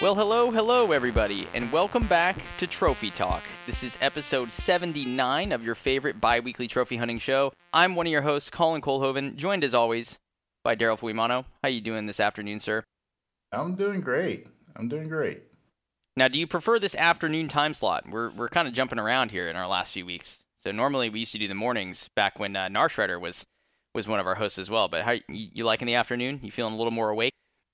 Well, hello, hello, everybody, and welcome back to Trophy Talk. This is episode 79 of your favorite bi weekly trophy hunting show. I'm one of your hosts, Colin Colhoven, joined as always by Daryl Fuimano. How you doing this afternoon, sir? I'm doing great. I'm doing great. Now, do you prefer this afternoon time slot? We're, we're kind of jumping around here in our last few weeks. So normally we used to do the mornings back when uh, Narshredder was was one of our hosts as well. But how you, you liking the afternoon? You feeling a little more awake?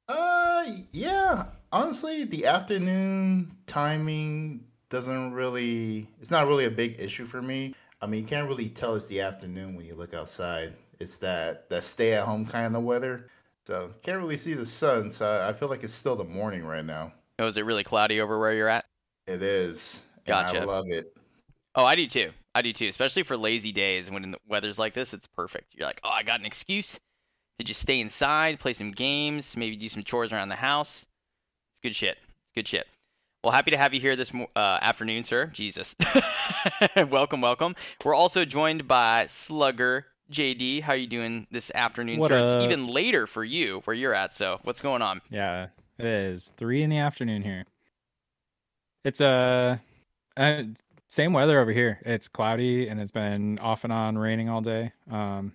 Uh, yeah. Honestly, the afternoon timing doesn't really. It's not really a big issue for me. I mean, you can't really tell it's the afternoon when you look outside. It's that that stay at home kind of weather. So can't really see the sun. So I feel like it's still the morning right now. Oh, is it really cloudy over where you're at? It is. Gotcha. I love it. Oh, I do too. I do too, especially for lazy days when the weather's like this. It's perfect. You're like, oh, I got an excuse to just stay inside, play some games, maybe do some chores around the house. Good shit. Good shit. Well, happy to have you here this uh, afternoon, sir. Jesus. welcome, welcome. We're also joined by Slugger JD. How are you doing this afternoon, What sir? up? It's even later for you where you're at. So, what's going on? Yeah, it is three in the afternoon here. It's uh, uh, same weather over here. It's cloudy and it's been off and on raining all day. Um,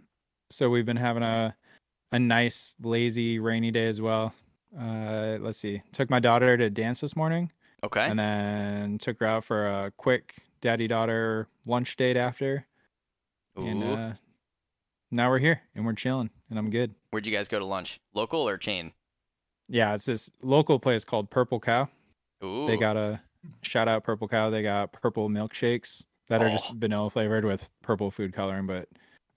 so we've been having a a nice lazy rainy day as well. Uh, let's see. Took my daughter to dance this morning, Okay. and then took her out for a quick daddy daughter lunch date after. And Ooh. uh, now we're here and we're chilling, and I'm good. Where'd you guys go to lunch? Local or chain? Yeah, it's this local place called Purple Cow. Ooh. They got a shout out Purple Cow. They got purple milkshakes that are Oh. just vanilla flavored with purple food coloring. But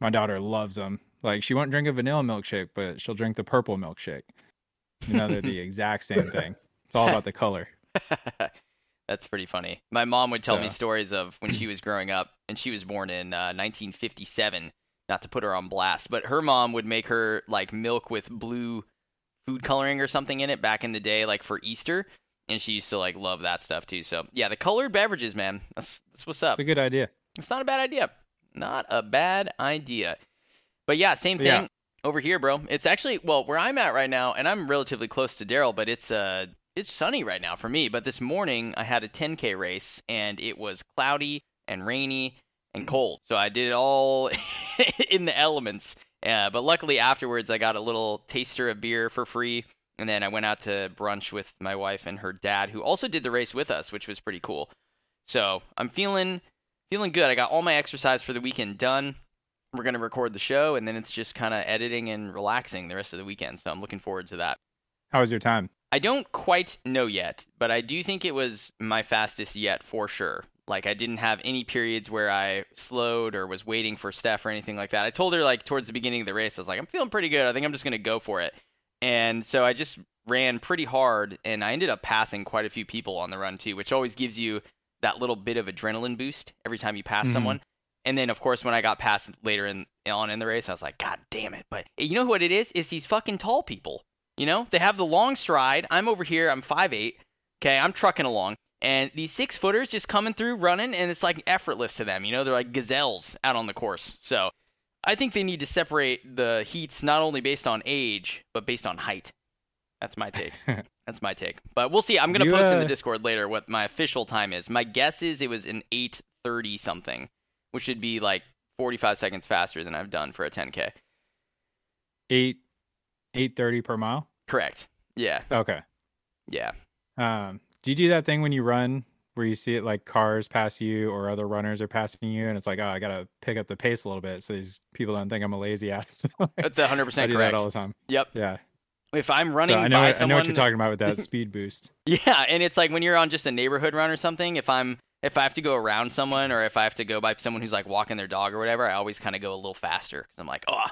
my daughter loves them. Like she won't drink a vanilla milkshake, but she'll drink the purple milkshake. You know, they're the exact same thing. It's all about the color. That's pretty funny. My mom would tell me stories of when she was growing up, and she was born in uh, 1957. Not to put her on blast, but her mom would make her like milk with blue food coloring or something in it back in the day, like for Easter. And she used to like love that stuff too. So yeah, the colored beverages, man. That's that's what's up. It's a good idea. It's not a bad idea. Not a bad idea. But yeah, same thing Yeah. Over here, bro. It's actually well where I'm at right now, and I'm relatively close to Daryl, but it's uh it's sunny right now for me. But this morning I had a 10k race, and it was cloudy and rainy and cold. So I did it all in the elements. Uh, but luckily afterwards, I got a little taster of beer for free. And then I went out to brunch with my wife and her dad, who also did the race with us, which was pretty cool. So I'm feeling feeling good. I got all my exercise for the weekend done. We're gonna record the show, and then it's just kind of editing and relaxing the rest of the weekend. So I'm looking forward to that. How was your time? I don't quite know yet, but I do think it was my fastest yet for sure. Like I didn't have any periods where I slowed or was waiting for Steph or anything like that. I told her like towards the beginning of the race, I was like, I'm feeling pretty good. I think I'm just gonna go for it. And so I just ran pretty hard, and I ended up passing quite a few people on the run too, which always gives you that little bit of adrenaline boost every time you pass Mhm. someone. And then, of course, when I got past later in on in the race, I was like, God damn it! But you know what it is? It's these fucking tall people. You know, they have the long stride. I'm over here. I'm 5'8". Okay, I'm trucking along, and these six footers just coming through, running, and it's like effortless to them. You know, they're like gazelles out on the course. So, I think they need to separate the heats not only based on age, but based on height. That's my take. That's my take. But we'll see. I'm gonna you, post in the uh, Discord later what my official time is. My guess is it was an 8:30 something, which should be like 45 seconds faster than I've done for a 10k. Eight eight thirty per mile. Correct. Yeah. Okay. Yeah. Um, do you do that thing when you run where you see it like cars pass you or other runners are passing you, and it's like, oh, I gotta pick up the pace a little bit so these people don't think I'm a lazy ass. That's 100% I do correct. that all the time. Yep. Yeah. If I'm running so I know by I someone, know what you're talking about with that speed boost. Yeah, and it's like when you're on just a neighborhood run or something. If I'm if I have to go around someone or if I have to go by someone who's like walking their dog or whatever, I always kind of go a little faster because I'm like, oh,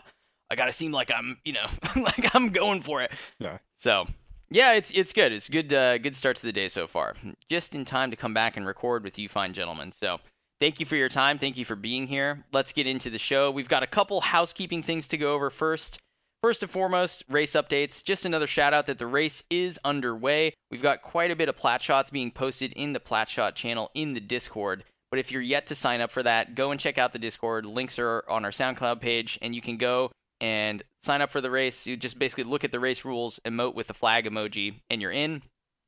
I gotta seem like I'm, you know, like I'm going for it. Yeah. So yeah, it's it's good. It's good uh, good start to the day so far. Just in time to come back and record with you fine gentlemen. So thank you for your time. Thank you for being here. Let's get into the show. We've got a couple housekeeping things to go over first. First and foremost, race updates. Just another shout out that the race is underway. We've got quite a bit of plat shots being posted in the plat shot channel in the Discord. But if you're yet to sign up for that, go and check out the Discord. Links are on our SoundCloud page, and you can go and sign up for the race. You just basically look at the race rules, emote with the flag emoji, and you're in.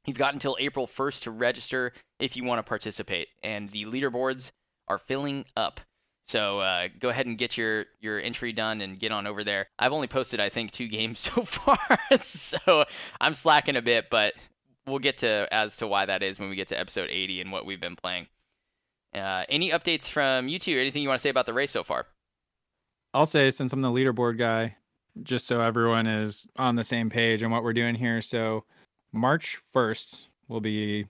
You've got until April 1st to register if you want to participate, and the leaderboards are filling up. So uh, go ahead and get your your entry done and get on over there. I've only posted I think two games so far, so I'm slacking a bit, but we'll get to as to why that is when we get to episode 80 and what we've been playing. Uh, any updates from you two? Anything you want to say about the race so far? I'll say since I'm the leaderboard guy, just so everyone is on the same page and what we're doing here. So March 1st will be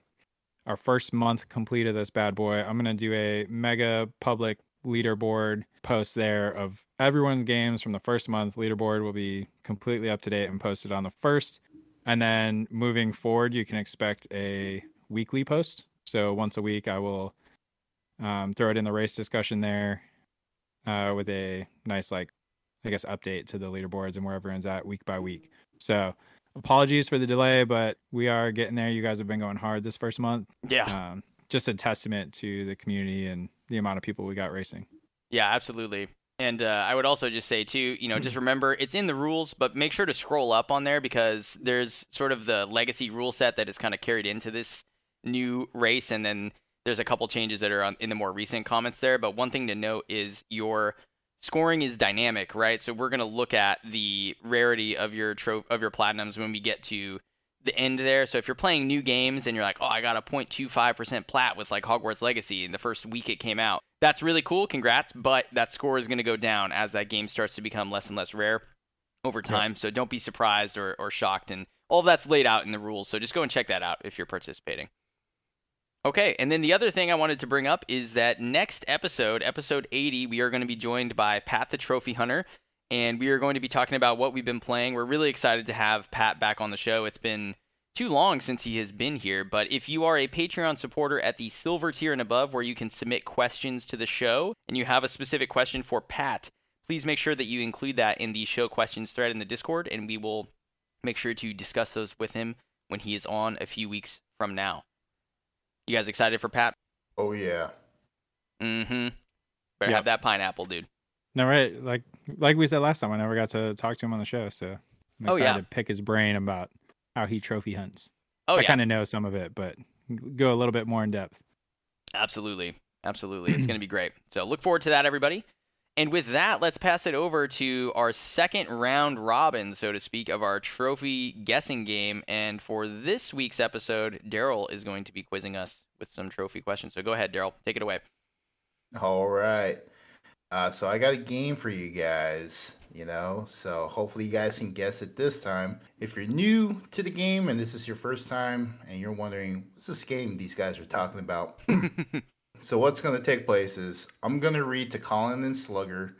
our first month complete of this bad boy. I'm gonna do a mega public leaderboard post there of everyone's games from the first month. Leaderboard will be completely up to date and posted on the first. And then moving forward, you can expect a weekly post. So once a week, I will um, throw it in the race discussion there uh, with a nice, like, I guess, update to the leaderboards and where everyone's at week by week. So apologies for the delay, but we are getting there. You guys have been going hard this first month. Yeah. Um, just a testament to the community and the amount of people we got racing. Yeah, absolutely. And uh, I would also just say too, you know, just remember it's in the rules, but make sure to scroll up on there because there's sort of the legacy rule set that is kind of carried into this new race, and then there's a couple changes that are on, in the more recent comments there. But one thing to note is your scoring is dynamic, right? So we're gonna look at the rarity of your tro- of your platinums when we get to the end there. So if you're playing new games and you're like, oh, I got a 0.25% plat with like Hogwarts Legacy in the first week it came out, that's really cool. Congrats. But that score is going to go down as that game starts to become less and less rare over time. Yep. So don't be surprised or, or shocked. And all that's laid out in the rules. So just go and check that out if you're participating. Okay, and then the other thing I wanted to bring up is that next episode, episode 80, we are going to be joined by Pat the Trophy Hunter and we are going to be talking about what we've been playing. We're really excited to have Pat back on the show. It's been too long since he has been here, but if you are a Patreon supporter at the silver tier and above, where you can submit questions to the show, and you have a specific question for Pat, please make sure that you include that in the show questions thread in the Discord, and we will make sure to discuss those with him when he is on a few weeks from now. You guys excited for Pat? Oh yeah. Mm-hmm. Better yep. have that pineapple, dude. No, right. Like like we said last time, I never got to talk to him on the show, so I'm oh, excited oh, yeah. to pick his brain about how he trophy hunts. Oh, I yeah. kind of know some of it, but go a little bit more in depth. Absolutely, absolutely. it's going to be great. So look forward to that, everybody. And with that, let's pass it over to our second round robin, so to speak, of our trophy guessing game. And for this week's episode, Daryl is going to be quizzing us with some trophy questions. So go ahead, Daryl, take it away. All right. Uh, so I got a game for you guys, you know. So hopefully you guys can guess it this time. If you're new to the game and this is your first time and you're wondering what's this game these guys are talking about, so what's going to take place is I'm going to read to Colin and Slugger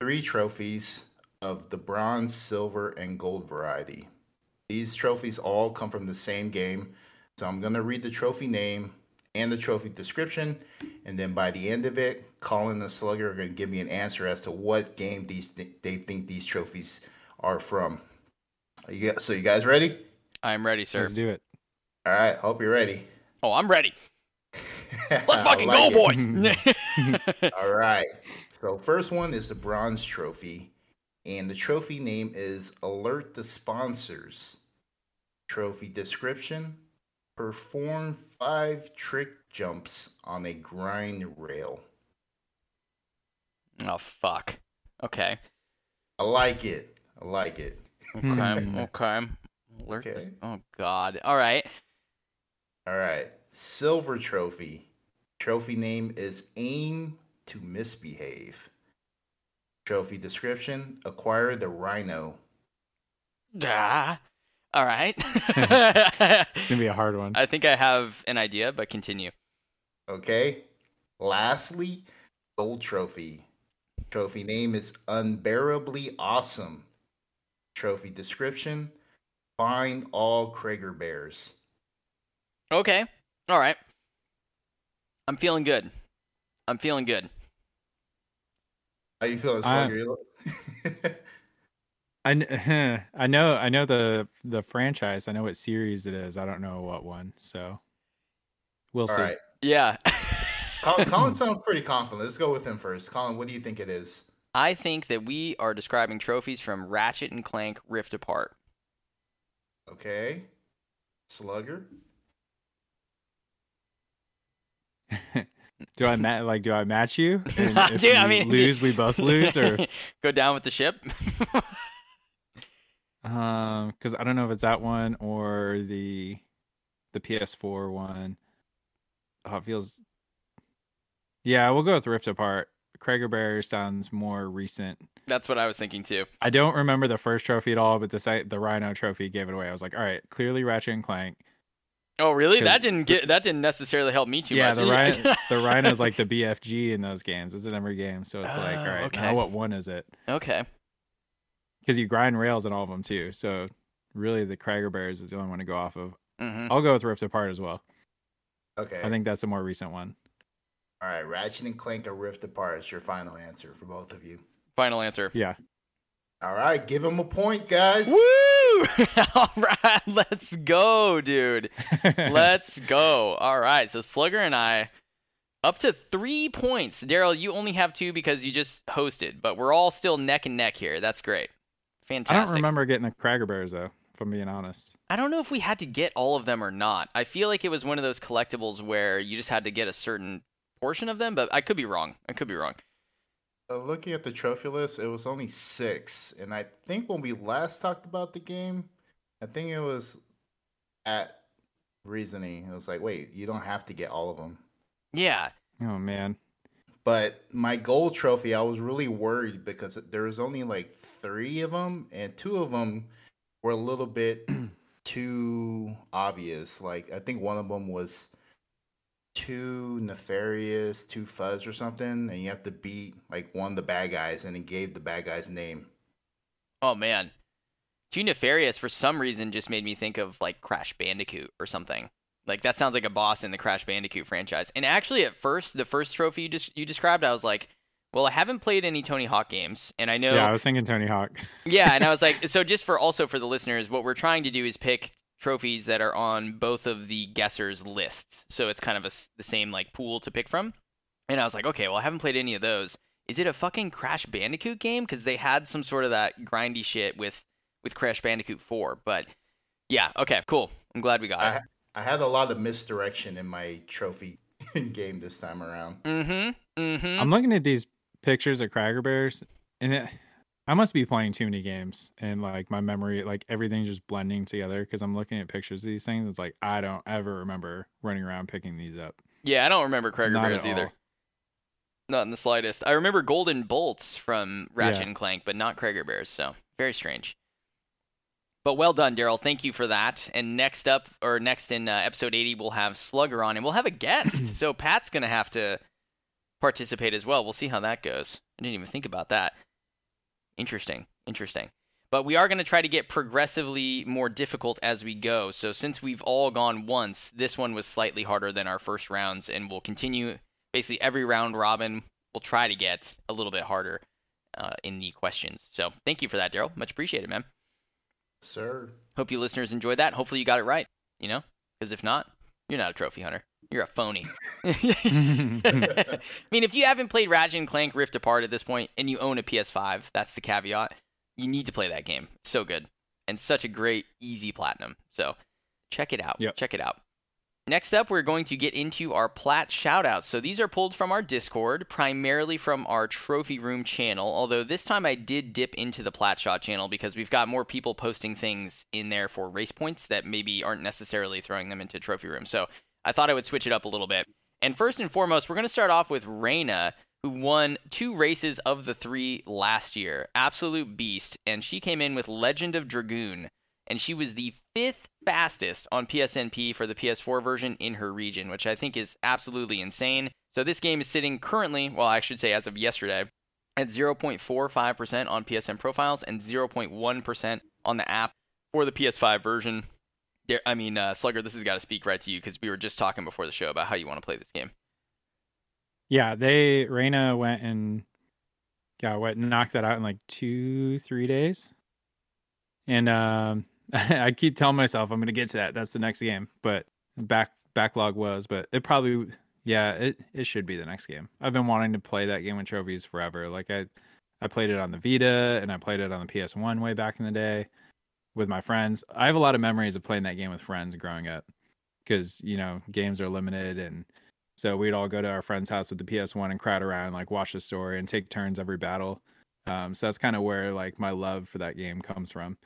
three trophies of the bronze, silver, and gold variety. These trophies all come from the same game. So I'm going to read the trophy name and the trophy description. And then by the end of it, Colin and the Slugger are going to give me an answer as to what game these th- they think these trophies are from. You so you guys ready? I'm ready, sir. Let's do it. All right. Hope you're ready. Oh, I'm ready. Let's fucking like go, boys. All right. So first one is the bronze trophy, and the trophy name is Alert the Sponsors. Trophy description: Perform five trick jumps on a grind rail. Oh fuck. Okay. I like it. I like it. Okay. okay. Alert okay. Oh god. All right. All right. Silver trophy. Trophy name is Aim to Misbehave. Trophy description: Acquire the Rhino. Ah. All right. it's gonna be a hard one. I think I have an idea, but continue. Okay. Lastly, gold trophy. Trophy name is unbearably awesome. Trophy description: Find all Craigger bears. Okay. All right. I'm feeling good. I'm feeling good. How you feeling, Slugger? I, uh-huh, I know I know the the franchise. I know what series it is. I don't know what one. So we'll All see. Right. Yeah. Colin, Colin sounds pretty confident. Let's go with him first. Colin, what do you think it is? I think that we are describing trophies from Ratchet and Clank Rift Apart. Okay. Slugger. do I ma- like do I match you? And if Dude, I mean- lose, we both lose, or go down with the ship. Um, because I don't know if it's that one or the the PS4 one. Oh, it feels. Yeah, we'll go with Rift Apart. Craigger Bear sounds more recent. That's what I was thinking too. I don't remember the first trophy at all, but the site, the Rhino trophy gave it away. I was like, all right, clearly Ratchet and Clank. Oh, really? That didn't get that didn't necessarily help me too yeah, much. the Rhino, the Rhino's like the BFG in those games. It's in every game, so it's like, Oh, all right, okay. now what one is it? okay. Because you grind rails in all of them too. So really, the Craigger Bears is the only one to go off of. hmm I'll go with Rift Apart as well. Okay. I think that's the more recent one. All right, Ratchet and Clank or Rift Apart is your final answer for both of you. Final answer. Yeah. All right, give him a point, guys. Woo! All right, let's go, dude. Let's go. All right, so Slugger and I up to three points. Daryl, you only have two because you just hosted, but we're all still neck and neck here. That's great. I don't remember getting the Craigger Bears though, if I'm being honest. I don't know if we had to get all of them or not. I feel like it was one of those collectibles where you just had to get a certain portion of them, but I could be wrong. I could be wrong. Uh, looking at the trophy list, it was only six, and I think when we last talked about the game, I think it was at reasoning. It was like, wait, you don't have to get all of them. Yeah. Oh man. But my gold trophy, I was really worried because there was only like three of them, and two of them were a little bit too obvious. Like I think one of them was too nefarious, too fuzz or something, and you have to beat like one of the bad guys, and it gave the bad guy's name. Oh man. Too nefarious for some reason just made me think of like Crash Bandicoot or something. Like that sounds like a boss in the Crash Bandicoot franchise. And actually at first, the first trophy you just you described, I was like, well, I haven't played any Tony Hawk games, and I know Yeah, I was thinking Tony Hawk. Yeah, and I was like, so just for also for the listeners, what we're trying to do is pick trophies that are on both of the guessers' lists. So it's kind of a s the same like pool to pick from. And I was like, okay, well, I haven't played any of those. Is it a fucking Crash Bandicoot game? Because they had some sort of that grindy shit with with Crash Bandicoot 4. But yeah, okay, cool. I'm glad we got I it. I had a lot of misdirection in my trophy game this time around. Mm-hmm. Mm-hmm. I'm looking at these pictures of Craigger Bears, and it, I must be playing too many games, and like my memory, like everything's just blending together because I'm looking at pictures of these things. It's like I don't ever remember running around picking these up. Yeah, I don't remember Craigger Not Bears either. all. Not in the slightest. I remember Golden Bolts from Ratchet Yeah. and Clank, but not Craigger Bears, so very strange. But well done, Daryl. Thank you for that. And next up, or next in uh, episode 80, we'll have Slugger on, and we'll have a guest. so Pat's going to have to participate as well. We'll see how that goes. I didn't even think about that. Interesting. Interesting. But we are going to try to get progressively more difficult as we go. So since we've all gone once, this one was slightly harder than our first rounds, and we'll continue basically every round robin. We'll try to get a little bit harder uh, in the questions. So thank you for that, Daryl. Much appreciated, man. Sir. Hope you listeners enjoyed that. Hopefully you got it right. You know, because if not, you're not a trophy hunter. You're a phony. I mean, if you haven't played Ratchet and Clank Rift Apart at this point and you own a PS5, that's the caveat. You need to play that game. It's so good and such a great, easy platinum. So check it out. Yep. Check it out. Next up, we're going to get into our Plat shoutouts. So these are pulled from our Discord, primarily from our Trophy Room channel. Although this time I did dip into the Plat Shot channel because we've got more people posting things in there for race points that maybe aren't necessarily throwing them into Trophy Room. So I thought I would switch it up a little bit. And first and foremost, we're going to start off with Reyna, who won two races of the three last year. Absolute beast. And she came in with Legend of Dragoon. And she was the fifth fastest on PSNP for the PS4 version in her region, which I think is absolutely insane. So this game is sitting currently, well, I should say as of yesterday, at 0.45% on PSN profiles and 0.1% on the app for the PS5 version. There, I mean, uh, Slugger, this has got to speak right to you because we were just talking before the show about how you want to play this game. yeah, they Reina went and got what knocked that out in like two, three days. And um I keep telling myself I'm gonna get to that. That's the next game. But back backlog was, but it probably yeah, it, it should be the next game. I've been wanting to play that game with trophies forever. Like I I played it on the Vita and I played it on the PS1 way back in the day. with my friends. I have a lot of memories of playing that game with friends growing up because you know games are limited and so we'd all go to our friend's house with the PS1 and crowd around, like watch the story and take turns every battle. Um, so that's kind of where like my love for that game comes from.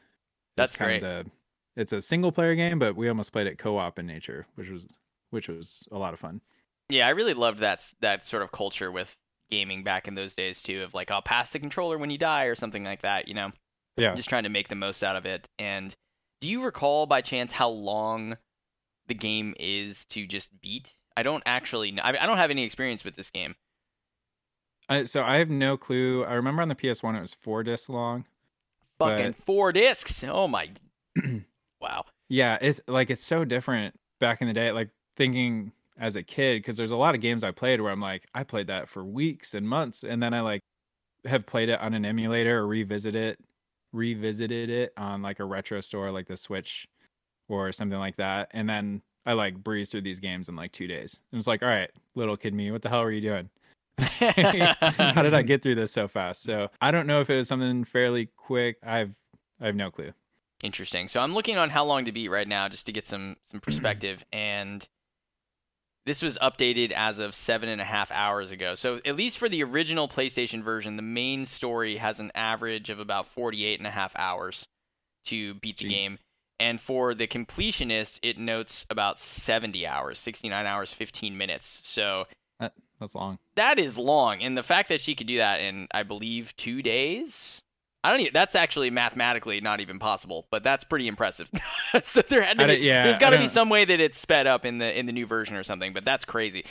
That's kind great. of the it's a single player game, but we almost played it co-op in nature, which was which was a lot of fun. Yeah, I really loved that that sort of culture with gaming back in those days too. Of like, I'll pass the controller when you die or something like that. You know, Yeah. just trying to make the most out of it. And do you recall by chance how long the game is to just beat? I don't actually. Know. I, I don't have any experience with this game. I, so I have no clue. I remember on the PS1 it was four discs long. Fucking four discs. Oh my. wow. Yeah, it's like it's so different back in the day. Like thinking as a kid, because there's a lot of games I played where I'm like, I played that for weeks and months, and then I like have played it on an emulator or revisit it, revisited it on like a retro store like the Switch or something like that, and then I like breeze through these games in like two days. And it's like, all right, little kid me, what the hell are you doing? How did I get through this so fast? So I don't know if it was something fairly quick. I've I have no clue. Interesting. So I'm looking on how long to beat right now just to get some some perspective, and this was updated as of seven and a half hours ago. So at least for the original PlayStation version, the main story has an average of about 48 and a half hours to beat the game. And for the completionist, it notes about 70 hours, 69 hours, 15 minutes. So That's long. that is long, and the fact that she could do that in, I believe, two days. I don't. Even, that's actually mathematically not even possible, but that's pretty impressive. so there had to be, yeah, there's got to be some way that it's sped up in the in the new version or something. But that's crazy.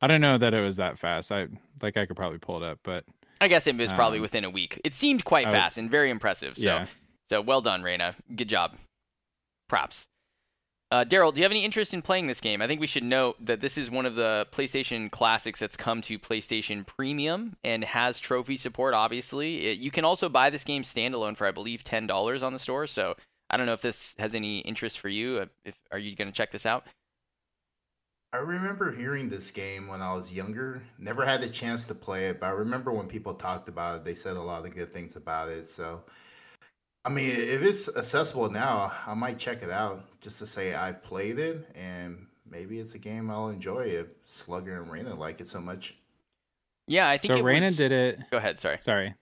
I don't know that it was that fast. I like I could probably pull it up, but I guess it was probably Um, within a week. It seemed quite I would- fast and very impressive. So yeah. so well done, Reina. Good job. Props. Uh, Daryl, do you have any interest in playing this game? I think we should note that this is one of the PlayStation classics that's come to PlayStation Premium and has trophy support. Obviously, It- you can also buy this game standalone for I believe ten dollars on the store. So I don't know if this has any interest for you. Uh, If are you going to check this out? I remember hearing this game when I was younger. Never had the chance to play it, but I remember when people talked about it, they said a lot of good things about it. So, I mean, if it's accessible now, I might check it out just to say I've played it and maybe it's a game I'll enjoy if Slugger and Raina like it so much. Yeah, I think So it Raina was... did it. Go ahead. Sorry. Sorry,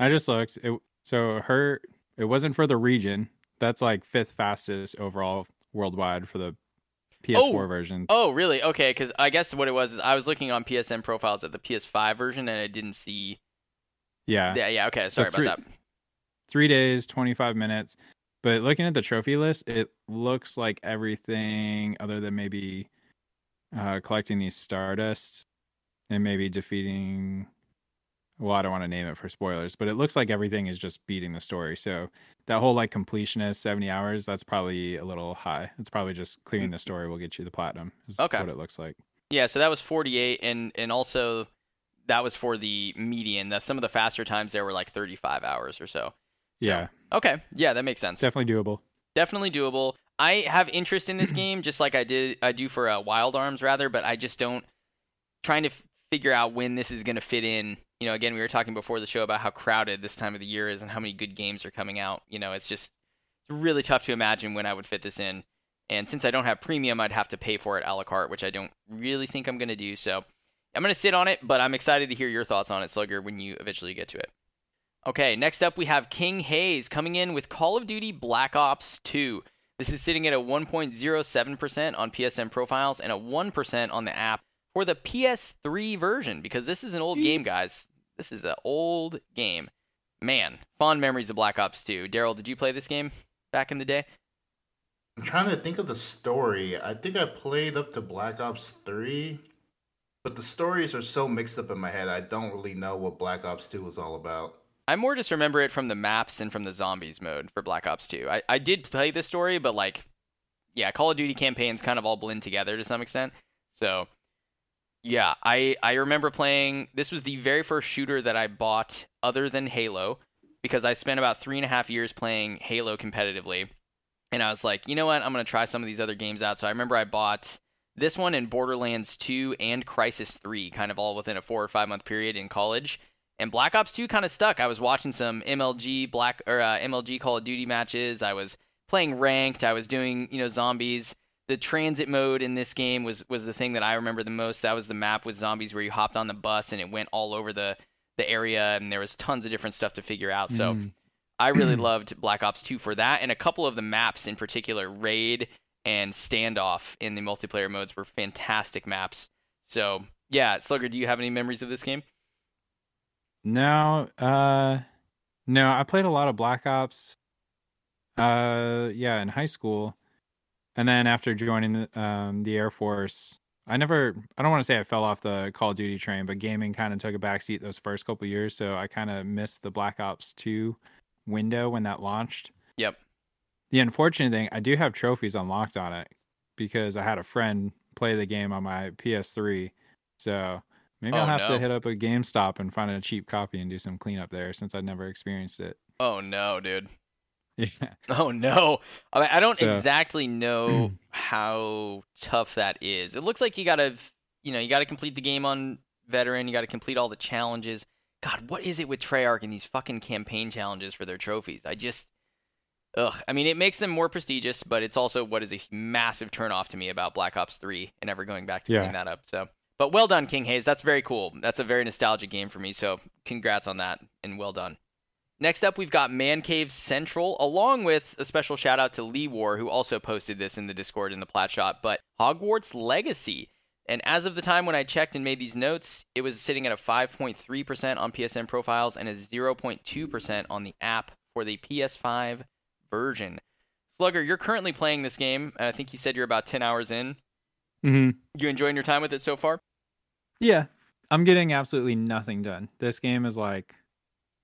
I just looked. It so her it wasn't for the region. That's like fifth fastest overall worldwide for the PS4 Oh! version. Oh, really? Okay, because I guess what it was is I was looking on PSN profiles at the PS5 version and I didn't see. Yeah, Yeah, yeah. Okay, sorry three- about that. Three days, 25 minutes. But looking at the trophy list, it looks like everything other than maybe uh, collecting these Stardust and maybe defeating. Well, I don't want to name it for spoilers, but it looks like everything is just beating the story. So that whole like completionist 70 hours, that's probably a little high. It's probably just clearing the story will get you the platinum. Is Okay. what it looks like. Yeah, so that was 48, and and also that was for the median. That some of the faster times there were like 35 hours or so. So- Yeah, Okay, yeah, that makes sense. definitely doable. Definitely doable. I have interest in this game, just like I did, I do for uh, Wild Arms rather, but I just don't trying to f- figure out when this is going to fit in. You know, again, we were talking before the show about how crowded this time of the year is and how many good games are coming out. You know, it's just it's really tough to imagine when I would fit this in. And since I don't have premium, I'd have to pay for it a la carte, which I don't really think I'm going to do. So I'm going to sit on it, but I'm excited to hear your thoughts on it, Slugger, when you eventually get to it. Okay, next up we have King Hayes coming in with Call of Duty Black Ops 2. This is sitting at a 1.07% on PSN profiles and a 1% on the app for the PS3 version because this is an old game, guys. This is an old game. Man, fond memories of Black Ops 2. Daryl, did you play this game back in the day? I'm trying to think of the story. I think I played up to Black Ops 3, but the stories are so mixed up in my head, I don't really know what Black Ops 2 was all about. I more just remember it from the maps and from the zombies mode for Black Ops 2. I, I did play this story, but like, yeah, Call of Duty campaigns kind of all blend together to some extent. So, yeah, I I remember playing. This was the very first shooter that I bought other than Halo, because I spent about three and a half years playing Halo competitively, and I was like, you know what, I'm gonna try some of these other games out. So I remember I bought this one in Borderlands 2 and Crysis 3, kind of all within a four or five month period in college And Black Ops 2 kind of stuck. I was watching some MLG Black or uh, MLG Call of Duty matches. I was playing ranked. I was doing you know zombies. The TranZit mode in this game was was the thing that I remember the most. That was the map with zombies where you hopped on the bus and it went all over the the area and there was tons of different stuff to figure out. So Mm. I really loved Black Ops 2 for that and a couple of the maps in particular, Raid and Standoff in the multiplayer modes were fantastic maps. So, yeah, Slugger, do you have any memories of this game? No, uh, no. I played a lot of Black Ops. Uh, yeah, in high school, and then after joining the um the Air Force, I never. I don't want to say I fell off the Call of Duty train, but gaming kind of took a backseat those first couple years. So I kind of missed the Black Ops Two window when that launched. Yep. The unfortunate thing, I do have trophies unlocked on it because I had a friend play the game on my PS3. So maybe Oh, I'll have no. to hit up a GameStop and find a cheap copy and do some cleanup there since I've never experienced it. Oh, no, dude. Yeah. Oh, no. I, mean, I don't So- exactly know how tough that is. It looks like you got to, you know, you got to complete the game on veteran. You got to complete all the challenges. God, what is it with Treyarch and these fucking campaign challenges for their trophies? I just, ugh. I mean, it makes them more prestigious, but it's also what is a massive turnoff to me about Black Ops 3 and ever going back to Yeah. picking that up. So, but well done, King Hayes. That's very cool. That's a very nostalgic game for me. So, congrats on that and well done. Next up, we've got Man Cave Central, along with a special shout out to Lee War, who also posted this in the Discord in the Plat Shot, but Hogwarts Legacy. And as of the time when I checked and made these notes, it was sitting at a 5.3% on PSN profiles and a 0.2% on the app for the PS5 version. Slugger, you're currently playing this game. and I think you said you're about 10 hours in. Hmm You enjoying your time with it so far? Yeah. I'm getting absolutely nothing done. This game is like,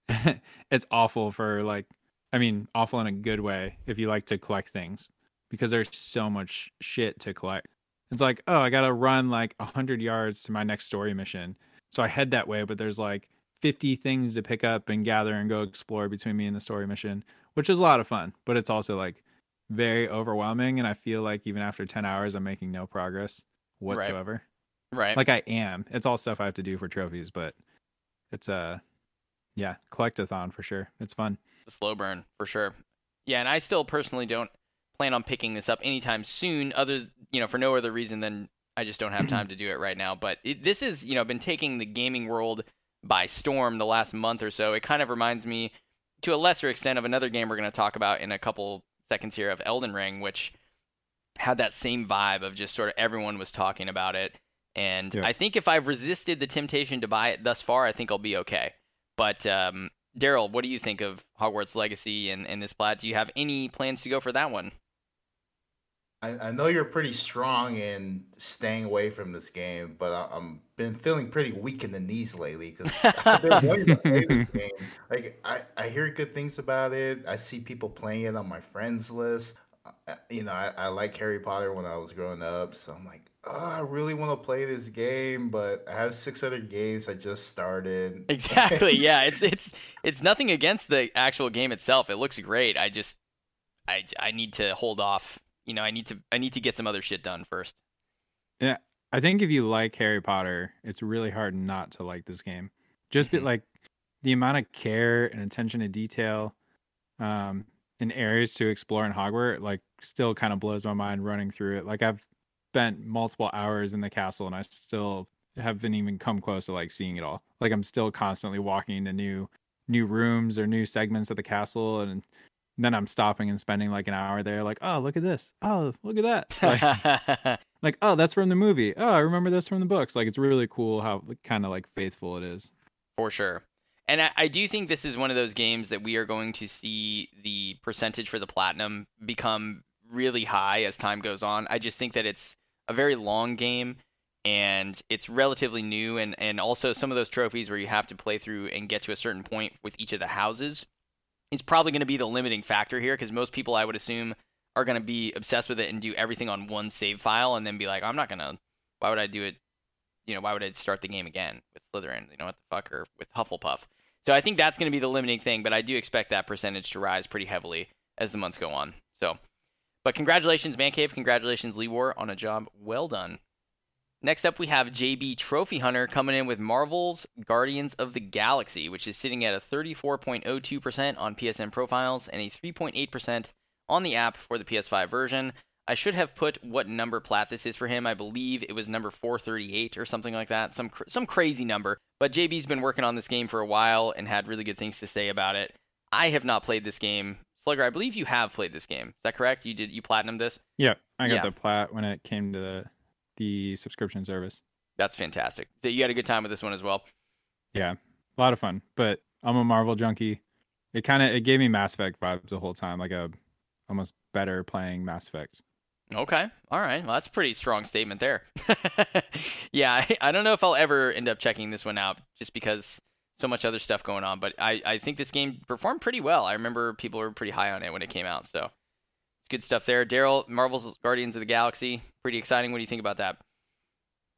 it's awful for like, I mean, awful in a good way if you like to collect things because there's so much shit to collect. It's like, oh, I got to run like 100 yards to my next story mission. So I head that way, but there's like 50 things to pick up and gather and go explore between me and the story mission, which is a lot of fun, but it's also like very overwhelming. And I feel like even after 10 hours, I'm making no progress whatsoever Right. like I am. It's all stuff I have to do for trophies, but it's a yeah, collectathon for sure. It's fun. a slow burn for sure. Yeah, and I still personally don't plan on picking this up anytime soon. Other, you know, for no other reason than I just don't have time to do it right now. But it, this is, you know, been taking the gaming world by storm the last month or so. It kind of reminds me, to a lesser extent, of another game we're going to talk about in a couple seconds here of Elden Ring, which had that same vibe of just sort of everyone was talking about it. And Yeah. I think if I've resisted the temptation to buy it thus far, I think I'll be okay. But um, Daryl, what do you think of Hogwarts Legacy and, and this plat? Do you have any plans to go for that one? I, I know you're pretty strong in staying away from this game, but I, I'm been feeling pretty weak in the knees lately because I've been wanting to play this game. Like I, I hear good things about it. I see people playing it on my friends list. Uh, you know, I, I like Harry Potter when I was growing up, so I'm like, oh, I really want to play this game, but I have six other games I just started. Exactly. yeah, it's it's it's nothing against the actual game itself. It looks great. I just I I need to hold off. You know, I need to I need to get some other shit done first. Yeah, I think if you like Harry Potter, it's really hard not to like this game. Just be Mhm. like the amount of care and attention to detail um in areas to explore in Hogwarts like still kind of blows my mind running through it. Like I've spent multiple hours in the castle and I still haven't even come close to like seeing it all. Like I'm still constantly walking into new new rooms or new segments of the castle and then I'm stopping and spending like an hour there like, "Oh, look at this. Oh, look at that." Like, like oh that's from the movie oh i remember this from the books like it's really cool how kind of like faithful it is For sure. And I, I do think this is one of those games that we are going to see the percentage for the platinum become really high as time goes on. I just think that it's a very long game and it's relatively new and, and also some of those trophies where you have to play through and get to a certain point with each of the houses is probably going to be the limiting factor here because most people I would assume are going to be obsessed with it and do everything on one save file and then be like, I'm not going to, why would I do it? You know, why would I start the game again with Slytherin? You know, what the fuck? Or with Hufflepuff. So I think that's going to be the limiting thing, but I do expect that percentage to rise pretty heavily as the months go on. So, but congratulations, Man Cave. Congratulations, Lee War, on a job well done. Next up, we have JB Trophy Hunter coming in with Marvel's Guardians of the Galaxy, which is sitting at a 34.02% on PSN profiles and a 3.8% on the app for the PS5 version. I should have put what number plat this is for him. I believe it was number 438 or something like that, some cr- some crazy number. But JB's been working on this game for a while and had really good things to say about it. I have not played this game. Slugger, I believe you have played this game. Is that correct? You did you platinum this? Yeah, I got Yeah. the plat when it came to the the subscription service. That's fantastic. So you had a good time with this one as well. Yeah, a lot of fun. But I'm a Marvel junkie. It kind of it gave me Mass Effect vibes the whole time, like a almost better playing Mass Effect. Okay. All right. Well, that's a pretty strong statement there. yeah, I, I don't know if I'll ever end up checking this one out just because so much other stuff going on, but I, I think this game performed pretty well. I remember people were pretty high on it when it came out, so good stuff there. Daryl, Marvel's Guardians of the Galaxy, pretty exciting. What do you think about that?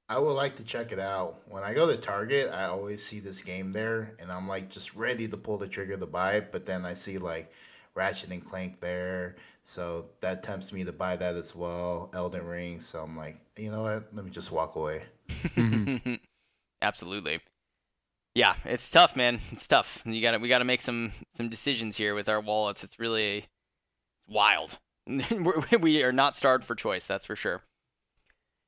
I would like to check it out. When I go to Target, I always see this game there, and I'm like just ready to pull the trigger to buy it. But then I see like Ratchet and Clank there, so that tempts me to buy that as well. Elden Ring, so I'm like, you know what? Let me just walk away. Absolutely. Yeah, it's tough, man. It's tough. You got to we got to make some some decisions here with our wallets. It's really wild. We're- not starved for choice, that's for sure.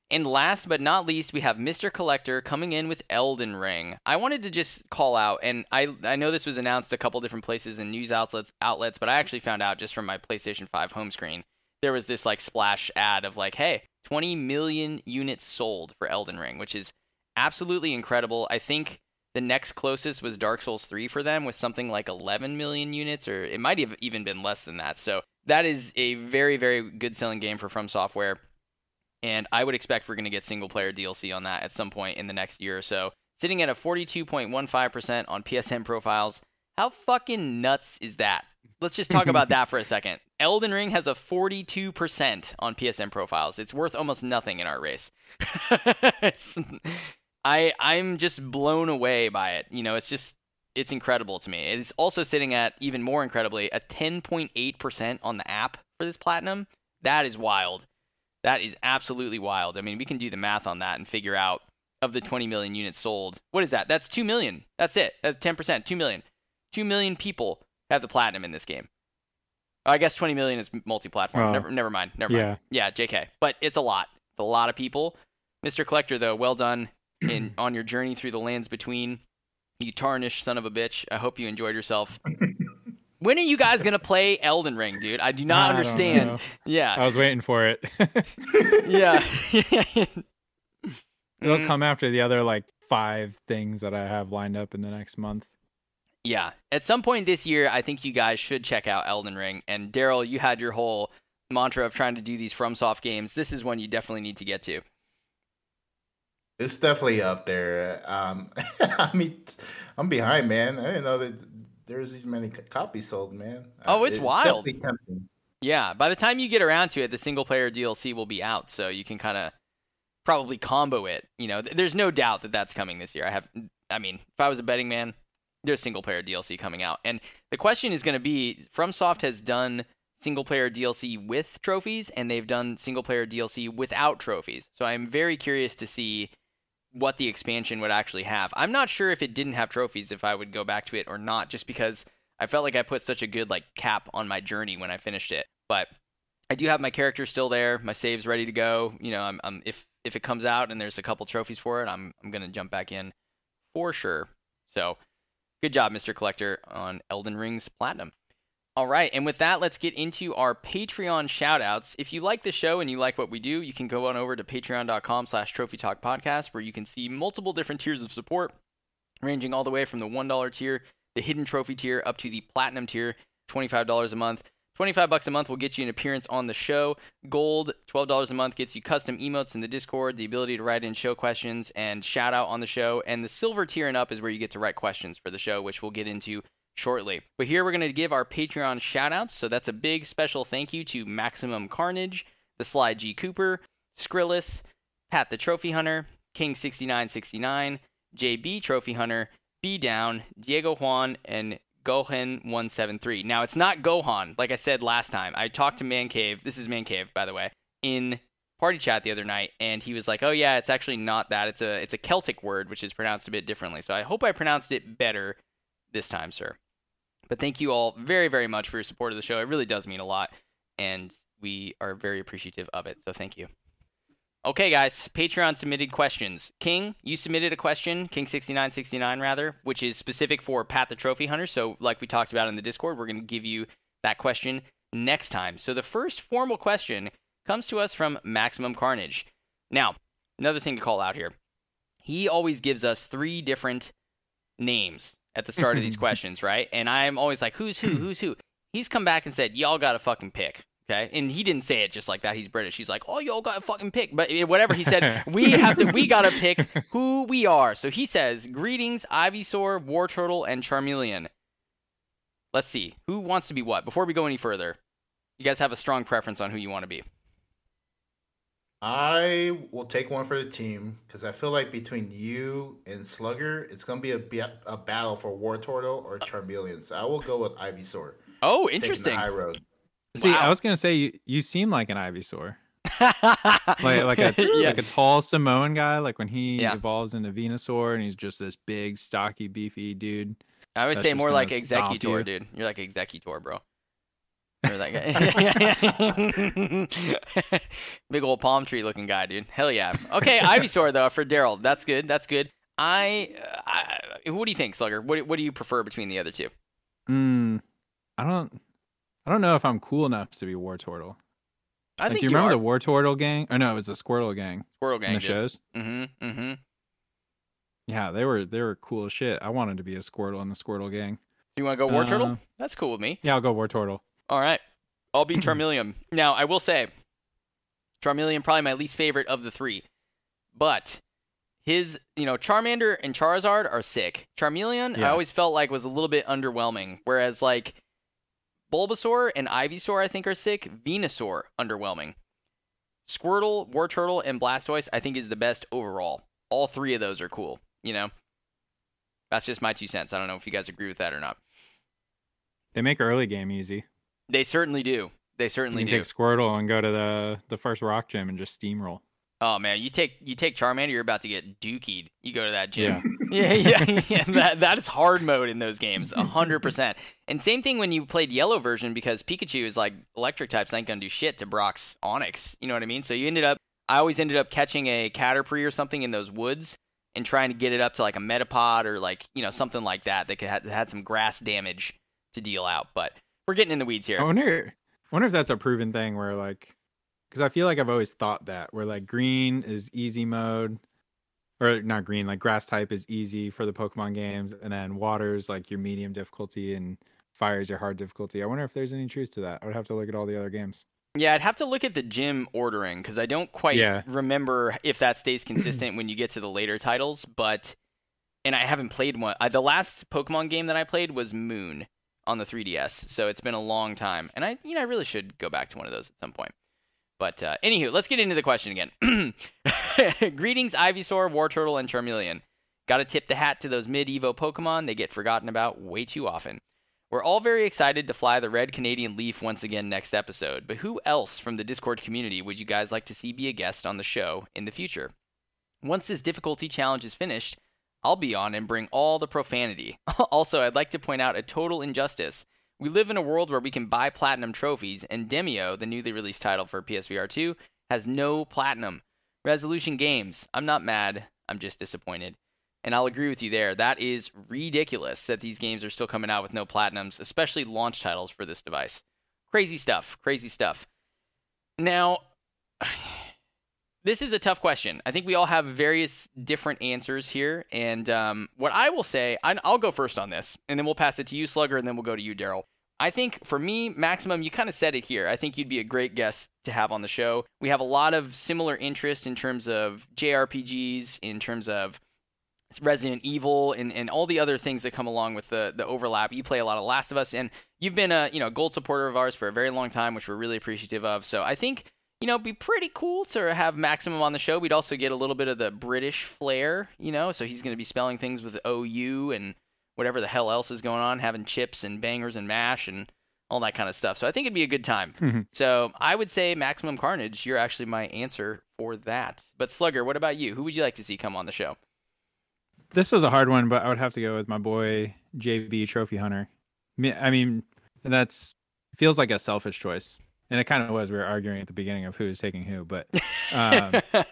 And last but not least, we have Mr. Collector coming in with Elden Ring. I wanted to just call out, and I I know this was announced a couple different places and news outlets outlets, but I actually found out just from my PlayStation 5 home screen. There was this like splash ad of like, hey, 20 million units sold for Elden Ring, which is absolutely incredible. I think the next closest was Dark Souls 3 for them with something like 11 million units, or it might have even been less than that. So that is a very, very good selling game for From Software. And I would expect we're going to get single player DLC on that at some point in the next year or so. Sitting at a 42.15% on PSN profiles. How fucking nuts is that? Let's just talk about that for a second. Elden Ring has a 42% on PSN profiles. It's worth almost nothing in our race. I I'm just blown away by it. You know, it's just it's incredible to me. It's also sitting at even more incredibly a 10.8% on the app for this platinum. That is wild. That is absolutely wild. I mean, we can do the math on that and figure out of the 20 million units sold. What is that? That's 2 million. That's it. That's 10%, 2 million. 2 million people have the platinum in this game. I guess 20 million is multi-platform. Oh. never never mind. Never mind. Yeah, JK. But it's a lot. It's a lot of people. Mr. Collector though, well done in on your journey through the lands between. You tarnished son of a bitch. I hope you enjoyed yourself. when are you guys gonna play Elden Ring, dude? I do not I understand. Yeah, I was waiting for it. yeah. It'll Mm. come after the other like five things that I have lined up in the next month. Yeah. At some point this year, I think you guys should check out Elden Ring. And Daryl, you had your whole mantra of trying to do these FromSoft games. This is one you definitely need to get to. It's definitely up there. Um, I mean, I'm behind, man. I didn't know that there's these many copies sold, man. Oh, it's wild. Yeah, by the time you get around to it, the single player DLC will be out, so you can kind of probably combo it. You know, there's no doubt that that's coming this year. I have, I mean, if I was a betting man, there's single player DLC coming out, and the question is going to be: FromSoft has done single player DLC with trophies, and they've done single player DLC without trophies. So I'm very curious to see what the expansion would actually have. I'm not sure if it didn't have trophies if I would go back to it or not, just because I felt like I put such a good like cap on my journey when I finished it. But I do have my character still there, my saves ready to go. You know, I'm, I'm if if it comes out and there's a couple trophies for it, I'm I'm gonna jump back in for sure. So good job, Mr. Collector, on Elden Ring's Platinum. All right, and with that, let's get into our Patreon shoutouts. If you like the show and you like what we do, you can go on over to patreon.com slash trophy talk podcast where you can see multiple different tiers of support, ranging all the way from the $1 tier, the hidden trophy tier, up to the platinum tier, $25 a month. 25 bucks a month will get you an appearance on the show. Gold, $12 a month gets you custom emotes in the Discord, the ability to write in show questions and shout out on the show. And the silver tier and up is where you get to write questions for the show, which we'll get into shortly. But here we're going to give our Patreon shout outs. So that's a big special thank you to Maximum Carnage, the Sly G Cooper, Skrillis, Pat the Trophy Hunter, King6969, JB Trophy Hunter, B Down, Diego Juan, and Gohan173. Now, it's not Gohan, like I said last time. I talked to Man Cave. This is Man Cave, by the way, in party chat the other night, and he was like, "Oh yeah, it's actually not that. It's a it's a Celtic word, which is pronounced a bit differently. So I hope I pronounced it better this time, sir." But thank you all very very much for your support of the show. It really does mean a lot, and we are very appreciative of it. So thank you. Okay, guys, Patreon submitted questions. King, you submitted a question, King6969 rather, which is specific for Pat the Trophy Hunter. So, like we talked about in the Discord, we're going to give you that question next time. So, the first formal question comes to us from Maximum Carnage. Now, another thing to call out here he always gives us three different names at the start of these questions, right? And I'm always like, who's who? Who's who? He's come back and said, y'all got to fucking pick. Okay, and he didn't say it just like that. He's British. He's like, "Oh, y'all got to fucking pick." But whatever he said, we have to. We gotta pick who we are. So he says, "Greetings, Ivysaur, Wartortle, and Charmeleon." Let's see who wants to be what. Before we go any further, you guys have a strong preference on who you want to be. I will take one for the team because I feel like between you and Slugger, it's gonna be a, a battle for Wartortle or Charmeleon. So I will go with Ivysaur. Oh, interesting. High road. See, wow. I was gonna say you, you seem like an Ivysaur. like like a yeah. like a tall Samoan guy, like when he yeah. evolves into Venusaur and he's just this big, stocky, beefy dude. I would say more like Exeggutor, you. dude. You're like Exeggutor, bro. You're that guy. big old palm tree looking guy, dude. Hell yeah. Okay, Ivysaur though for Daryl. That's good. That's good. I, I, what do you think, Slugger? What what do you prefer between the other two? Hmm. I don't I don't know if I'm cool enough to be Wartortle. I like, think do you, remember are. the Wartortle gang? Oh no, it was the Squirtle gang. Squirtle gang. In the shows. Mm-hmm. Mm-hmm. Yeah, they were they were cool as shit. I wanted to be a Squirtle in the Squirtle gang. Do You want to go Wartortle? Uh, That's cool with me. Yeah, I'll go Wartortle. All right, I'll be Charmeleon. now I will say, Charmeleon probably my least favorite of the three, but his you know Charmander and Charizard are sick. Charmeleon yeah. I always felt like was a little bit underwhelming, whereas like Bulbasaur and Ivysaur, I think, are sick. Venusaur, underwhelming. Squirtle, Wartortle, and Blastoise, I think, is the best overall. All three of those are cool. You know, that's just my two cents. I don't know if you guys agree with that or not. They make early game easy. They certainly do. They certainly do. you do. Take Squirtle and go to the the first rock gym and just steamroll. Oh man, you take you take Charmander, you're about to get dookied. You go to that gym. Yeah, yeah, yeah. yeah. That that is hard mode in those games, hundred percent. And same thing when you played yellow version because Pikachu is like electric types ain't gonna do shit to Brock's Onix. You know what I mean? So you ended up, I always ended up catching a Caterpie or something in those woods and trying to get it up to like a Metapod or like you know something like that that could have had some grass damage to deal out. But we're getting in the weeds here. I wonder, I wonder if that's a proven thing where like because I feel like I've always thought that where like green is easy mode, or not green, like grass type is easy for the Pokemon games, and then water is like your medium difficulty, and fire is your hard difficulty. I wonder if there's any truth to that. I would have to look at all the other games. Yeah, I'd have to look at the gym ordering because I don't quite yeah. remember if that stays consistent when you get to the later titles. But and I haven't played one. I, the last Pokemon game that I played was Moon on the 3DS, so it's been a long time, and I you know I really should go back to one of those at some point. But uh, anywho, let's get into the question again. Greetings, Ivysaur, Wartortle, and Charmeleon. Got to tip the hat to those mid Evo Pokemon. They get forgotten about way too often. We're all very excited to fly the red Canadian Leaf once again next episode, but who else from the Discord community would you guys like to see be a guest on the show in the future? Once this difficulty challenge is finished, I'll be on and bring all the profanity. also, I'd like to point out a total injustice. We live in a world where we can buy platinum trophies, and Demeo, the newly released title for PSVR 2, has no platinum. Resolution Games, I'm not mad, I'm just disappointed. And I'll agree with you there. That is ridiculous that these games are still coming out with no platinums, especially launch titles for this device. Crazy stuff, crazy stuff. Now, this is a tough question. I think we all have various different answers here. And um, what I will say, I, will go first on this, and then we'll pass it to you, Slugger, and then we'll go to you, Daryl. I think for me, Maximum, you kind of said it here. I think you'd be a great guest to have on the show. We have a lot of similar interests in terms of JRPGs, in terms of Resident Evil, and, and all the other things that come along with the, the overlap. You play a lot of Last of Us, and you've been a you know gold supporter of ours for a very long time, which we're really appreciative of. So I think you know, be pretty cool to have Maximum on the show. We'd also get a little bit of the British flair, you know, so he's going to be spelling things with OU and whatever the hell else is going on, having chips and bangers and mash and all that kind of stuff. So I think it'd be a good time. Mhm. So I would say Maximum Carnage. You're actually my answer for that. But Slugger, what about you? Who would you like to see come on the show? This was a hard one, but I would have to go with my boy JB Trophy Hunter. I mean, that's feels like a selfish choice, and it kind of was. We were arguing at the beginning of who was taking who, but um,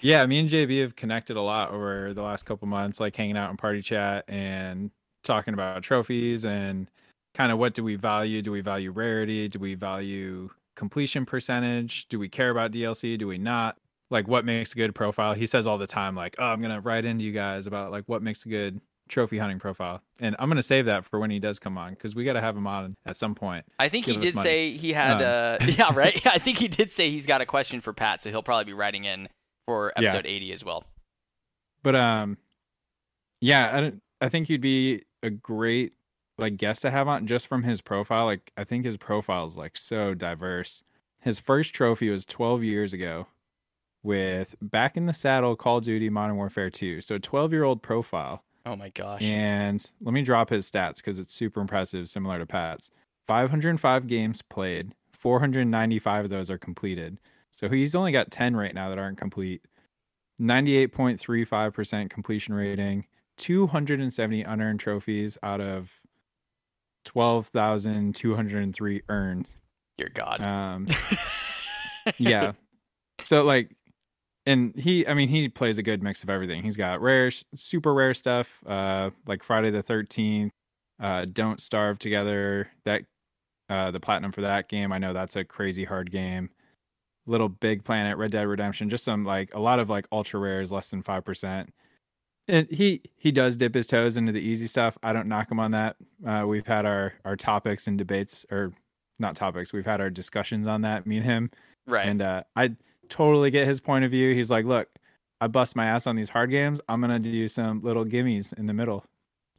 yeah, me and JB have connected a lot over the last couple months, like hanging out in party chat and talking about trophies and kind of what do we value? Do we value rarity? Do we value completion percentage? Do we care about DLC? Do we not? Like what makes a good profile? He says all the time, like, oh, I'm gonna write into you guys about like what makes a good trophy hunting profile. And I'm gonna save that for when he does come on because we gotta have him on at some point. I think he Give did money. say he had. Um, Uh, yeah, right. I think he did say he's got a question for Pat, so he'll probably be writing in for Yeah. episode 80 as well. But um, yeah, I don't, I think he'd be a great like guest to have on just from his profile. Like I think his profile is like so diverse. His first trophy was 12 years ago with Back in the Saddle Call of Duty Modern Warfare 2. So 12 year old profile. Oh my gosh. And let me drop his stats because it's super impressive, similar to Pat's. 505 games played, 495 of those are completed. So he's only got 10 right now that aren't complete. 98.35% completion rating, 270 unearned trophies out of 12,203 earned. Your God. Um, yeah. So like, and he, I mean, he plays a good mix of everything. He's got rare, super rare stuff, uh, like Friday the Thirteenth, uh, Don't Starve Together. That, uh, the platinum for that game. I know that's a crazy hard game. LittleBigPlanet, Red Dead Redemption, just some like a lot of like ultra rares, less than five percent. And he he does dip his toes into the easy stuff. I don't knock him on that. Uh, we've had our our topics and debates, or not topics. We've had our discussions on that. Me and him, right. and uh, I totally get his point of view. He's like, look, I bust my ass on these hard games. I'm gonna do some little gimmies in the middle.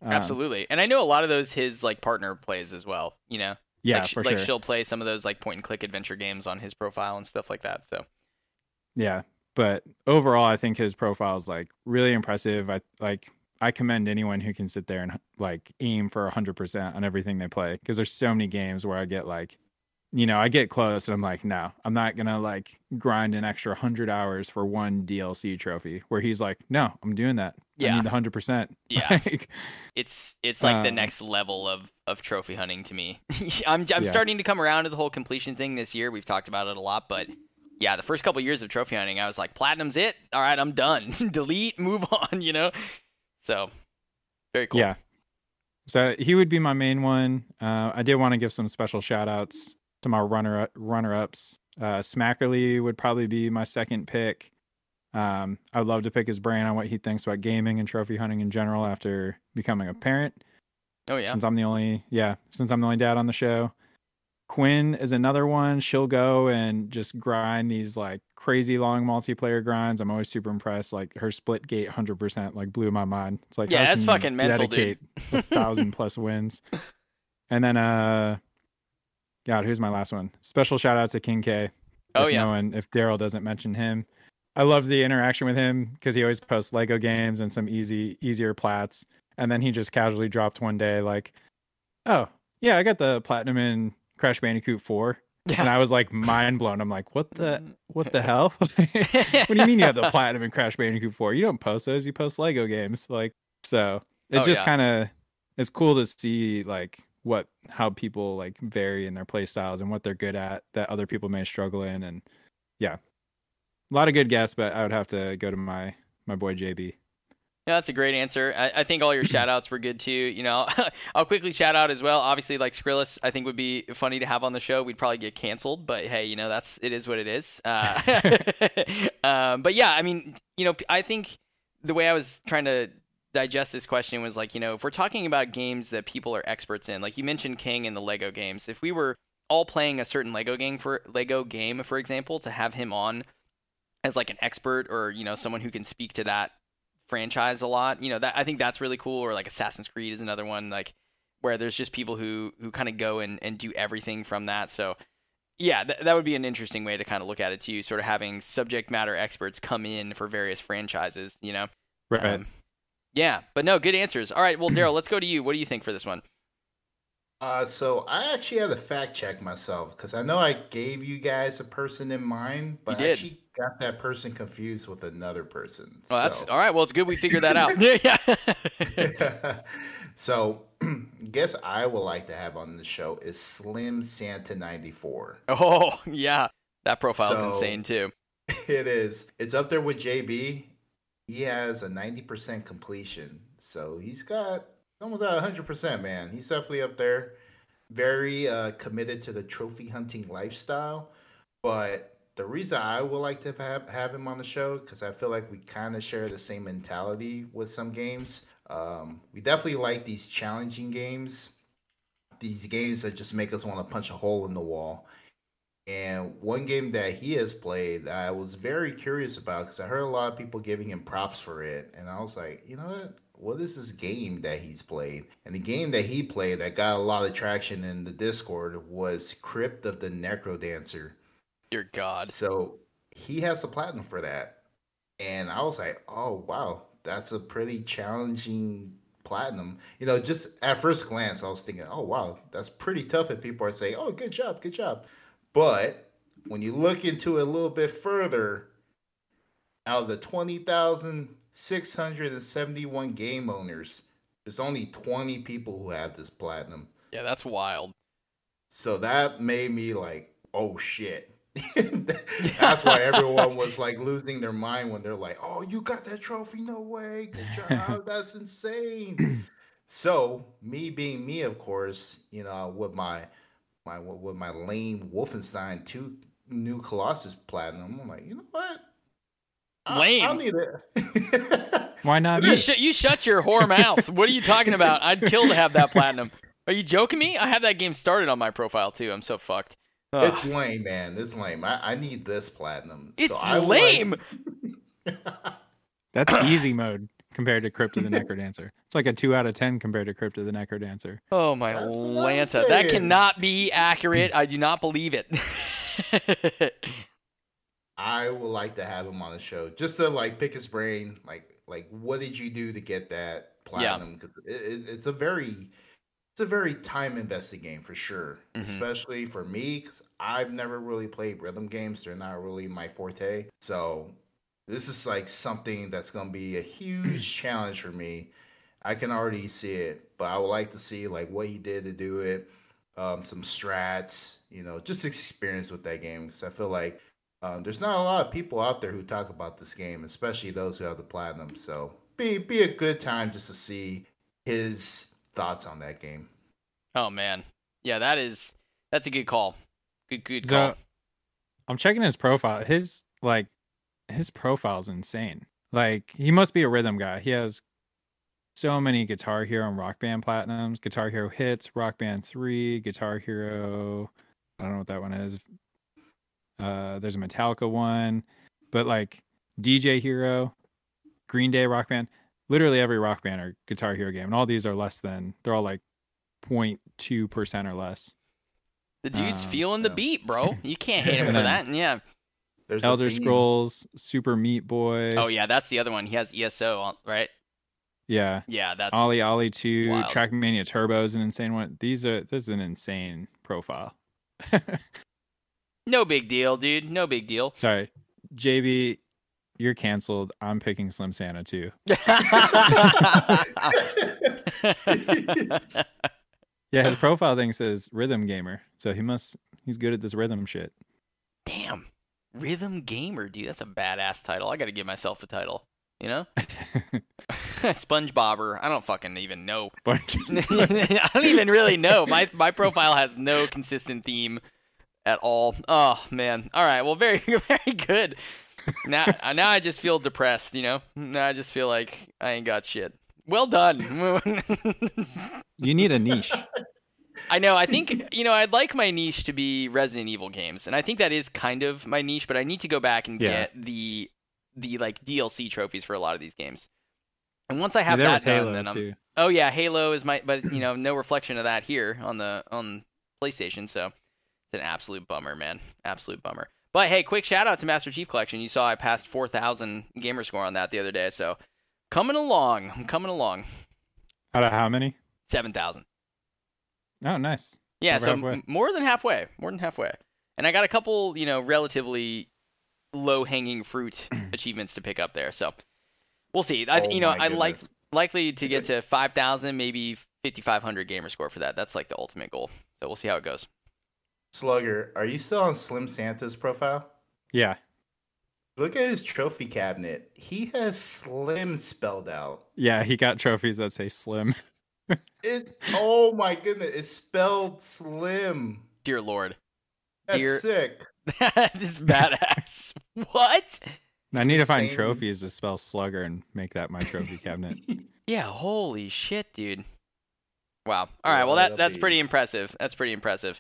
Um, Absolutely. And I know a lot of those his like partner plays as well, you know. Yeah, like, for like sure. she'll play some of those like point and click adventure games on his profile and stuff like that. So Yeah, but overall, I think his profile is like really impressive. I like. I commend anyone who can sit there and like aim for 100% on everything they play because there's so many games where I get like you know, I get close and I'm like, no, I'm not gonna like grind an extra hundred hours for one DLC trophy. Where he's like, no, I'm doing that. I Yeah. need the hundred percent. Yeah. Like, it's it's like the Um, next level of of trophy hunting to me. I'm I'm Yeah. starting to come around to the whole completion thing this year. We've talked about it a lot, but yeah, the first couple years of trophy hunting, I was like, platinum's it. All right, I'm done. Delete, move on. You know. So very cool. Yeah. So he would be my main one. Uh, I did want to give some special shout outs to my runner runner ups. Uh, Smackerly would probably be my second pick. Um, I'd love to pick his brain on what he thinks about gaming and trophy hunting in general after becoming a parent. Oh yeah. Since I'm the only yeah, since I'm the only dad on the show. Quinn is another one. She'll go and just grind these like crazy long multiplayer grinds. I'm always super impressed. Like her Splitgate 100% like blew my mind. It's like Yeah, that's fucking mental, dude. a thousand plus wins. And then uh, God, who's my last one? Special shout out to King K. Oh, yeah. no one, if Daryl doesn't mention him, I love the interaction with him because he always posts Lego games and some easy, easier plats. And then he just casually dropped one day like, "Oh yeah, I got the platinum in Crash Bandicoot 4. And I was like mind blown. I'm like, what the what the hell? what do you mean you have the platinum in Crash Bandicoot 4? You don't post those, you post Lego games. Like so it Oh, just yeah. kind of it's cool to see like what how people like vary in their play styles and what they're good at that other people may struggle in and yeah. A lot of good guests, but I would have to go to my my boy JB. Yeah, that's a great answer. I, I think all your shout outs were good too. You know, I'll quickly shout out as well. Obviously, like Skrillus, I think would be funny to have on the show. We'd probably get canceled, but hey, you know, that's it is what it is. Uh, um, but yeah, I mean, you know, I think the way I was trying to digest this question was like, you know, if we're talking about games that people are experts in, like you mentioned King and the Lego games, if we were all playing a certain Lego game for Lego game, for example, to have him on as like an expert or you know someone who can speak to that franchise a lot. You know, that I think that's really cool. Or like Assassin's Creed is another one, like where there's just people who who kind of go and and do everything from that. So yeah, th- that would be an interesting way to kind of look at it too. Sort of having subject matter experts come in for various franchises. You know, Right. Um, yeah, but no, good answers. All right, well, Daryl, let's go to you. What do you think for this one? Uh, so I actually had to fact check myself because I know I gave you guys a person in mind, but I actually got that person confused with another person. Well, that's all right. Well, it's good we figured that out. yeah. so, guess I would like to have on the show is Slim Santa ninety four. oh, yeah. That profile's So- insane too. It is. It's up there with JB. He has a ninety percent completion, so he's got almost at hundred percent. Man, he's definitely up there. Very uh, committed to the trophy hunting lifestyle. But the reason I would like to have, have him on the show because I feel like we kind of share the same mentality with some games. Um, we definitely like these challenging games. These games that just make us want to punch a hole in the wall. And one game that he has played, I was very curious about because I heard a lot of people giving him props for it, and I was like, you know what? What is this game that he's played? And the game that he played that got a lot of traction in the Discord was Crypt of the NecroDancer. Dear God. So he has the platinum for that. And I was like, oh, wow, that's a pretty challenging platinum. You know, just at first glance, I was thinking, oh, wow, that's pretty tough. And people are saying, oh, good job, good job. But when you look into it a little bit further, out of the 20,671 game owners, there's only 20 people who have this platinum. Yeah, that's wild. So that made me like, oh shit. That's why everyone was like losing their mind when they're like, "Oh, you got that trophy? No way! Good job! That's insane." so me being me, of course, you know, with my my with my lame Wolfenstein two new Colossus platinum, I'm like, you know what? I- Lame. I'll need it. Why not You, sh- you shut your whore mouth. What are you talking about? I'd kill to have that platinum. Are you joking me? I have that game started on my profile too. I'm so fucked. Ugh. it's lame, man. It's lame. I, I need this platinum. It's so I would like- lame. That's easy mode compared to Crypt of the Necrodancer. It's like a two out of ten compared to Crypt of the Necrodancer. Oh my That's Lanta. That cannot be accurate. I do not believe it. I would like to have him on the show just to like pick his brain. Like, like what did you do to get that platinum? Because it, it, it's a very, it's a very time invested game for sure. Mhm. Especially for me, because I've never really played rhythm games. They're not really my forte. So this is like something that's gonna be a huge challenge for me. I can already see it, but I would like to see like what he did to do it, um, some strats, you know, just experience with that game because I feel like um, there's not a lot of people out there who talk about this game, especially those who have the platinum. So be be a good time just to see his thoughts on that game. oh man. Yeah, that is that's a good call. Good good So- call. I'm checking his profile. His like his profile's insane. Like he must be a rhythm guy. He has so many Guitar Hero and Rock Band platinums, Guitar Hero hits, Rock Band 3, Guitar Hero I don't know what that one is. Uh there's a Metallica one, but like DJ Hero, Green Day Rock Band, literally every Rock Band or Guitar Hero game and all these are less than they're all like 0.2% or less. The dude's um, feeling the yeah. beat, bro. You can't hate him for that. then- Yeah. There's Elder. Scrolls, Super Meat Boy. Oh yeah, that's the other one. He has ESO, right? yeah. Yeah, that's OlliOlli 2, wild. Trackmania Turbo is an insane one. These are this is an insane profile. no big deal, dude. No big deal. Sorry. JB, you're canceled. I'm picking Slim Santa too. Yeah, his profile thing says rhythm gamer. So he must he's good at this rhythm shit. Damn. Rhythm Gamer, dude. That's a badass title. I got to give myself a title. You know? SpongeBobber. I don't fucking even know. I don't even really know. My my profile has no consistent theme at all. Oh man. All right. Well, very very good. Now uh, now I just feel depressed. You know. Now I just feel like I ain't got shit. Well done. you need a niche. I know. I think you know. I'd like my niche to be Resident Evil games, and I think that is kind of my niche. But I need to go back and Yeah. get the the like DLC trophies for a lot of these games. And once I have there that done, then I'm too. oh yeah, Halo is my. But you know, no reflection of that here on the on PlayStation. So it's an absolute bummer, man. Absolute bummer. But hey, quick shout out to Master Chief Collection. You saw I passed four thousand gamer score on that the other day. So coming along. I'm coming along. Out of how many? Seven thousand. Oh, nice. Yeah, Over so halfway. m- more than halfway, more than halfway. And I got a couple, you know, relatively low hanging fruit achievements to pick up there. So we'll see. I, Oh you know, I like likely to get to five thousand, maybe fifty five hundred gamer score for that. That's like the ultimate goal. So we'll see how it goes. Slugger, are you still on Slim Santa's profile? Yeah. Look at his trophy cabinet. He has Slim spelled out. Yeah, he got trophies that say slim. It. Oh my goodness! It's spelled Slim. Dear Lord, That's Dear- sick. that is badass. what? I need to find insane. trophies to spell slugger and make that my trophy cabinet. Yeah, holy shit, dude. Wow. All right, well that that's pretty beast. impressive. That's pretty impressive.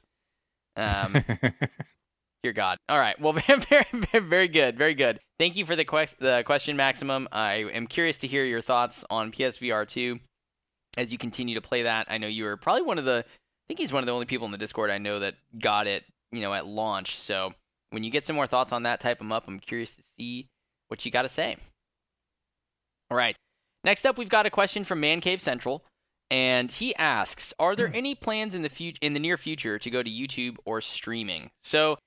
Um. Dear God. All right. Well, very, very, very, very good. Very good. Thank you for the, quest- the question, Maximum. I am curious to hear your thoughts on PSVR 2 as you continue to play that. I know you were probably one of the, I think he's one of the only people in the Discord I know that got it, you know, at launch. So when you get some more thoughts on that, type them up. I'm curious to see what you got to say. All right. Next up, we've got a question from Man Cave Central. And he asks, "Are there hmm. any plans in the fut- in the near future to go to YouTube or streaming?" So,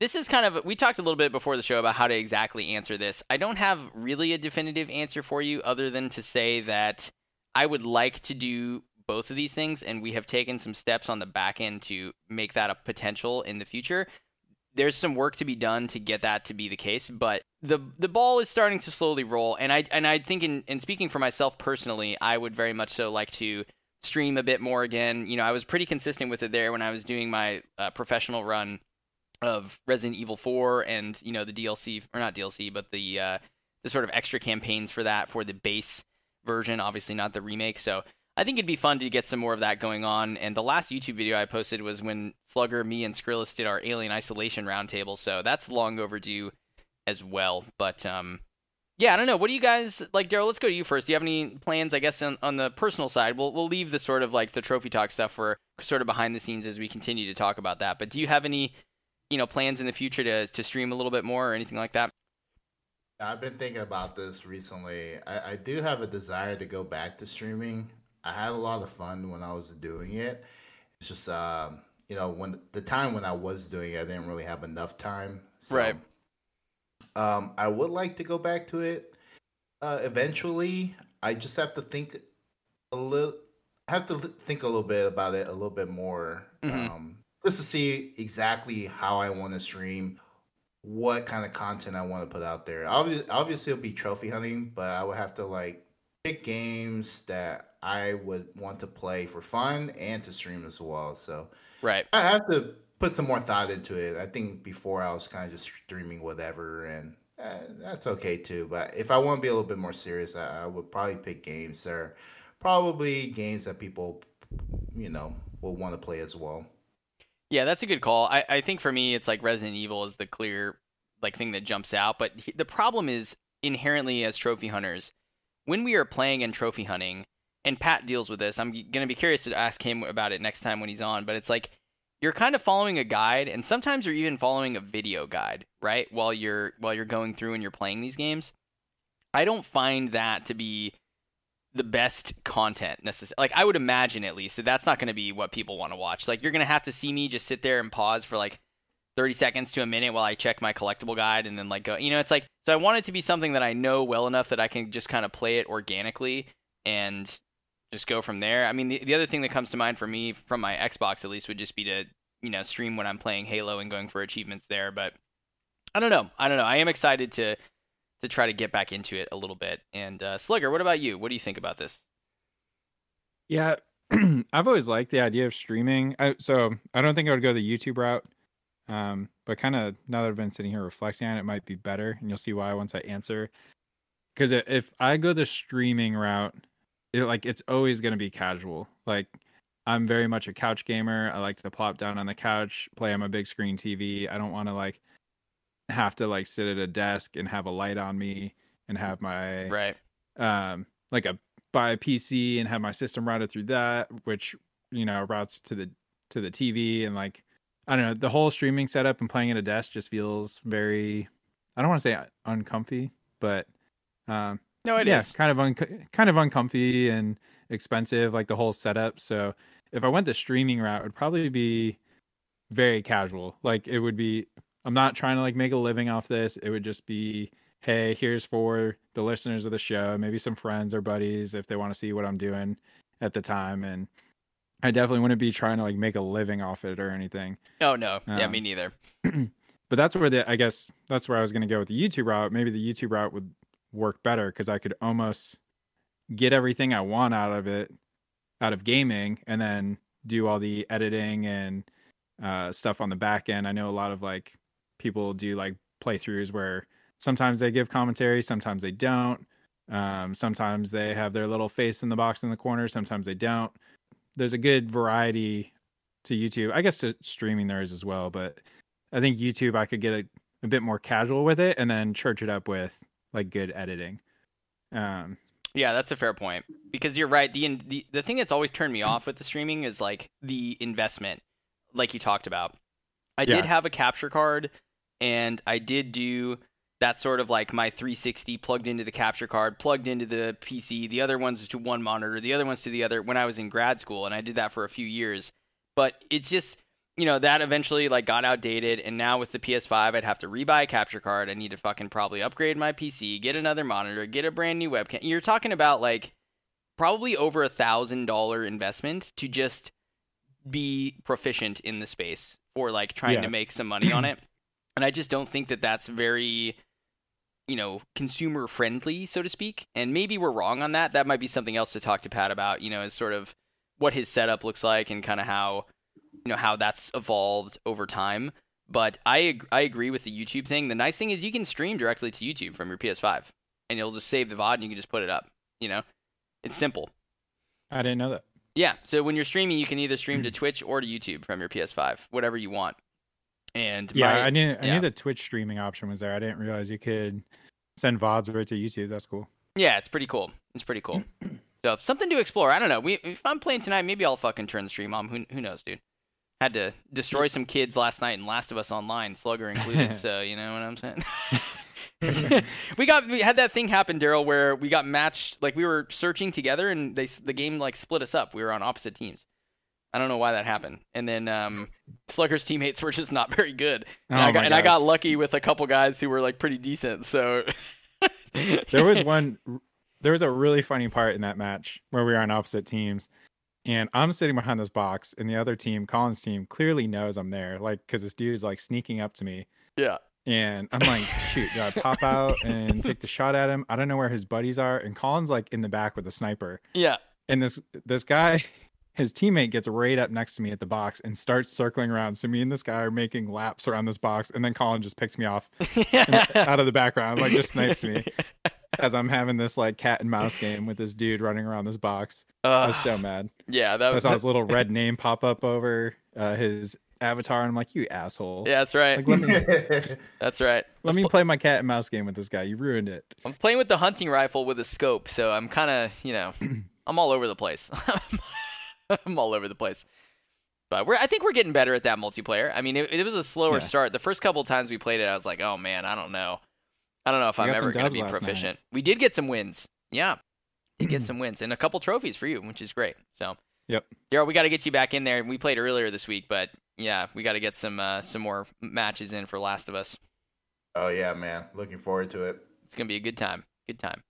this is kind of we talked a little bit before the show about how to exactly answer this. I don't have really a definitive answer for you other than to say that I would like to do both of these things and we have taken some steps on the back end to make that a potential in the future. There's some work to be done to get that to be the case, but the the ball is starting to slowly roll and I and I think in, in speaking for myself personally, I would very much so like to stream a bit more again. You know, I was pretty consistent with it there when I was doing my uh, professional run of Resident Evil 4 and you know the DLC or not DLC, but the uh, the sort of extra campaigns for that for the base version, obviously not the remake. So I think it'd be fun to get some more of that going on. And the last YouTube video I posted was when Slugger, me, and Skrillus did our Alien Isolation roundtable. So that's long overdue as well. But um, yeah, I don't know. What do you guys like, Daryl? Let's go to you first. Do you have any plans? I guess on, on the personal side, we'll we'll leave the sort of like the trophy talk stuff for sort of behind the scenes as we continue to talk about that. But do you have any, you know, plans in the future to to stream a little bit more or anything like that? I've been thinking about this recently. I, I do have a desire to go back to streaming. I had a lot of fun when I was doing it. It's just, um, you know, when the time when I was doing it, I didn't really have enough time. So, Right. Um, I would like to go back to it uh, eventually. I just have to think a little. Have to think a little bit about it a little bit more, Mhm. um, just to see exactly how I want to stream, what kind of content I want to put out there. Obviously, obviously, it'll be trophy hunting, but I would have to like pick games that I would want to play for fun and to stream as well. So Right. I have to put some more thought into it. I think before I was kind of just streaming whatever, and uh, that's okay too. But if I want to be a little bit more serious, I, I would probably pick games that are probably games that people, you know, will want to play as well. Yeah, that's a good call. I, I think for me, it's like Resident Evil is the clear like thing that jumps out. But the problem is inherently as trophy hunters, when we are playing and trophy hunting, and Pat deals with this. I'm gonna be curious to ask him about it next time when he's on. But it's like you're kind of following a guide, and sometimes you're even following a video guide, right? While you're while you're going through and you're playing these games. I don't find that to be the best content necessarily. Like I would imagine at least that that's not going to be what people want to watch. Like you're going to have to see me just sit there and pause for like 30 seconds to a minute while I check my collectible guide and then like go, you know, it's like so I want it to be something that I know well enough that I can just kind of play it organically and just go from there. I mean, the, the other thing that comes to mind for me from my Xbox at least would just be to, you know, stream when I'm playing Halo and going for achievements there, but I don't know. I don't know. I am excited to to try to get back into it a little bit. And uh, Slugger, what about you? What do you think about this? Yeah, I've always liked the idea of streaming. I, so I don't think I would go the YouTube route. Um, but kind of now that I've been sitting here reflecting on it, it might be better, and you'll see why once I answer. Because if I go the streaming route, it, like it's always going to be casual. Like I'm very much a couch gamer. I like to plop down on the couch, play on my big screen TV. I don't want to like have to like sit at a desk and have a light on me and have my Right. um like a buy a PC and have my system routed through that, which you know routes to the to the TV and like I don't know the whole streaming setup and playing at a desk just feels very I don't want to say uncomfy, but um No, it is. yeah, kind of un- kind of uncomfy and expensive, like the whole setup. So if I went the streaming route, it would probably be very casual. Like it would be I'm not trying to like make a living off this. It would just be, hey, here's for the listeners of the show, maybe some friends or buddies if they want to see what I'm doing at the time. And I definitely wouldn't be trying to like make a living off it or anything. Oh no, yeah, Um, me neither. but that's where the I guess that's where I was going to go with the YouTube route. Maybe the YouTube route would work better because I could almost get everything I want out of it, out of gaming, and then do all the editing and uh, stuff on the back end. I know a lot of like people do like playthroughs where sometimes they give commentary, sometimes they don't. Um, sometimes they have their little face in the box in the corner, sometimes they don't. There's a good variety to YouTube. I guess to streaming there is as well, but I think YouTube I could get a, a bit more casual with it and then church it up with like good editing. Um, Yeah, that's a fair point. Because you're right. The, in, the the thing that's always turned me off with the streaming is like the investment, like you talked about. I Yeah. did have a capture card, and I did do that sort of like my 360 plugged into the capture card, plugged into the PC. The other ones to one monitor, the other ones to the other. When I was in grad school, and I did that for a few years. But it's just you know that eventually like got outdated and now with the ps5 i'd have to rebuy a capture card i need to fucking probably upgrade my pc get another monitor get a brand new webcam you're talking about like probably over a thousand dollar investment to just be proficient in the space for like trying Yeah. to make some money on it and i just don't think that that's very you know consumer friendly so to speak and maybe we're wrong on that that might be something else to talk to pat about you know is sort of what his setup looks like and kind of how you know how that's evolved over time. But I ag- I agree with the YouTube thing. The nice thing is you can stream directly to YouTube from your PS5, and you'll just save the VOD and you can just put it up. You know, it's simple. I didn't know that. Yeah. So when you're streaming, you can either stream to Twitch or to YouTube from your PS5, whatever you want. And Yeah, my- I knew I yeah. knew the Twitch streaming option was there. I didn't realize you could send VODs right to YouTube. That's cool. Yeah, it's pretty cool. It's pretty cool. so something to explore. I don't know. We, if I'm playing tonight, maybe I'll fucking turn the stream on. Who who knows, dude? Had to destroy some kids last night in Last of Us Online, Slugger included. so you know what I'm saying. we got we had that thing happen, Daryl, where we got matched. Like we were searching together, and they the game like split us up. We were on opposite teams. I don't know why that happened. And then um, Slugger's teammates were just not very good. And, Oh I got, and I got lucky with a couple guys who were like pretty decent. So there was one there was a really funny part in that match where we were on opposite teams and i'm sitting behind this box and the other team colin's team clearly knows i'm there like because this dude's like sneaking up to me yeah. and i'm like shoot do i pop out and take the shot at him i don't know where his buddies are and colin's like in the back with a sniper Yeah. and this this guy his teammate gets right up next to me at the box and starts circling around so me and this guy are making laps around this box and then colin just picks me off out of the background like just snipes me as i'm having this like cat and mouse game with this dude running around this box i was Uh, so mad yeah, that was. i saw his little red name pop up over uh, his avatar and i'm like you asshole Yeah, that's right. like let me That's right. let Let's me pl- play my cat and mouse game with this guy you ruined it I'm playing with the hunting rifle with a scope, so I'm kind of, you know, I'm all over the place. I'm all over the place. But we're I think we're getting better at that multiplayer. I mean, it, it was a slower Yeah. start. The first couple of times we played it, I was like, "Oh man, I don't know. I don't know if We I'm ever going to be last night. proficient." We did get some wins. Yeah. Did get some wins and a couple trophies for you, which is great. So, Yep. Daryl, we got to get you back in there. We played earlier this week, but yeah, we got to get some uh, some more matches in for Last of Us. oh yeah, man. Looking forward to it. It's gonna be a good time. Good time.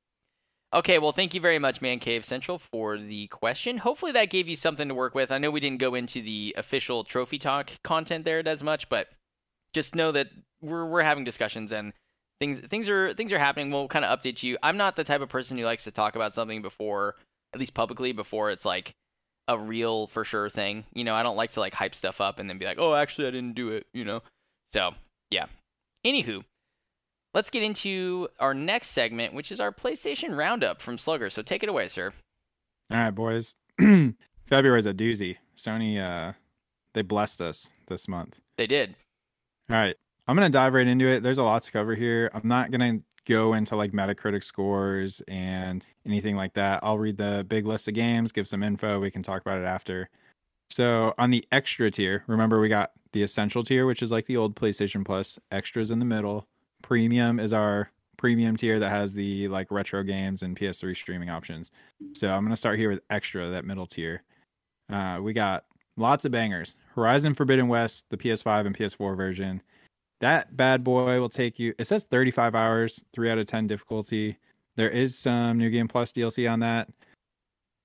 Okay, well, thank you very much, Man Cave Central, for the question. Hopefully, that gave you something to work with. I know we didn't go into the official trophy talk content there as much, but just know that we're we're having discussions and things things are things are happening. We'll kind of update you. I'm not the type of person who likes to talk about something before, at least publicly, before it's like a real for sure thing. You know, I don't like to like hype stuff up and then be like, oh, actually, I didn't do it. You know, so yeah. Anywho, let's get into our next segment, which is our PlayStation Roundup from Slugger. So take it away, sir. all right boys february's a doozy sony uh they blessed us this month They did. All right. I'm going to dive right into it. There's a lot to cover here. I'm not going to go into like Metacritic scores and anything like that. I'll read the big list of games, give some info. We can talk about it after. So, on the extra tier, remember we got the essential tier, which is like the old PlayStation Plus, extras in the middle. Premium is our premium tier that has the like retro games and PS3 streaming options. So, I'm to start here with extra, that middle tier. Uh, we got lots of bangers. Horizon Forbidden West, the PS5 and PS4 version. That bad boy will take you. It says 35 hours, three out of 10 difficulty. There is some New Game Plus DLC on that.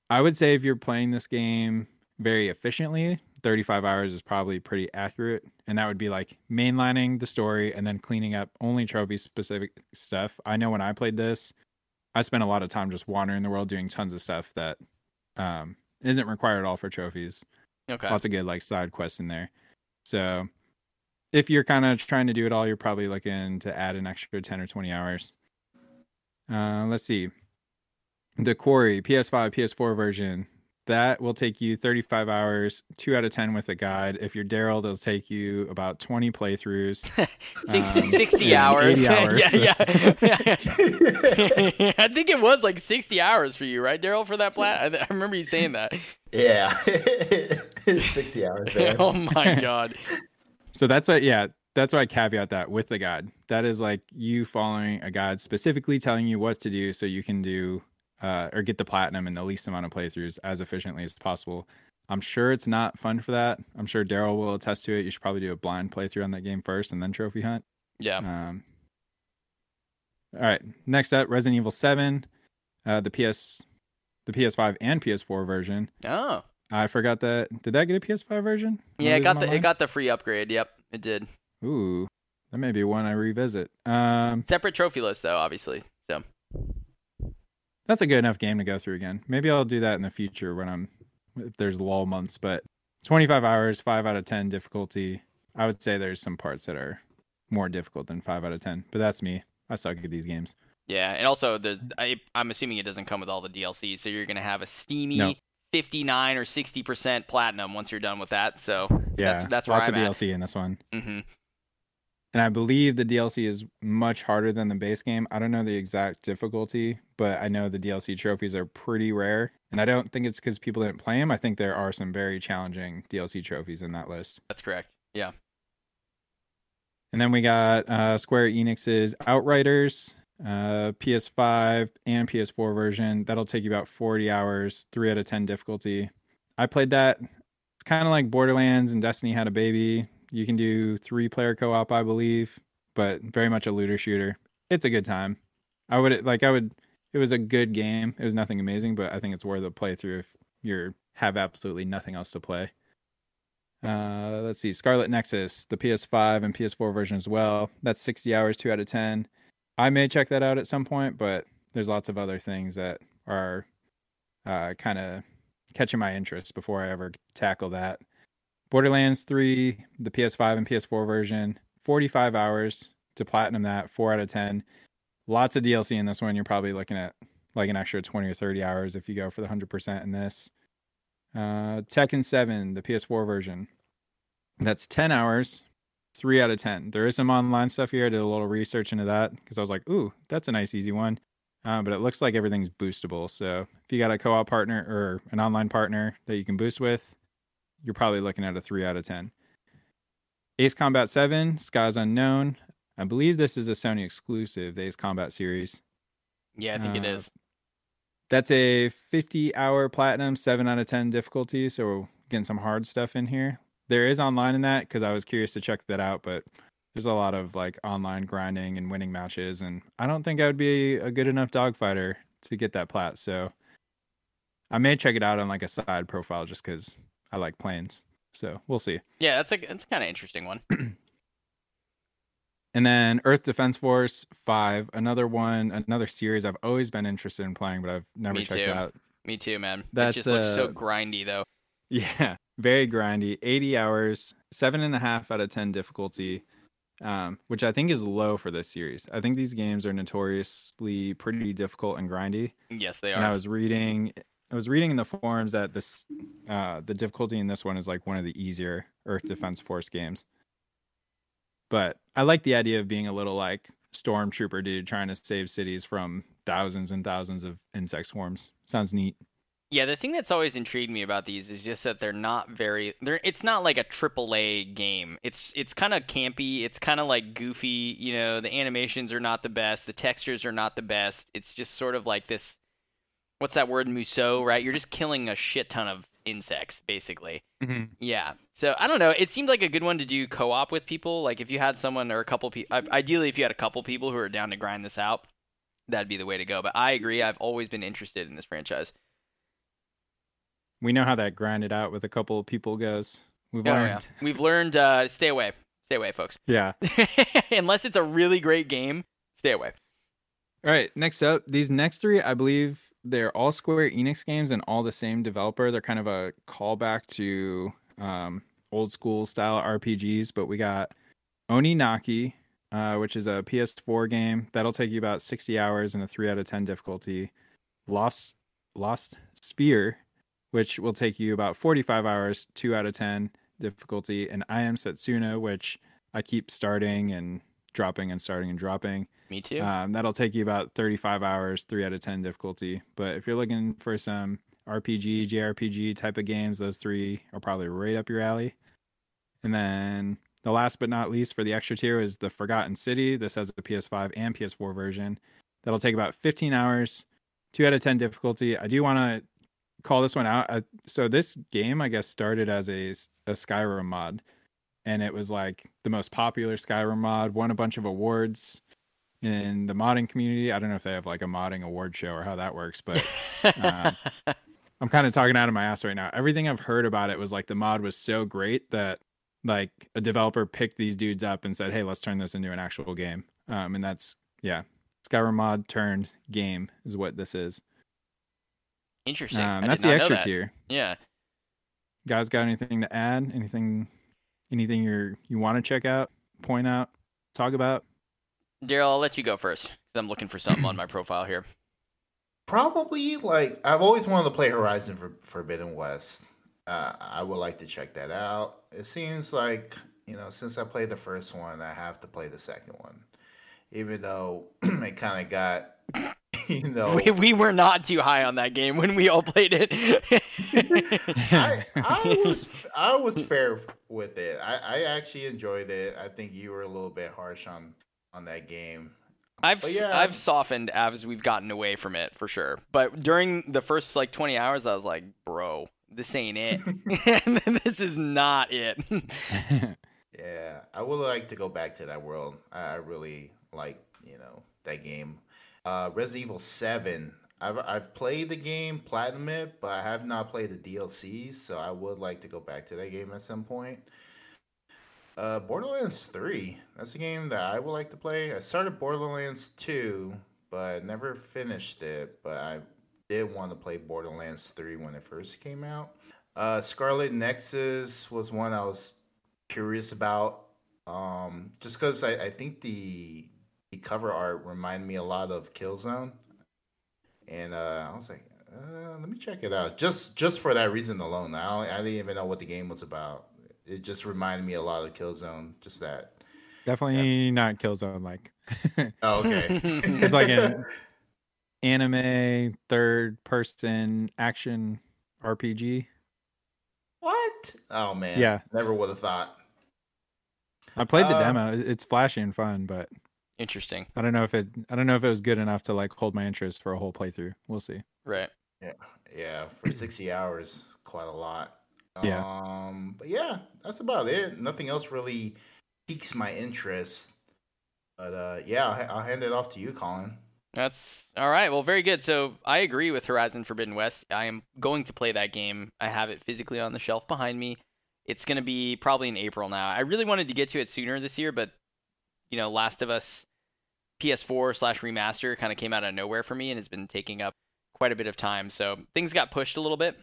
I would say if you're playing this game very efficiently, 35 hours is probably pretty accurate. And that would be like mainlining the story and then cleaning up only trophy specific stuff. I know when I played this, I spent a lot of time just wandering the world doing tons of stuff that um, isn't required at all for trophies. Okay. Lots of good like side quests in there. So if you're kind of trying to do it all, you're probably looking to add an extra 10 or 20 hours. Uh, let's see. The Quarry PS5, PS4 version that will take you 35 hours, two out of 10 with a guide. If you're Daryl, it'll take you about 20 playthroughs. 60, Um, 60 hours. 80 hours. yeah, yeah. I think it was like 60 hours for you, right, Daryl, for that plat? I, I remember you saying that. Yeah, sixty hours. Man. oh my god. So that's a yeah, that's why I caveat that with the guide. That is like you following a guide specifically telling you what to do so you can do uh, or get the platinum in the least amount of playthroughs as efficiently as possible. I'm sure it's not fun for that. I'm sure Daryl will attest to it. You should probably do a blind playthrough on that game first and then trophy hunt. Yeah. Um, all right, next up, Resident Evil Seven, uh, the PS, the PS5 and PS4 version. Oh. I forgot that. Did that get a PS5 version? Yeah, it got the it got the free upgrade. Yep, it did. Ooh, that may be one I revisit. Um, Separate trophy list though, obviously. So that's a good enough game to go through again. Maybe I'll do that in the future when I'm if there's lull months. But 25 hours, five out of 10 difficulty. I would say there's some parts that are more difficult than five out of 10, but that's me. I suck at these games. yeah, and also the I, I'm assuming it doesn't come with all the DLC, so you're gonna have a steamy No. 59 or 60 percent platinum once you're done with that. So Yeah, that's that's where lots I'm of at. DLC in this one. hmm And I believe the DLC is much harder than the base game. I don't know the exact difficulty, but I know the DLC trophies are pretty rare. And I don't think it's because people didn't play them. I think there are some very challenging DLC trophies in that list. That's correct. Yeah. And then we got uh, Square Enix's Outriders, uh, PS5 and PS4 version. That'll take you about 40 hours, 3 out of 10 difficulty. I played that. It's kind of like Borderlands and Destiny had a baby. You can do three player co op, I believe, but very much a looter shooter. It's a good time. I would like, I would, it was a good game. It was nothing amazing, but I think it's worth a playthrough if you're have absolutely nothing else to play. Uh, let's see, Scarlet Nexus, the PS5 and PS4 version as well. That's 60 hours, two out of 10. I may check that out at some point, but there's lots of other things that are uh, kind of catching my interest before I ever tackle that. Borderlands 3, the PS5 and PS4 version, 45 hours to platinum that, 4 out of 10. Lots of DLC in this one. You're probably looking at like an extra 20 or 30 hours if you go for the 100% in this. Uh, Tekken 7, the PS4 version. That's 10 hours, 3 out of 10. There is some online stuff here. I did a little research into that because I was like, ooh, that's a nice, easy one. Uh, but it looks like everything's boostable. So if you got a co op partner or an online partner that you can boost with, you're probably looking at a 3 out of 10. Ace Combat 7, Skies Unknown. I believe this is a Sony exclusive, the Ace Combat series. Yeah, I think it Uh, is. That's a 50 hour platinum, 7 out of 10 difficulty. So we're getting some hard stuff in here. There is online in that because I was curious to check that out, but there's a lot of like online grinding and winning matches. And I don't think I would be a good enough dogfighter to get that plat. So I may check it out on like a side profile just because I like planes. So we'll see. Yeah, that's a that's kind of interesting one. And then Earth Defense Force 5, another one, another series I've always been interested in playing, but I've never Me checked too. out. Me too, man. That just looks so uh, grindy though. Yeah, very grindy. 80 hours, seven and a half out of 10 difficulty, um, which I think is low for this series. I think these games are notoriously pretty difficult and grindy. Yes, they are. And I was reading, I was reading in the forums that this, uh, the difficulty in this one is like one of the easier Earth Defense Force games. But I like the idea of being a little like stormtrooper dude trying to save cities from thousands and thousands of insect swarms. Sounds neat. Yeah, the thing that's always intrigued me about these is just that they're not very they're it's not like a triple A game. It's it's kind of campy, it's kind of like goofy, you know, the animations are not the best, the textures are not the best. It's just sort of like this what's that word musou, right? You're just killing a shit ton of insects, basically. Mhm. Yeah. So I don't know. It seemed like a good one to do co-op with people. Like if you had someone or a couple people, ideally if you had a couple people who are down to grind this out, that'd be the way to go. But I agree. I've always been interested in this franchise. We know how that grinded out with a couple of people goes. We've Oh, learned. yeah. We've learned. Uh, stay away. Stay away, folks. Yeah. Unless it's a really great game, stay away. All right. Next up, these next three, I believe they're all Square Enix games and all the same developer. They're kind of a callback to um, old school style RPGs, but we got Oninaki, uh, which is a PS4 game that'll take you about 60 hours and a 3 out of 10 difficulty. Lost Lost Sphear, which will take you about 45 hours, 2 out of 10 difficulty, and I Am Setsuna, which I keep starting and dropping and starting and dropping. Me too. Um, that'll take you about 35 hours, 3 out of 10 difficulty. But if you're looking for some RPG, JRPG type of games, those three are probably right up your alley. And then the last but not least for the extra tier is The Forgotten City. This has a PS5 and PS4 version. That'll take about 15 hours, 2 out of 10 difficulty. I do want to call this one out. So this game, I guess, started as a, a Skyrim mod. And it was like the most popular Skyrim mod, won a bunch of awards in the modding community. I don't know if they have like a modding award show or how that works, but uh, I'm kind of talking out of my ass right now. Everything I've heard about it was like the mod was so great that like a developer picked these dudes up and said, "Hey, let's turn this into an actual game." Um, and that's yeah, Skyrim mod turned game is what this is. Interesting. Um, that's the extra that. tier. Yeah. Guys, got anything to add? Anything? Anything you're you want to check out, point out, talk about? Daryl, I'll let you go first 'cause I'm looking for something on my profile here. Probably like I've always wanted to play Horizon for Forbidden West. Uh, I would like to check that out. It seems like you know since I played the first one, I have to play the second one, even though it kind of got you know. We, we were not too high on that game when we all played it. I, I was I was fair with it. I, I actually enjoyed it. I think you were a little bit harsh on on that game. I've yeah. I've softened as we've gotten away from it for sure. But during the first like 20 hours, I was like, bro, this ain't it. this is not it. Yeah, I would like to go back to that world. I really like you know that game. Uh, Resident Evil Seven. I've I've played the game, platinum it, but I have not played the DLCs. So I would like to go back to that game at some point. Uh, Borderlands Three. That's a game that I would like to play. I started Borderlands Two, but never finished it. But I did want to play Borderlands Three when it first came out. Uh, Scarlet Nexus was one I was curious about. Um, just because I, I think the the cover art reminded me a lot of Killzone, and uh, I was like, uh, let me check it out. Just just for that reason alone. I I didn't even know what the game was about. It just reminded me a lot of Killzone. Just that. Definitely not Killzone like. Oh, okay. It's like an anime third person action RPG. what? Oh man. Yeah. Never would have thought. I played the Uh, demo. It's flashy and fun, but Interesting. I don't know if it I don't know if it was good enough to like hold my interest for a whole playthrough. We'll see. Right. Yeah, yeah, for 60 hours, quite a lot. Yeah. Um, but yeah, that's about it. Nothing else really piques my interest. But uh, yeah, I'll, I'll hand it off to you, Colin. That's all right. Well, very good. So I agree with Horizon Forbidden West. I am going to play that game. I have it physically on the shelf behind me. It's going to be probably in April now. I really wanted to get to it sooner this year, but you know, Last of Us PS4 slash remaster kind of came out of nowhere for me and has been taking up quite a bit of time. So things got pushed a little bit.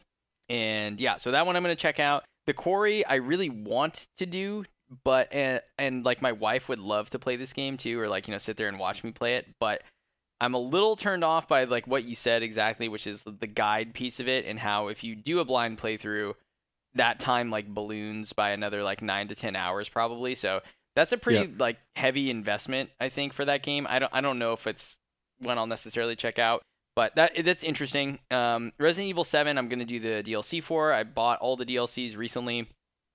And yeah, so that one I'm going to check out. The Quarry, I really want to do, but and, and like my wife would love to play this game too, or like you know sit there and watch me play it. But I'm a little turned off by like what you said exactly, which is the guide piece of it, and how if you do a blind playthrough, that time like balloons by another like nine to ten hours probably. So that's a pretty like heavy investment, I think, for that game. I don't I don't know if it's one I'll necessarily check out. But that that's interesting. Um, Resident Evil 7, I'm going to do the DLC for. I bought all the DLCs recently,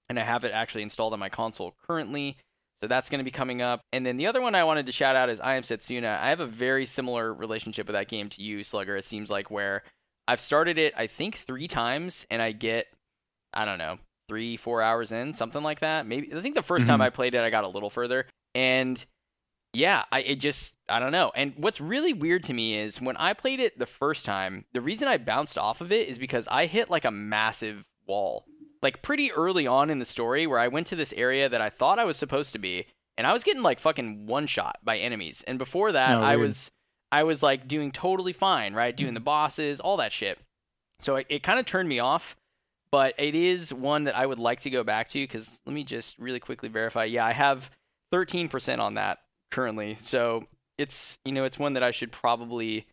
and I have it actually installed on my console currently. So that's going to be coming up. And then the other one I wanted to shout out is I Am Setsuna. I have a very similar relationship with that game to you, Slugger. It seems like where I've started it, I think, three times, and I get I don't know, three, four hours in, something like that. Maybe I think the 1st time Mhm. I played it, I got a little further, and yeah, I it just I don't know. And what's really weird to me is when I played it the first time, the reason I bounced off of it is because I hit like a massive wall, like pretty early on in the story, where I went to this area that I thought I was supposed to be, and I was getting like fucking one shot by enemies. And before that, Oh, I was I was like doing totally fine, right, doing the mm-hmm. bosses, all that shit. So it, it kind of turned me off. But it is one that I would like to go back to because let me just really quickly verify. Yeah, I have 13% on that currently. So it's you know it's one that I should probably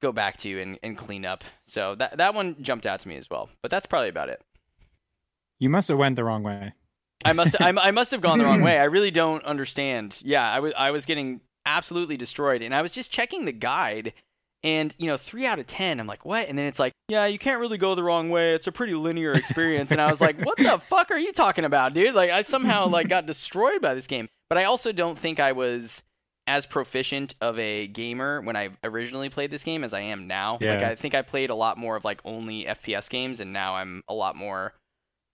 go back to and, and clean up. So that that one jumped out to me as well. But that's probably about it. You must have went the wrong way. I must I, I must have gone the wrong way. I really don't understand. Yeah, I was I was getting absolutely destroyed, and I was just checking the guide, and you know three out of ten. I'm like, what? And then it's like, yeah, you can't really go the wrong way. It's a pretty linear experience. and I was like, what the fuck are you talking about, dude? Like I somehow like got destroyed by this game. But I also don't think I was as proficient of a gamer when I originally played this game as I am now. Like I think I played a lot more of like only FPS games, and now I'm a lot more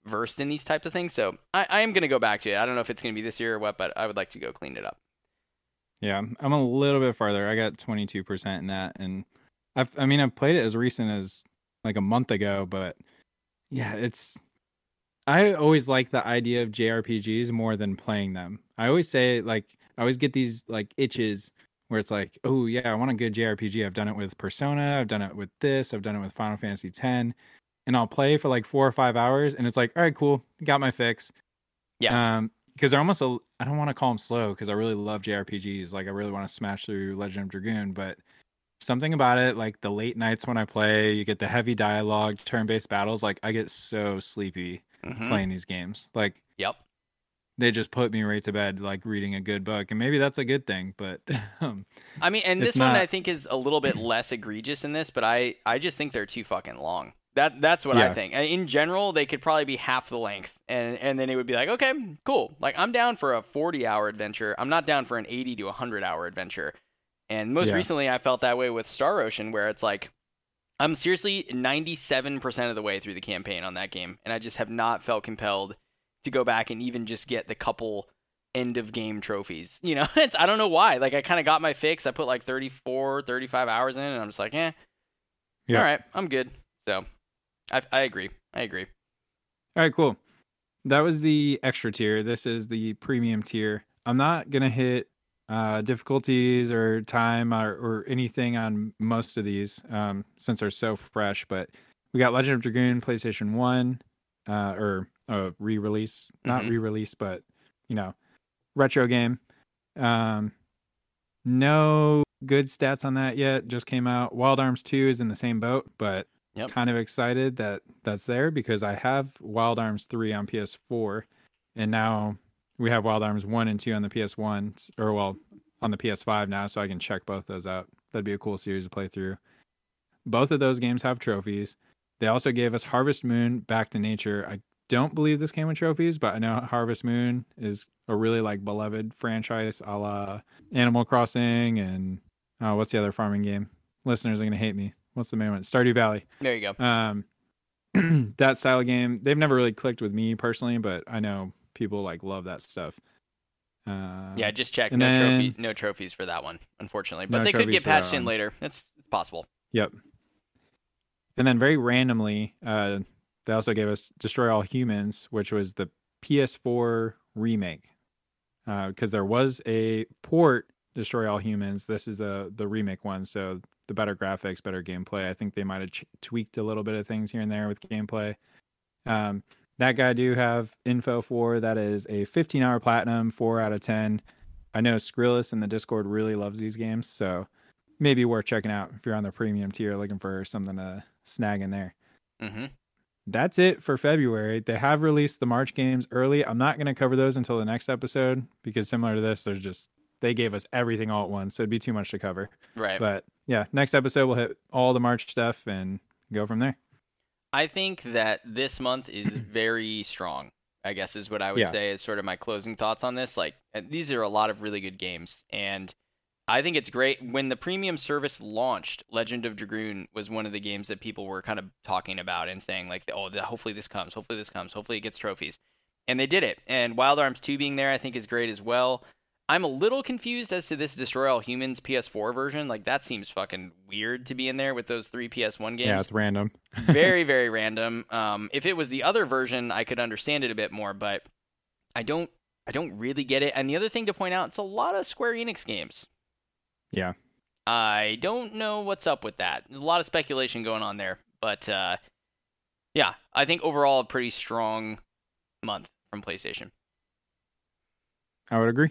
versed in these types of things. So I, I am gonna go back to it. I don't know if it's gonna be this year or what, but I would like to go clean it up. Yeah, I'm a little bit farther. I got 22% in that, and I've, I mean, I've played it as recent as like a month ago, but yeah, it's. I always like the idea of JRPGs more than playing them. I always say like I always get these like itches where it's like, oh yeah, I want a good JRPG. I've done it with Persona, I've done it with this, I've done it with Final Fantasy X, and I'll play for like four or five hours, and it's like, all right, cool, got my fix. Yeah. Um, because they're almost a, I don't want to call them slow because I really love JRPGs. Like I really want to smash through Legend of Dragoon, but something about it, like the late nights when I play, you get the heavy dialogue, turn-based battles. Like I get so sleepy Mhm. playing these games. Like Yep. they just put me right to bed, like reading a good book, and maybe that's a good thing. But um, I mean, and this one I think is a little bit less egregious in this, but I I just think they're too fucking long. That that's what I think. In general, they could probably be half the length, and and then it would be like, okay, cool. Like I'm down for a 40 hour adventure. I'm not down for an 80 to 100 hour adventure. And most Yeah. recently, I felt that way with Star Ocean, where it's like I'm seriously 97% of the way through the campaign on that game, and I just have not felt compelled to go back and even just get the couple end of game trophies. You know, it's I don't know why. Like I kind of got my fix. I put like 34, 35 hours in, and I'm just like, eh, Yeah. all right, I'm good. So, I I agree. I agree. All right, cool. That was the extra tier. This is the premium tier. I'm not gonna hit uh, difficulties or time or, or anything on most of these um, since they're so fresh. But we got Legend of Dragoon PlayStation One, uh, or a re-release, not Mhm. re-release, but you know, retro game. Um, no good stats on that yet. Just came out. Wild Arms Two is in the same boat, but Yep. kind of excited that that's there because I have Wild Arms 3 on PS4 and now we have Wild Arms 1 and 2 on the PS1 or well on the PS5 now so I can check both those out. That'd be a cool series to play through. Both of those games have trophies. They also gave us Harvest Moon Back to Nature. I don't believe this came with trophies, but I know Harvest Moon is a really like beloved franchise a la Animal Crossing and uh, what's the other farming game? Listeners are gonna hate me. What's the main one? Stardew Valley There you go. um that style of game they've never really clicked with me personally but i know people like love that stuff uh Yeah, just check. No trophy, no trophies for that one, unfortunately. But No they could get patched in later. It's it's possible. yep and then very randomly uh they also gave us destroy all humans which was the ps4 remake because there was a port destroy all humans this is the the remake one so the better graphics better gameplay i think they might have ch- tweaked a little bit of things here and there with gameplay um that guy I do have info for that is a 15 hour platinum 4 out of 10 i know skrillis in the discord really loves these games so maybe worth checking out if you're on the premium tier looking for something to snag in there hmm that's it for February. They have released the March games early. I'm not going to cover those until the next episode because similar to this, there's just they gave us everything all at once, so it'd be too much to cover. Right. But yeah, next episode we'll hit all the March stuff and go from there. I think that this month is very strong. I guess is what I would Yeah. say is sort of my closing thoughts on this. Like these are a lot of really good games, and I think it's great. When the premium service launched, Legend of Dragoon was one of the games that people were kind of talking about and saying like, "Oh, the, hopefully this comes. Hopefully this comes. Hopefully it gets trophies." And they did it. And Wild Arms 2 being there, I think, is great as well. I'm a little confused as to this Destroy All Humans PS4 version. Like that seems fucking weird to be in there with those three PS1 games. Yeah, it's random. very, very random. Um, if it was the other version, I could understand it a bit more, but I don't. I don't really get it. And the other thing to point out, it's a lot of Square Enix games. Yeah. I don't know what's up with that. There's a lot of speculation going on there, but uh, yeah, I think overall a pretty strong month from PlayStation. I would agree.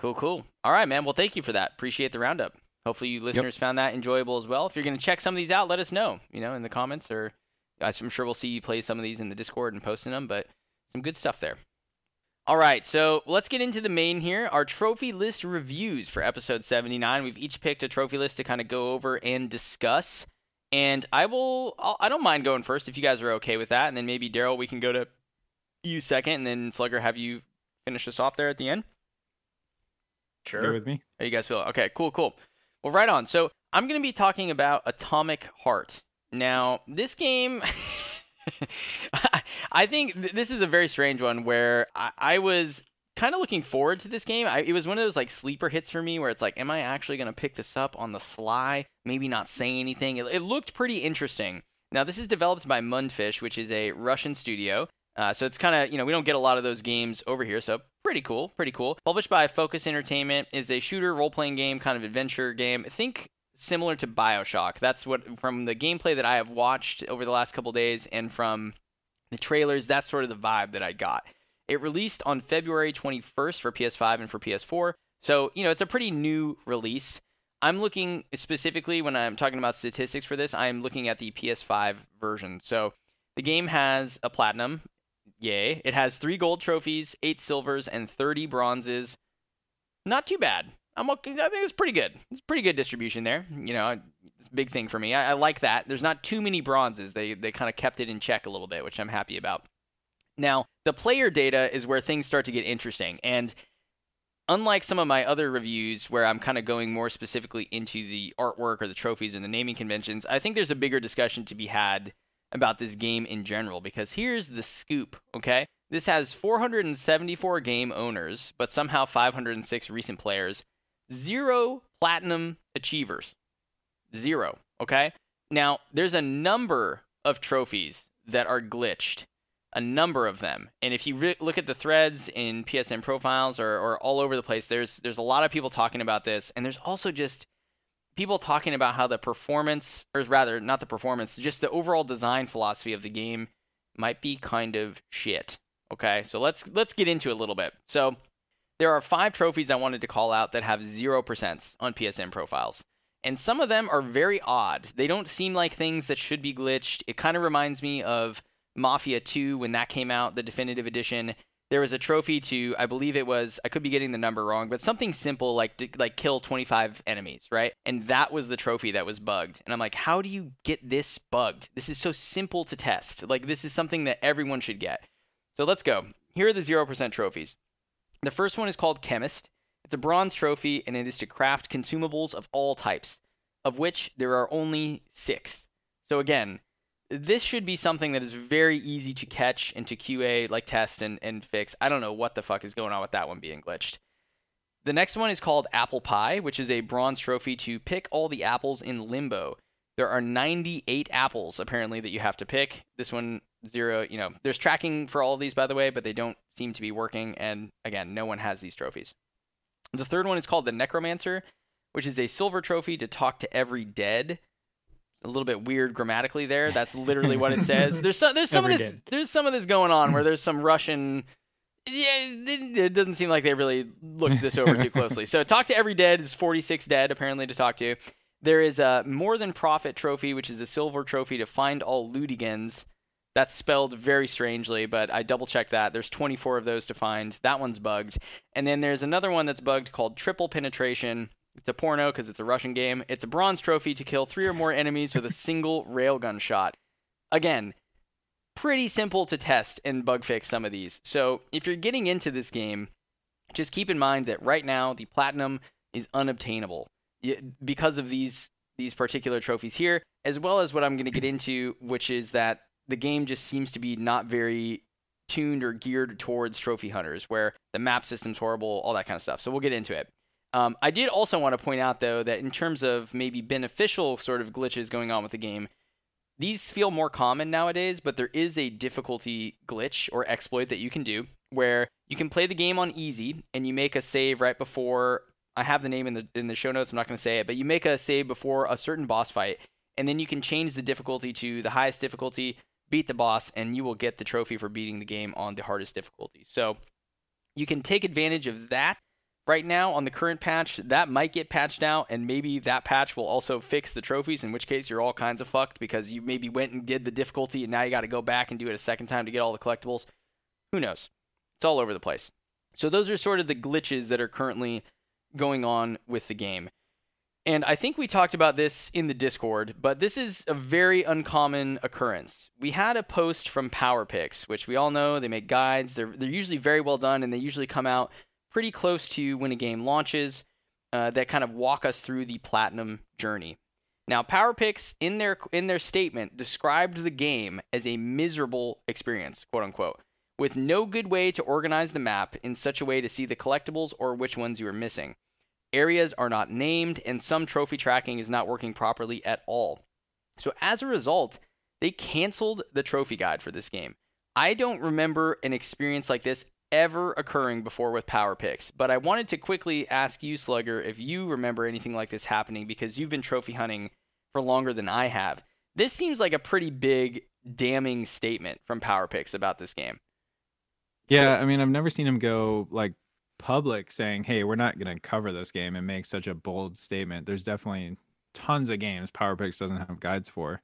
Cool, cool. All right, man. Well, thank you for that. Appreciate the roundup. Hopefully, you listeners yep. found that enjoyable as well. If you're going to check some of these out, let us know. You know, in the comments, or I'm sure we'll see you play some of these in the Discord and posting them. But some good stuff there. All right, so let's get into the main here. Our trophy list reviews for episode 79. We've each picked a trophy list to kind of go over and discuss. And I will, I'll, I do not mind going first if you guys are okay with that. And then maybe Daryl, we can go to you second, and then Slugger have you finish us off there at the end. Sure. Go with me. How you guys feel? Okay, cool, cool. Well, right on. So I'm going to be talking about Atomic Heart. Now, this game. I think th- this is a very strange one where I, I was kind of looking forward to this game. I, it was one of those like sleeper hits for me where it's like, am I actually going to pick this up on the sly? Maybe not say anything. It, it, looked pretty interesting. Now, this is developed by Mundfish, which is a Russian studio. Uh, so it's kind of, you know, we don't get a lot of those games over here. So pretty cool, pretty cool. Published by Focus Entertainment is a shooter role playing game, kind of adventure game. I think similar to Bioshock. That's what from the gameplay that I have watched over the last couple days and from the trailers, that's sort of the vibe that I got. It released on February 21st for PS5 and for PS4. So, you know, it's a pretty new release. I'm looking specifically when I'm talking about statistics for this, I'm looking at the PS5 version. So, the game has a platinum. Yay. It has 3 gold trophies, 8 silvers and 30 bronzes. Not too bad. I'm okay. I think it's pretty good. It's pretty good distribution there. You know, it's a big thing for me. I, I like that. There's not too many bronzes. They they kind of kept it in check a little bit, which I'm happy about. Now, the player data is where things start to get interesting, and unlike some of my other reviews where I'm kind of going more specifically into the artwork or the trophies and the naming conventions, I think there's a bigger discussion to be had about this game in general because here's the scoop, okay? This has 474 game owners, but somehow 506 recent players zero platinum achievers. Zero. Okay? Now, there's a number of trophies that are glitched. A number of them. And if you re- look at the threads in PSN profiles or, or all over the place, there's there's a lot of people talking about this. And there's also just people talking about how the performance, or rather, not the performance, just the overall design philosophy of the game might be kind of shit. Okay, so let's let's get into it a little bit. So there are five trophies I wanted to call out that have 0% on PSN profiles. And some of them are very odd. They don't seem like things that should be glitched. It kind of reminds me of Mafia 2 when that came out, the definitive edition. There was a trophy to, I believe it was, I could be getting the number wrong, but something simple like like kill 25 enemies, right? And that was the trophy that was bugged. And I'm like, how do you get this bugged? This is so simple to test. Like this is something that everyone should get. So let's go. Here are the 0% trophies. The first one is called Chemist. It's a bronze trophy, and it is to craft consumables of all types, of which there are only six. So again, this should be something that is very easy to catch and to QA, like test and, and fix. I don't know what the fuck is going on with that one being glitched. The next one is called Apple Pie, which is a bronze trophy to pick all the apples in Limbo. There are 98 apples apparently that you have to pick. This one zero, you know, there's tracking for all of these by the way, but they don't seem to be working and again, no one has these trophies. The third one is called the Necromancer, which is a silver trophy to talk to every dead. A little bit weird grammatically there. That's literally what it says. There's some there's some of this dead. there's some of this going on where there's some Russian yeah, it doesn't seem like they really looked this over too closely. So, talk to every dead is 46 dead apparently to talk to. There is a More Than Profit trophy, which is a silver trophy to find all Lootigans. That's spelled very strangely, but I double checked that. There's 24 of those to find. That one's bugged. And then there's another one that's bugged called Triple Penetration. It's a porno because it's a Russian game. It's a bronze trophy to kill three or more enemies with a single railgun shot. Again, pretty simple to test and bug fix some of these. So if you're getting into this game, just keep in mind that right now the platinum is unobtainable because of these these particular trophies here, as well as what I'm going to get into, which is that the game just seems to be not very tuned or geared towards trophy hunters, where the map system's horrible, all that kind of stuff. So we'll get into it. Um, I did also want to point out, though, that in terms of maybe beneficial sort of glitches going on with the game, these feel more common nowadays, but there is a difficulty glitch or exploit that you can do where you can play the game on easy and you make a save right before I have the name in the in the show notes. I'm not going to say it, but you make a save before a certain boss fight, and then you can change the difficulty to the highest difficulty, beat the boss, and you will get the trophy for beating the game on the hardest difficulty. So you can take advantage of that right now on the current patch. That might get patched out, and maybe that patch will also fix the trophies. In which case, you're all kinds of fucked because you maybe went and did the difficulty, and now you got to go back and do it a second time to get all the collectibles. Who knows? It's all over the place. So those are sort of the glitches that are currently going on with the game. And I think we talked about this in the Discord, but this is a very uncommon occurrence. We had a post from PowerPyx, which we all know they make guides. They're they're usually very well done, and they usually come out pretty close to when a game launches. Uh, that kind of walk us through the platinum journey. Now, PowerPyx in their in their statement described the game as a miserable experience, quote unquote with no good way to organize the map in such a way to see the collectibles or which ones you are missing. Areas are not named, and some trophy tracking is not working properly at all. So, as a result, they canceled the trophy guide for this game. I don't remember an experience like this ever occurring before with PowerPyx, but I wanted to quickly ask you, Slugger, if you remember anything like this happening because you've been trophy hunting for longer than I have. This seems like a pretty big, damning statement from PowerPyx about this game. Yeah, I mean, I've never seen him go like public saying, "Hey, we're not going to cover this game," and make such a bold statement. There's definitely tons of games PowerPyx doesn't have guides for,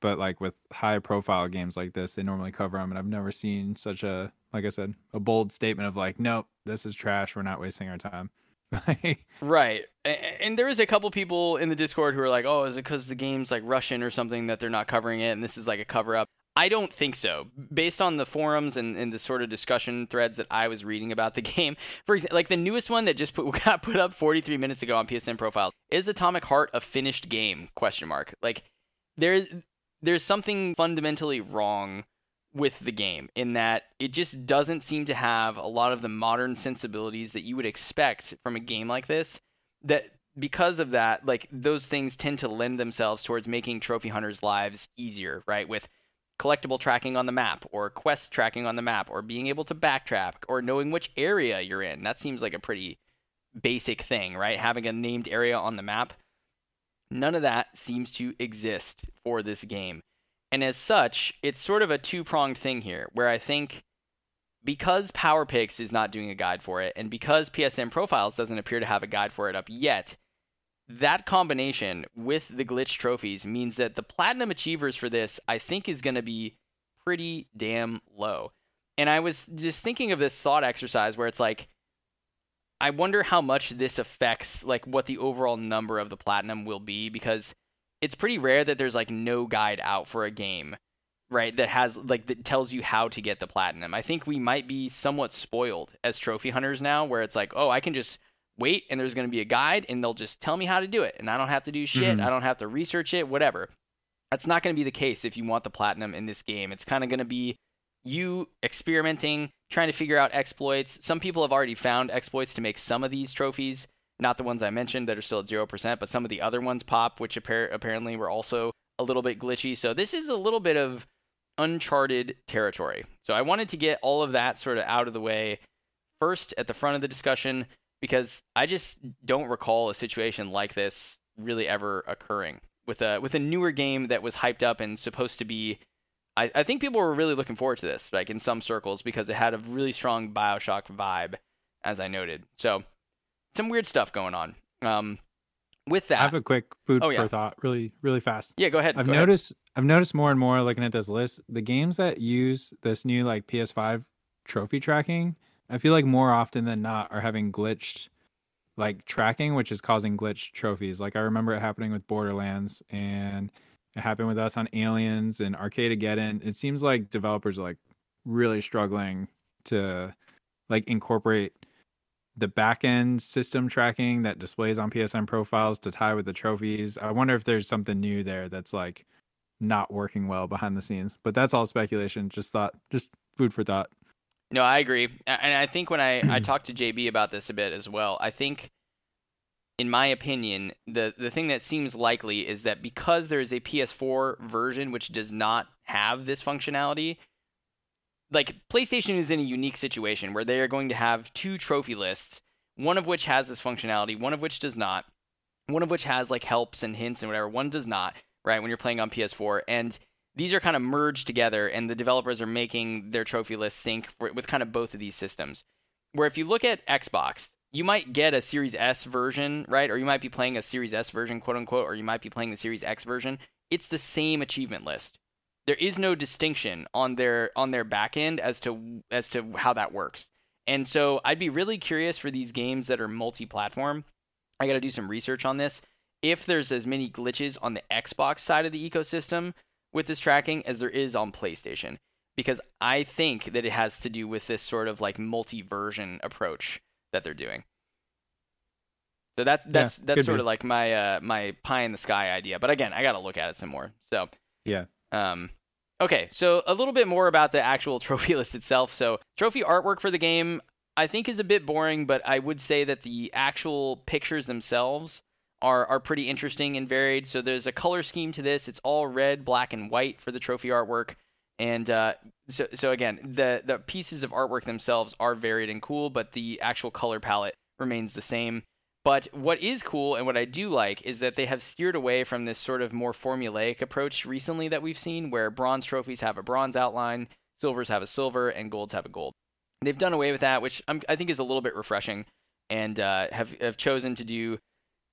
but like with high profile games like this, they normally cover them. And I've never seen such a, like I said, a bold statement of like, "Nope, this is trash. We're not wasting our time." right. And there is a couple people in the Discord who are like, "Oh, is it because the game's like Russian or something that they're not covering it, and this is like a cover up?" I don't think so. Based on the forums and, and the sort of discussion threads that I was reading about the game, for example, like the newest one that just put, got put up 43 minutes ago on PSN profile is Atomic Heart a finished game? Question mark. Like there, there's something fundamentally wrong with the game in that it just doesn't seem to have a lot of the modern sensibilities that you would expect from a game like this. That because of that, like those things tend to lend themselves towards making trophy hunters' lives easier, right? With collectible tracking on the map or quest tracking on the map or being able to backtrack or knowing which area you're in. That seems like a pretty basic thing, right? Having a named area on the map. None of that seems to exist for this game. And as such, it's sort of a two pronged thing here, where I think because PowerPyx is not doing a guide for it, and because PSN Profiles doesn't appear to have a guide for it up yet, that combination with the glitch trophies means that the platinum achievers for this I think is going to be pretty damn low. And I was just thinking of this thought exercise where it's like I wonder how much this affects like what the overall number of the platinum will be because it's pretty rare that there's like no guide out for a game right that has like that tells you how to get the platinum. I think we might be somewhat spoiled as trophy hunters now where it's like, "Oh, I can just wait and there's going to be a guide and they'll just tell me how to do it and I don't have to do shit. Mm-hmm. I don't have to research it, whatever. That's not going to be the case if you want the platinum in this game. It's kind of going to be you experimenting, trying to figure out exploits. Some people have already found exploits to make some of these trophies, not the ones I mentioned that are still at 0%, but some of the other ones pop, which appar- apparently were also a little bit glitchy. So this is a little bit of uncharted territory. So I wanted to get all of that sort of out of the way first at the front of the discussion because I just don't recall a situation like this really ever occurring with a with a newer game that was hyped up and supposed to be. I, I think people were really looking forward to this, like in some circles, because it had a really strong Bioshock vibe, as I noted. So, some weird stuff going on. Um, with that, I have a quick food oh, yeah. for thought, really, really fast. Yeah, go ahead. I've go noticed, ahead. I've noticed more and more looking at this list, the games that use this new like PS5 trophy tracking I feel like more often than not are having glitched like tracking, which is causing glitched trophies. Like I remember it happening with Borderlands and it happened with us on Aliens and Arcadegeddon. It seems like developers are like really struggling to like incorporate the backend system tracking that displays on PSN profiles to tie with the trophies. I wonder if there's something new there that's like not working well behind the scenes. But that's all speculation. Just thought, just food for thought. No, I agree, and I think when I I talked to JB about this a bit as well, I think. In my opinion, the, the thing that seems likely is that because there is a PS4 version which does not have this functionality, like PlayStation is in a unique situation where they are going to have two trophy lists, one of which has this functionality, one of which does not, one of which has like helps and hints and whatever, one does not, right? When you're playing on PS4 and these are kind of merged together and the developers are making their trophy list sync with kind of both of these systems. Where if you look at Xbox, you might get a Series S version, right? Or you might be playing a Series S version, quote unquote, or you might be playing the Series X version. It's the same achievement list there is no distinction on their on their back end as to as to how that works. And so I'd be really curious for these games that are multi-platform. I got to do some research on this. If there's as many glitches on the Xbox side of the ecosystem with this tracking as there is on PlayStation, because I think that it has to do with this sort of like multi-version approach that they're doing. So that's that's yeah, that's sort be. of like my uh, my pie in the sky idea. But again, I got to look at it some more. So yeah, um, okay, so a little bit more about the actual trophy list itself. So, trophy artwork for the game, I think, is a bit boring, but I would say that the actual pictures themselves are are pretty interesting and varied. So, there's a color scheme to this. It's all red, black, and white for the trophy artwork. And uh, so, so again, the the pieces of artwork themselves are varied and cool, but the actual color palette remains the same. But what is cool and what I do like is that they have steered away from this sort of more formulaic approach recently that we've seen, where bronze trophies have a bronze outline, silvers have a silver, and golds have a gold. They've done away with that, which I'm, i think is a little bit refreshing, and uh, have have chosen to do,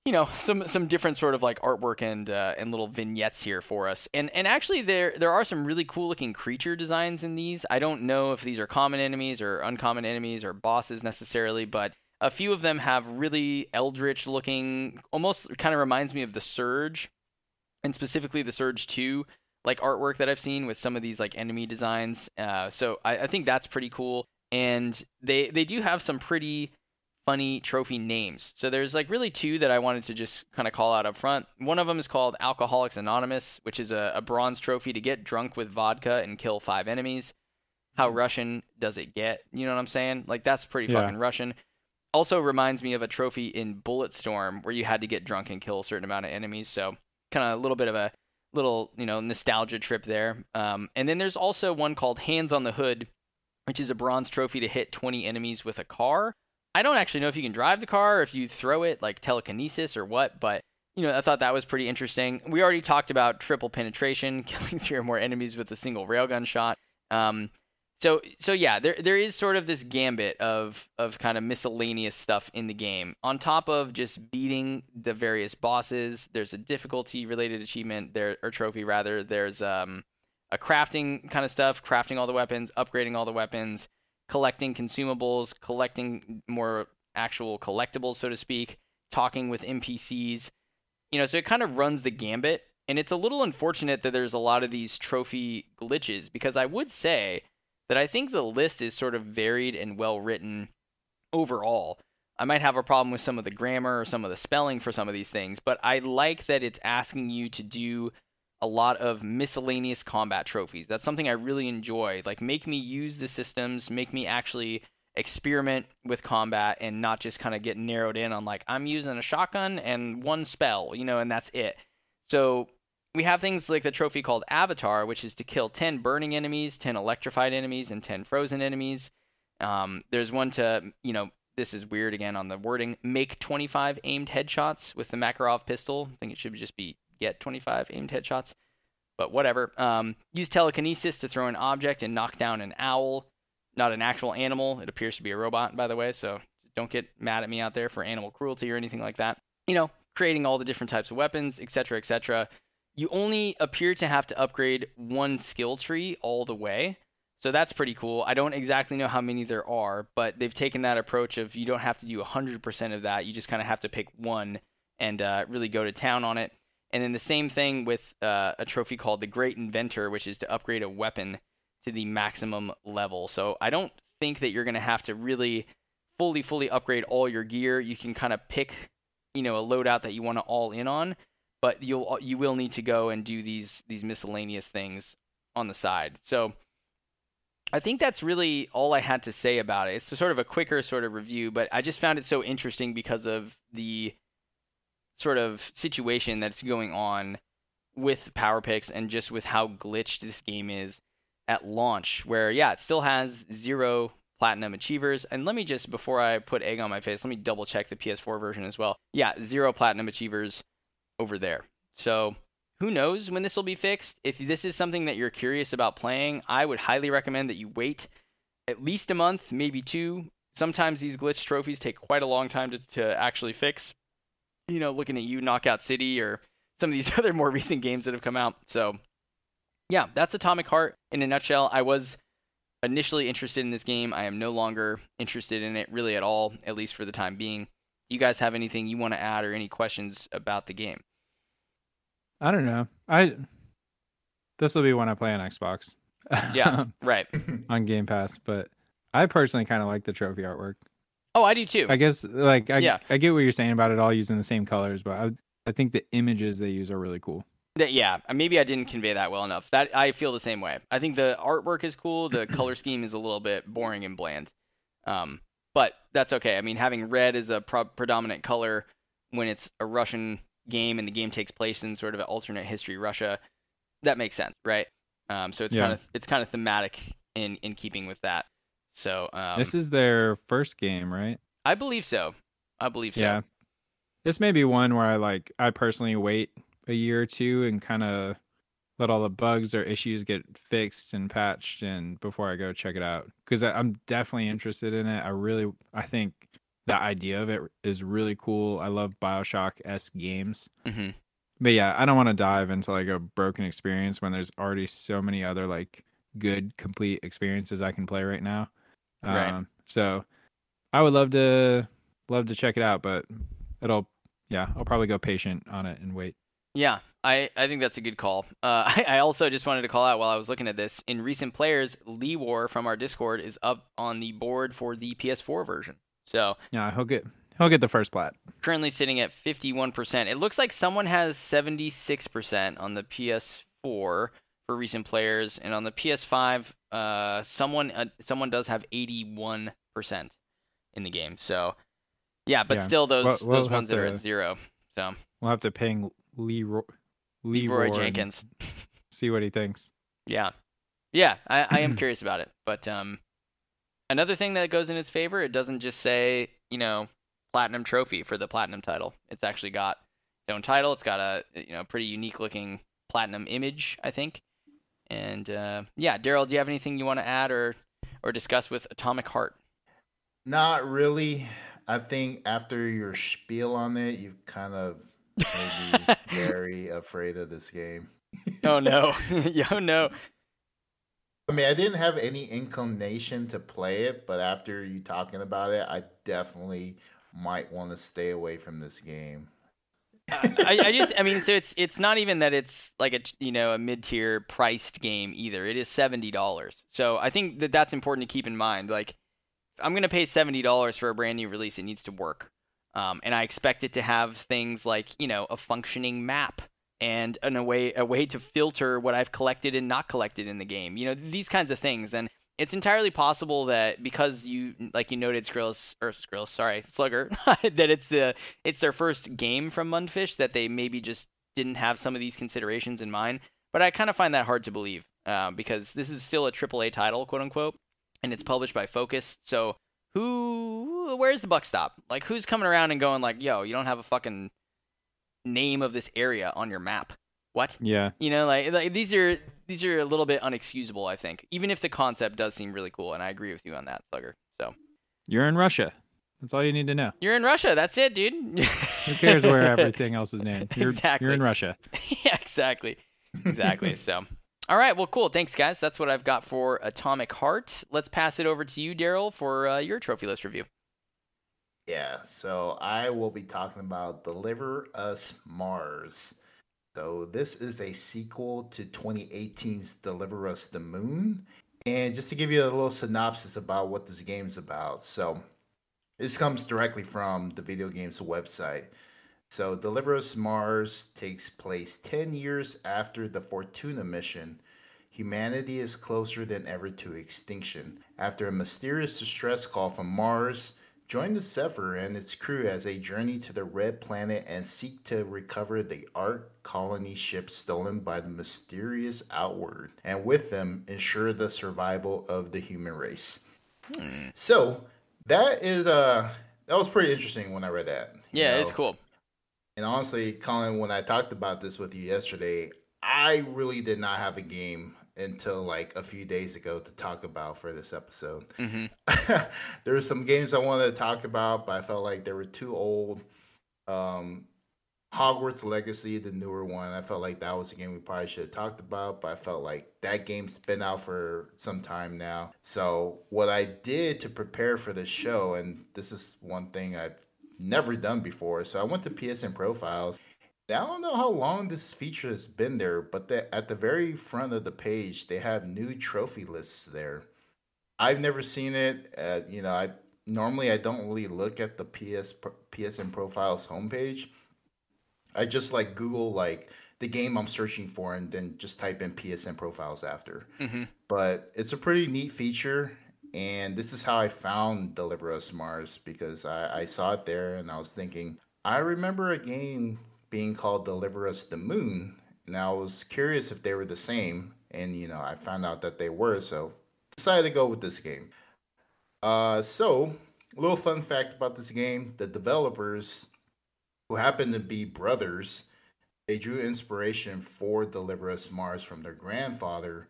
you know, some some different sort of like artwork and uh, and little vignettes here for us. And and actually there there are some really cool looking creature designs in these. I don't know if these are common enemies or uncommon enemies or bosses necessarily, but a few of them have really eldritch looking, almost kind of reminds me of the Surge, and specifically the Surge 2 like artwork that I've seen with some of these like enemy designs. Uh, so I, I think that's pretty cool. And they they do have some pretty funny trophy names. So there's like really two that I wanted to just kind of call out up front. One of them is called Alcoholics Anonymous, which is a, a bronze trophy to get drunk with vodka and kill five enemies. How hmm. Russian does it get? You know what I'm saying? Like that's pretty yeah. fucking Russian also reminds me of a trophy in Bulletstorm where you had to get drunk and kill a certain amount of enemies. So kind of a little bit of a little you know nostalgia trip there. Um, and then there's also one called Hands on the Hood, which is a bronze trophy to hit 20 enemies with a car. I don't actually know if you can drive the car or if you throw it like telekinesis or what, but you know I thought that was pretty interesting. We already talked about triple penetration, killing three or more enemies with a single railgun shot. Um, so so yeah, there there is sort of this gambit of of kind of miscellaneous stuff in the game. On top of just beating the various bosses, there's a difficulty related achievement there or trophy rather. There's um a crafting kind of stuff, crafting all the weapons, upgrading all the weapons, collecting consumables, collecting more actual collectibles so to speak, talking with NPCs. You know, so it kind of runs the gambit and it's a little unfortunate that there's a lot of these trophy glitches because I would say that I think the list is sort of varied and well written overall. I might have a problem with some of the grammar or some of the spelling for some of these things, but I like that it's asking you to do a lot of miscellaneous combat trophies. That's something I really enjoy. Like, make me use the systems, make me actually experiment with combat and not just kind of get narrowed in on, like, I'm using a shotgun and one spell, you know, and that's it. So, we have things like the trophy called Avatar, which is to kill 10 burning enemies, 10 electrified enemies, and 10 frozen enemies. Um, there's one to, you know, this is weird again on the wording, make 25 aimed headshots with the Makarov pistol. I think it should just be get 25 aimed headshots, but whatever. Um, use telekinesis to throw an object and knock down an owl, not an actual animal. It appears to be a robot, by the way, so don't get mad at me out there for animal cruelty or anything like that. You know, creating all the different types of weapons, etc., etc you only appear to have to upgrade one skill tree all the way. So that's pretty cool. I don't exactly know how many there are, but they've taken that approach of you don't have to do 100% of that. You just kind of have to pick one and uh, really go to town on it. And then the same thing with uh, a trophy called the Great Inventor, which is to upgrade a weapon to the maximum level. So I don't think that you're going to have to really fully, fully upgrade all your gear. You can kind of pick, you know, a loadout that you want to all in on, but you'll uh, you will need to go and do these these miscellaneous things on the side. So I think that's really all I had to say about it. It's sort of a quicker sort of review, but I just found it so interesting because of the sort of situation that's going on with PowerPyx and just with how glitched this game is at launch where yeah it still has zero platinum achievers and let me just before i put egg on my face let me double check the ps4 version as well yeah zero platinum achievers over there so who knows when this will be fixed if this is something that you're curious about playing i would highly recommend that you wait at least a month maybe two sometimes these glitch trophies take quite a long time to, to actually fix you know looking at you knockout city or some of these other more recent games that have come out. So, yeah, that's Atomic Heart in a nutshell. I was initially interested in this game. I am no longer interested in it really at all, at least for the time being. You guys have anything you want to add or any questions about the game? I don't know. I this will be when I play on Xbox. Yeah, right. on Game Pass, but I personally kind of like the trophy artwork. Oh, I do too. I guess like I Yeah. I get what you're saying about it all using the same colors, but I I think the images they use are really cool. That- yeah, maybe I didn't convey that well enough. That I feel the same way. I think the artwork is cool. The color scheme is a little bit boring and bland, um, but that's okay. I mean, having red as a pro- predominant color when it's a Russian game and the game takes place in sort of an alternate history Russia, that makes sense, right? Um, so it's Yeah. kind of it's kind of thematic in in keeping with that. So um, this is their first game, right? I believe so. I believe so. Yeah. This may be one where I like I personally wait a year or two and kind of let all the bugs or issues get fixed and patched and before I go check it out because I'm definitely interested in it. I really I think the idea of it is really cool. I love BioShock s games. hmm But yeah, I don't want to dive into like a broken experience when there's already so many other like good complete experiences I can play right now. Right. Um, so I would love to love to check it out, but it'll yeah, I'll probably go patient on it and wait. Yeah, I, I think that's a good call. Uh, I, I also just wanted to call out while I was looking at this. In recent players, Lee War from our Discord is up on the board for the PS4 version. So Yeah, he'll get he'll get the first plat. currently sitting at 51%. It looks like someone has 76% on the PS4 for recent players, and on the PS5, uh, someone uh, someone does have 81% in the game. So yeah, but Yeah. still those Well, we'll those ones that are at zero. So We'll have to ping Leroy Leroy Leroy Jenkins. see what he thinks. Yeah, yeah, I, I am curious about it. But um, another thing that goes in its favor, it doesn't just say you know platinum trophy for the platinum title. It's actually got its own title. It's got a you know pretty unique looking platinum image, I think. And uh, yeah, Daryl, do you have anything you want to add or or discuss with Atomic Heart? Not really. I think after your spiel on it, you've kind of made me very afraid of this game. Oh no, oh no. I mean, I didn't have any inclination to play it, but after you talking about it, I definitely might want to stay away from this game. I, I just, I mean, so it's it's not even that it's like a you know a mid tier priced game either. It is seventy dollars. So I think that that's important to keep in mind. Like, I'm gonna pay seventy dollars for a brand new release. It needs to work, um, and I expect it to have things like you know a functioning map and an, a way a way to filter what I've collected and not collected in the game. You know these kinds of things and. It's entirely possible that because you, like you noted, Skrills or Skrills, sorry, Slugger, that it's uh, it's their first game from Mundfish that they maybe just didn't have some of these considerations in mind. But I kind of find that hard to believe uh, because this is still a AAA title, quote unquote, and it's published by Focus. So who, where's the buck stop? Like who's coming around and going like, "Yo, you don't have a fucking name of this area on your map." What? Yeah. You know, like, like these are these are a little bit unexcusable. I think, even if the concept does seem really cool, and I agree with you on that, Slugger. So You're in Russia. That's all you need to know. you're in Russia. That's it, dude. Who cares where everything else is named? You're, Exactly. you're in Russia. yeah, exactly. Exactly. so, all right. Well, cool. Thanks, guys. That's what I've got for Atomic Heart. Let's pass it over to you, Daryl, for uh, your trophy list review. Yeah, so I will be talking about Deliver Us Mars. So this is a sequel to 2018's Deliver Us the Moon. And just to give you a little synopsis about what this game's about. So This comes directly from the video game's website. So, Deliver Us Mars takes place 10 years after the Fortuna mission. Humanity is closer than ever to extinction. After a mysterious distress call from Mars, join the Zephyr and its crew as they journey to the Red Planet and seek to recover the Ark colony ship stolen by the mysterious Outward, and with them ensure the survival of the human race. Hmm. So, that is uh that was pretty interesting when I read that. Yeah, know? it's cool. And honestly, Colin, when I talked about this with you yesterday, I really did not have a game until like a few days ago to talk about for this episode. Mm-hmm. there were some games I wanted to talk about, but I felt like they were too old. Um, Hogwarts Legacy, the newer one, I felt like that was a game we probably should have talked about, but I felt like that game's been out for some time now. So, what I did to prepare for the show, and this is one thing I've never done before, so I went to PSN Profiles. I don't know how long this feature has been there, but the, at the very front of the page, they have new trophy lists there. I've never seen it. Uh, you know, I normally I don't really look at the PS PSN Profiles homepage I just like Google like the game I'm searching for and then just type in PSN profiles after. Mm-hmm. But it's a pretty neat feature. And this is how I found Deliver Us Mars because I, I saw it there and I was thinking, I remember a game being called Deliver Us the Moon. And I was curious if they were the same. And, you know, I found out that they were. So decided to go with this game. Uh, so, a little fun fact about this game the developers who happen to be brothers, they drew inspiration for Deliver Us Mars from their grandfather,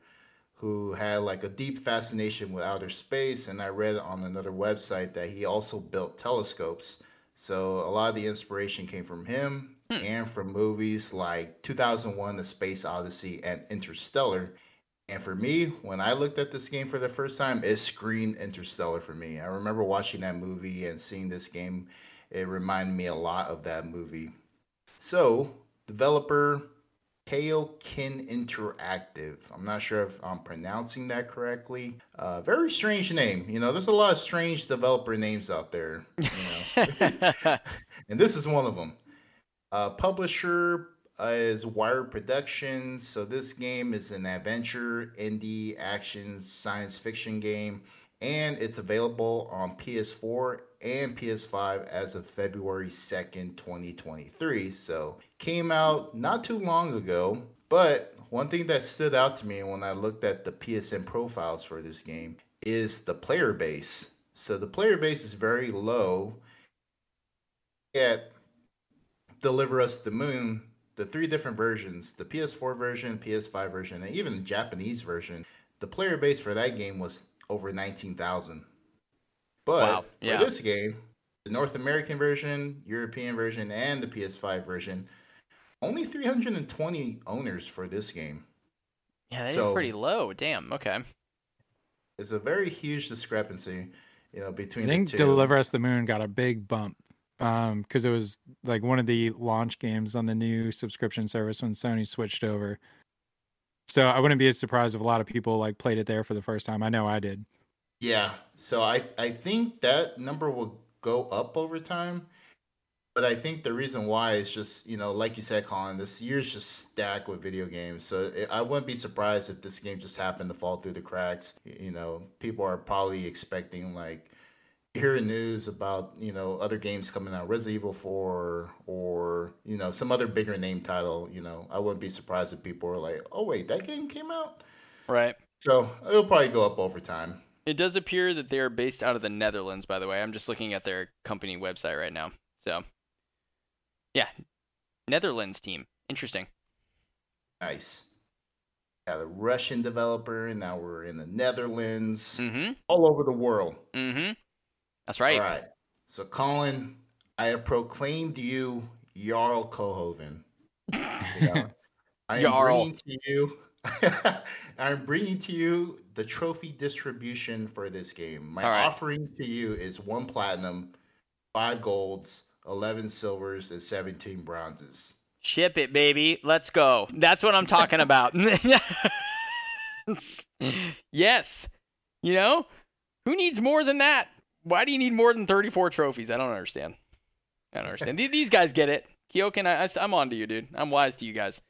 who had like a deep fascination with outer space. And I read on another website that he also built telescopes. So a lot of the inspiration came from him hmm. and from movies like 2001 The Space Odyssey and Interstellar. And for me, when I looked at this game for the first time, it screamed Interstellar for me. I remember watching that movie and seeing this game it reminded me a lot of that movie. So, developer KeokeN Interactive. I'm not sure if I'm pronouncing that correctly. Uh, very strange name. You know, there's a lot of strange developer names out there. You know? and this is one of them. Uh, publisher uh, is Wired Productions. So this game is an adventure, indie, action, science fiction game and it's available on PS4 and PS5 as of February 2nd, 2023. So, came out not too long ago, but one thing that stood out to me when I looked at the PSN profiles for this game is the player base. So, the player base is very low. Yet, Deliver Us the Moon, the three different versions the PS4 version, PS5 version, and even the Japanese version the player base for that game was over 19,000. But wow. yeah. for this game, the North American version, European version, and the PS5 version, only 320 owners for this game. Yeah, that so, is pretty low. Damn. Okay. It's a very huge discrepancy, you know, between I think the two. Deliver Us the Moon got a big bump um because it was like one of the launch games on the new subscription service when Sony switched over. So I wouldn't be as surprised if a lot of people like played it there for the first time. I know I did. Yeah. So I I think that number will go up over time. But I think the reason why is just, you know, like you said, Colin, this year's just stacked with video games. So it, I wouldn't be surprised if this game just happened to fall through the cracks. You know, people are probably expecting like hearing news about you know other games coming out, Resident Evil Four, or you know some other bigger name title, you know, I wouldn't be surprised if people are like, "Oh wait, that game came out." Right. So it'll probably go up over time. It does appear that they are based out of the Netherlands. By the way, I'm just looking at their company website right now. So, yeah, Netherlands team. Interesting. Nice. Got a Russian developer, and now we're in the Netherlands. Mm-hmm. All over the world. Mm-hmm. That's right. All right. So, Colin, I have proclaimed you Jarl Cohoven. I am Jarl. bringing to you. I'm bringing to you the trophy distribution for this game. My right. offering to you is one platinum, five golds, eleven silvers, and seventeen bronzes. Ship it, baby. Let's go. That's what I'm talking about. yes. You know, who needs more than that? Why do you need more than 34 trophies? I don't understand. I don't understand. These guys get it. KeokeN, I, I'm on to you, dude. I'm wise to you guys.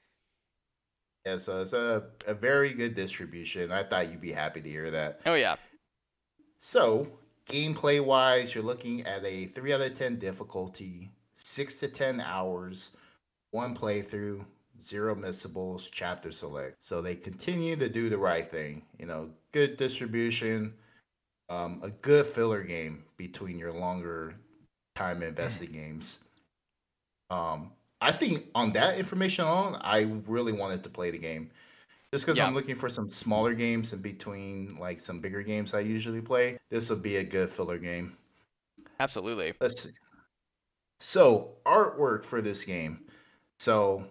Yeah, so it's a, a very good distribution. I thought you'd be happy to hear that. Oh, yeah. So, gameplay wise, you're looking at a 3 out of 10 difficulty, 6 to 10 hours, one playthrough, zero missables, chapter select. So, they continue to do the right thing. You know, good distribution, um, a good filler game between your longer time invested games. Um, I think on that information alone, I really wanted to play the game. Just because Yeah. I'm looking for some smaller games in between like some bigger games I usually play, this would be a good filler game. Absolutely. Let's see. So, artwork for this game. So,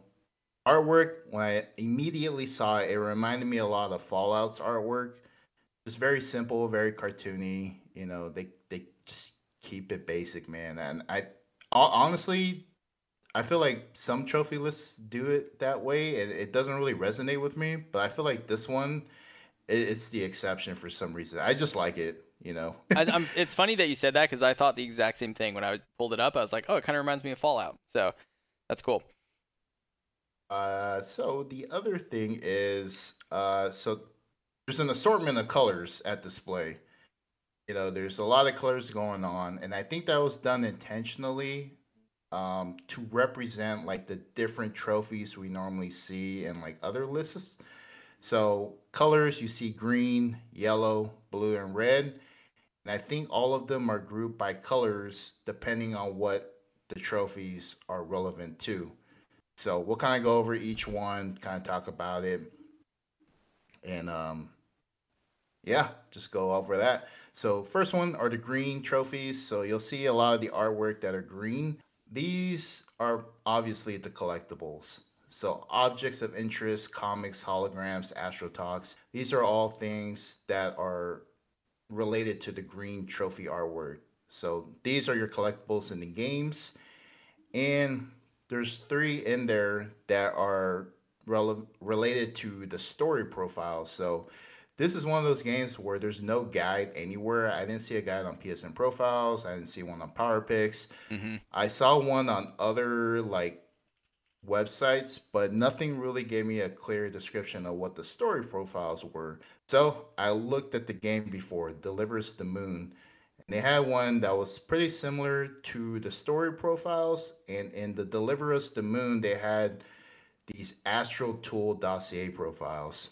artwork, when I immediately saw it, it reminded me a lot of Fallout's artwork. It's very simple, very cartoony. You know, they they just keep it basic, man. And I honestly, I feel like some trophy lists do it that way, and it doesn't really resonate with me. But I feel like this one, it, it's the exception for some reason. I just like it. You know. I, I'm, it's funny that you said that because I thought the exact same thing when I pulled it up. I was like, oh, it kind of reminds me of Fallout. So that's cool. Uh, so the other thing is, uh, so there's an assortment of colors at display. You know, there's a lot of colors going on, and I think that was done intentionally um, to represent like the different trophies we normally see in like other lists. So colors you see green, yellow, blue, and red, and I think all of them are grouped by colors depending on what the trophies are relevant to. So we'll kind of go over each one, kind of talk about it, and um, yeah, just go over that. So first one are the green trophies. So you'll see a lot of the artwork that are green. These are obviously the collectibles. So objects of interest, comics, holograms, astrotalks. These are all things that are related to the green trophy artwork. So these are your collectibles in the games, and there's three in there that are rele- related to the story profile. So this is one of those games where there's no guide anywhere. I didn't see a guide on PSN profiles. I didn't see one on PowerPyx. hmm I saw one on other like websites, but nothing really gave me a clear description of what the story profiles were. So I looked at the game before, Deliver Us the Moon, and they had one that was pretty similar to the story profiles. And in the Deliver Us the Moon, they had these Astral Tool dossier profiles.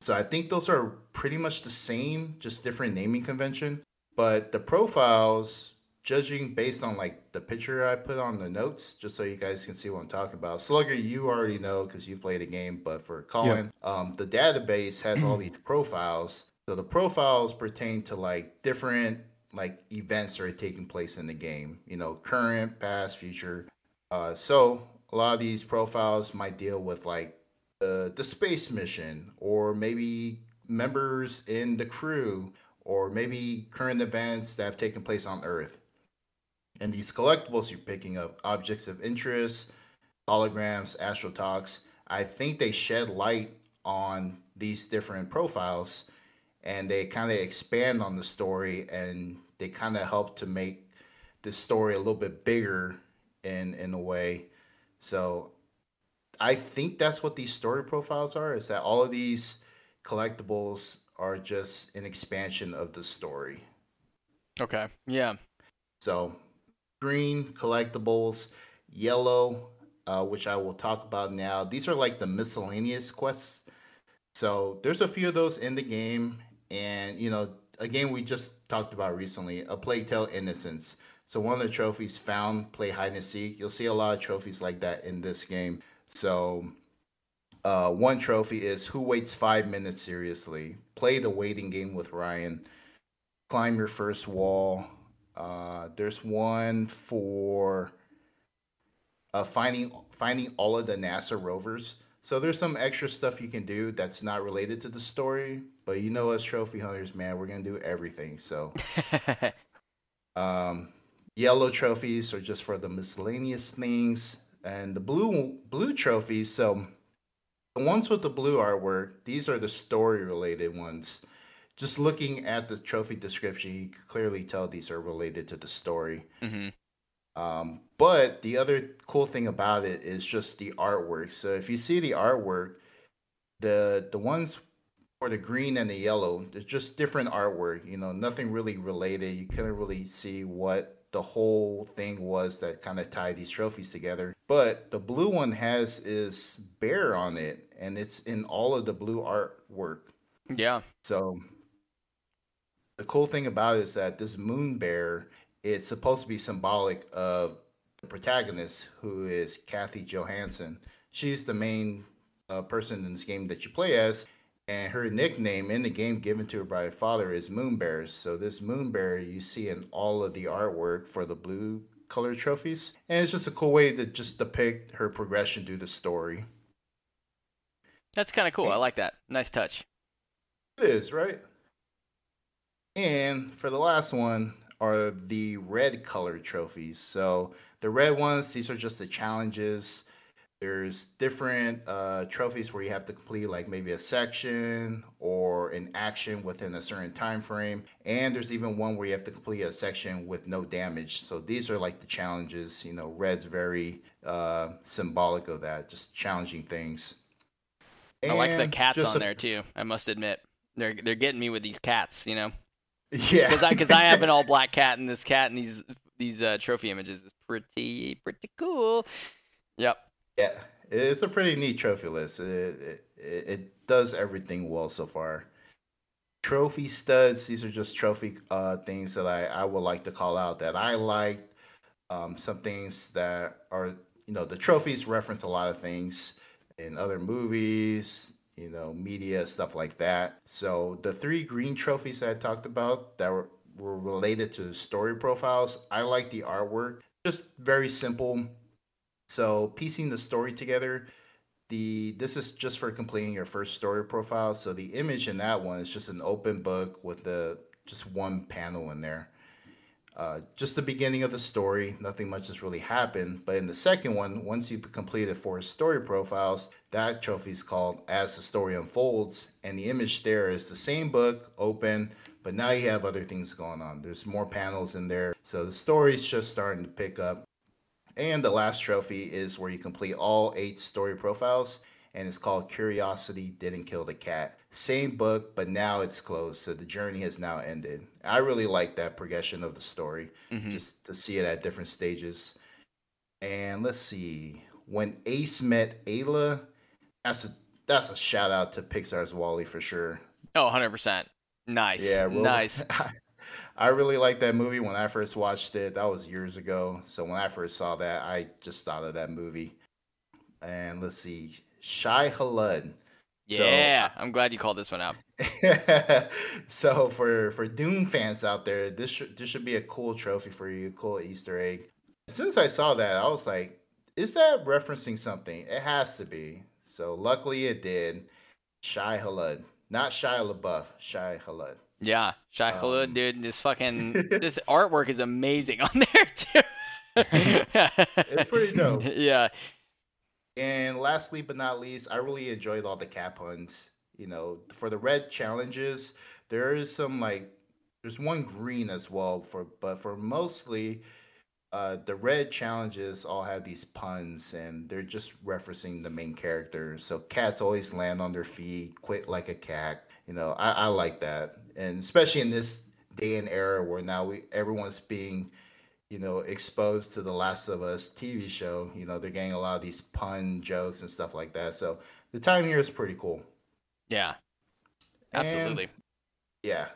So I think those are pretty much the same, just different naming convention. But the profiles, judging based on like the picture I put on the notes, just so you guys can see what I'm talking about. Slugger, you already know because you played the game, but for Colin, um, the database has all these profiles. So the profiles pertain to like different like events that are taking place in the game. You know, current, past, future. Uh, so a lot of these profiles might deal with like the space mission, or maybe members in the crew, or maybe current events that have taken place on Earth. And these collectibles you're picking up, objects of interest, holograms, astrotalks, I think they shed light on these different profiles and they kind of expand on the story and they kind of help to make the story a little bit bigger in in a way. So I think that's what these story profiles are is that all of these collectibles are just an expansion of the story. Okay. Yeah. So green collectibles, yellow, uh, which I will talk about now. These are like the miscellaneous quests. So there's a few of those in the game, and you know, a game we just talked about recently, a Plague Tale Innocence. So one of the trophies found play hide and seek. You'll see a lot of trophies like that in this game. So uh, one trophy is Who Waits Five Minutes Seriously? Play the waiting game with Ryan. Climb your first wall. Uh, there's one for uh, finding finding all of the NASA rovers. So there's some extra stuff you can do that's not related to the story, but you know us trophy hunters, man, we're gonna do everything. So um, yellow trophies are just for the miscellaneous things, and the blue blue trophies. So the ones with the blue artwork, these are the story related ones. just looking at the trophy description, you can clearly tell these are related to the story. hmm Um, but the other cool thing about it is just the artwork. So if you see the artwork, the the ones for the green and the yellow, it's just different artwork. You know, nothing really related. You couldn't really see what the whole thing was that kind of tied these trophies together. But the blue one has is bear on it, and it's in all of the blue artwork. Yeah. So the cool thing about it is that this moon bear is supposed to be symbolic of the protagonist, who is Kathy Johanson. She's the main uh, person in this game that you play as, and her nickname in the game given to her by her father is Moon Bears. So this moon bear you see in all of the artwork for the blue color trophies, and it's just a cool way to just depict her progression through the story. That's kind of cool. I like that. Nice touch. It is, right? And for the last one are the red colored trophies. So the red ones, these are just the challenges. There's different uh, trophies where you have to complete like maybe a section or an action within a certain time frame. And there's even one where you have to complete a section with no damage. So these are like the challenges. You know, red's very uh, symbolic of that, just challenging things. I like the cats on a- there too. I must admit, they're they're getting me with these cats. You know, Yeah, because I because I have an all black cat, and this cat and these these uh, trophy images is pretty pretty cool. Yep. Yeah, it's a pretty neat trophy list. It, it, it does everything well so far. Trophy studs, these are just trophy uh, things that I, I would like to call out that I like. Um, some things that are, you know, the trophies reference a lot of things in other movies, you know, media, stuff like that. So the three green trophies I talked about that were, were related to the story profiles, I like the artwork. Just very simple, so piecing the story together, the this is just for completing your first story profile. So the image in that one is just an open book with the just one panel in there. Uh, just the beginning of the story. Nothing much has really happened. But in the second one, once you've completed four story profiles, that trophy is called As the Story Unfolds. And the image there is the same book, open, but now you have other things going on. There's more panels in there. So the story's just starting to pick up. And the last trophy is where you complete all eight story profiles, and it's called Curiosity Didn't Kill the Cat. Same book, but now it's closed, so the journey has now ended. I really like that progression of the story, Mhm. just to see it at different stages. And let's see, when Ace met Ayla, that's a that's a shout out to Pixar's WALL-E for sure. Oh, 100 percent. Nice. Yeah, nice. I really liked that movie when I first watched it. That was years ago. So when I first saw that, I just thought of that movie. And let's see, Shai-Hulud. So- Yeah, I'm glad you called this one out. so for for Dune fans out there, this should this should be a cool trophy for you, cool Easter egg. As soon as I saw that, I was like, "Is that referencing something?" It has to be. So luckily, it did. Shai-Hulud, not Shia LaBeouf, Shai-Hulud. Yeah, Shai Um, dude, this fucking this artwork is amazing on there too. It's pretty dope. Yeah, And lastly but not least, I really enjoyed all the cat puns. You know, for the red challenges, there is some like there's one green as well for but for mostly uh the red challenges all have these puns and they're just referencing the main characters. So cats always land on their feet, quit like a cat. You know, I, I like that. And especially in this day and era where now we everyone's being you know, exposed to the Last of Us TV show. You know, they're getting a lot of these pun jokes and stuff like that. So the time here is pretty cool. yeah, And, absolutely. yeah.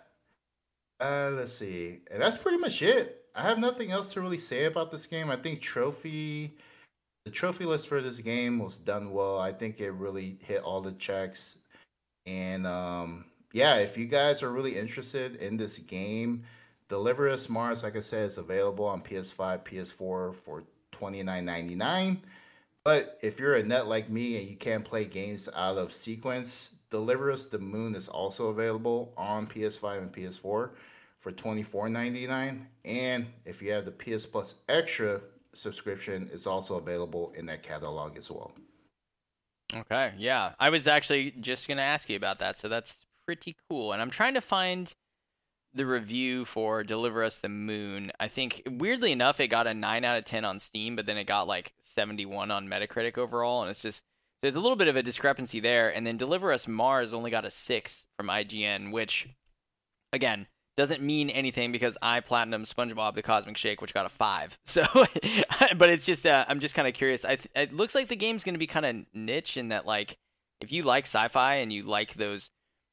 Uh, let's see. And that's pretty much it. I have nothing else to really say about this game. I think trophy, the trophy list for this game was done well. I think it really hit all the checks. And um, yeah, if you guys are really interested in this game, Deliver Us Mars, like I said, is available on PS5, PS4 for twenty nine ninety nine. But if you're a nut like me and you can't play games out of sequence, Deliver Us the Moon is also available on PS5 and PS4 for twenty four ninety nine. And if you have the PS Plus Extra subscription, it's also available in that catalog as well. Okay, yeah, I was actually just gonna ask you about that, so that's pretty cool. And I'm trying to find the review for Deliver Us the Moon. I think weirdly enough, it got a nine out of ten on Steam, but then it got like 71 on Metacritic overall, and it's just there's a little bit of a discrepancy there. And then Deliver Us Mars only got a six from IGN, which again doesn't mean anything because I platinum SpongeBob the Cosmic Shake, which got a five. So, but it's just uh, I'm just kind of curious. I th- it looks like the game's going to be kind of niche in that like if you like sci-fi and you like those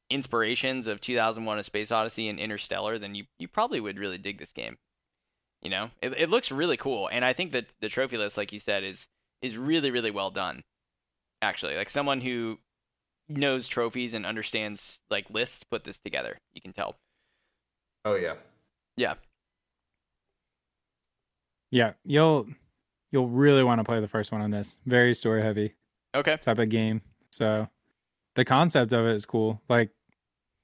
inspirations of 2001: A Space Odyssey and Interstellar, then you you probably would really dig this game. You know, it it looks really cool, and I think that the trophy list, like you said, is is really really well done. Actually, like someone who knows trophies and understands like lists put this together. You can tell. Oh yeah. Yeah. Yeah, you'll you'll really want to play the first one on this. Very story heavy Okay. type of game. So the concept of it is cool. Like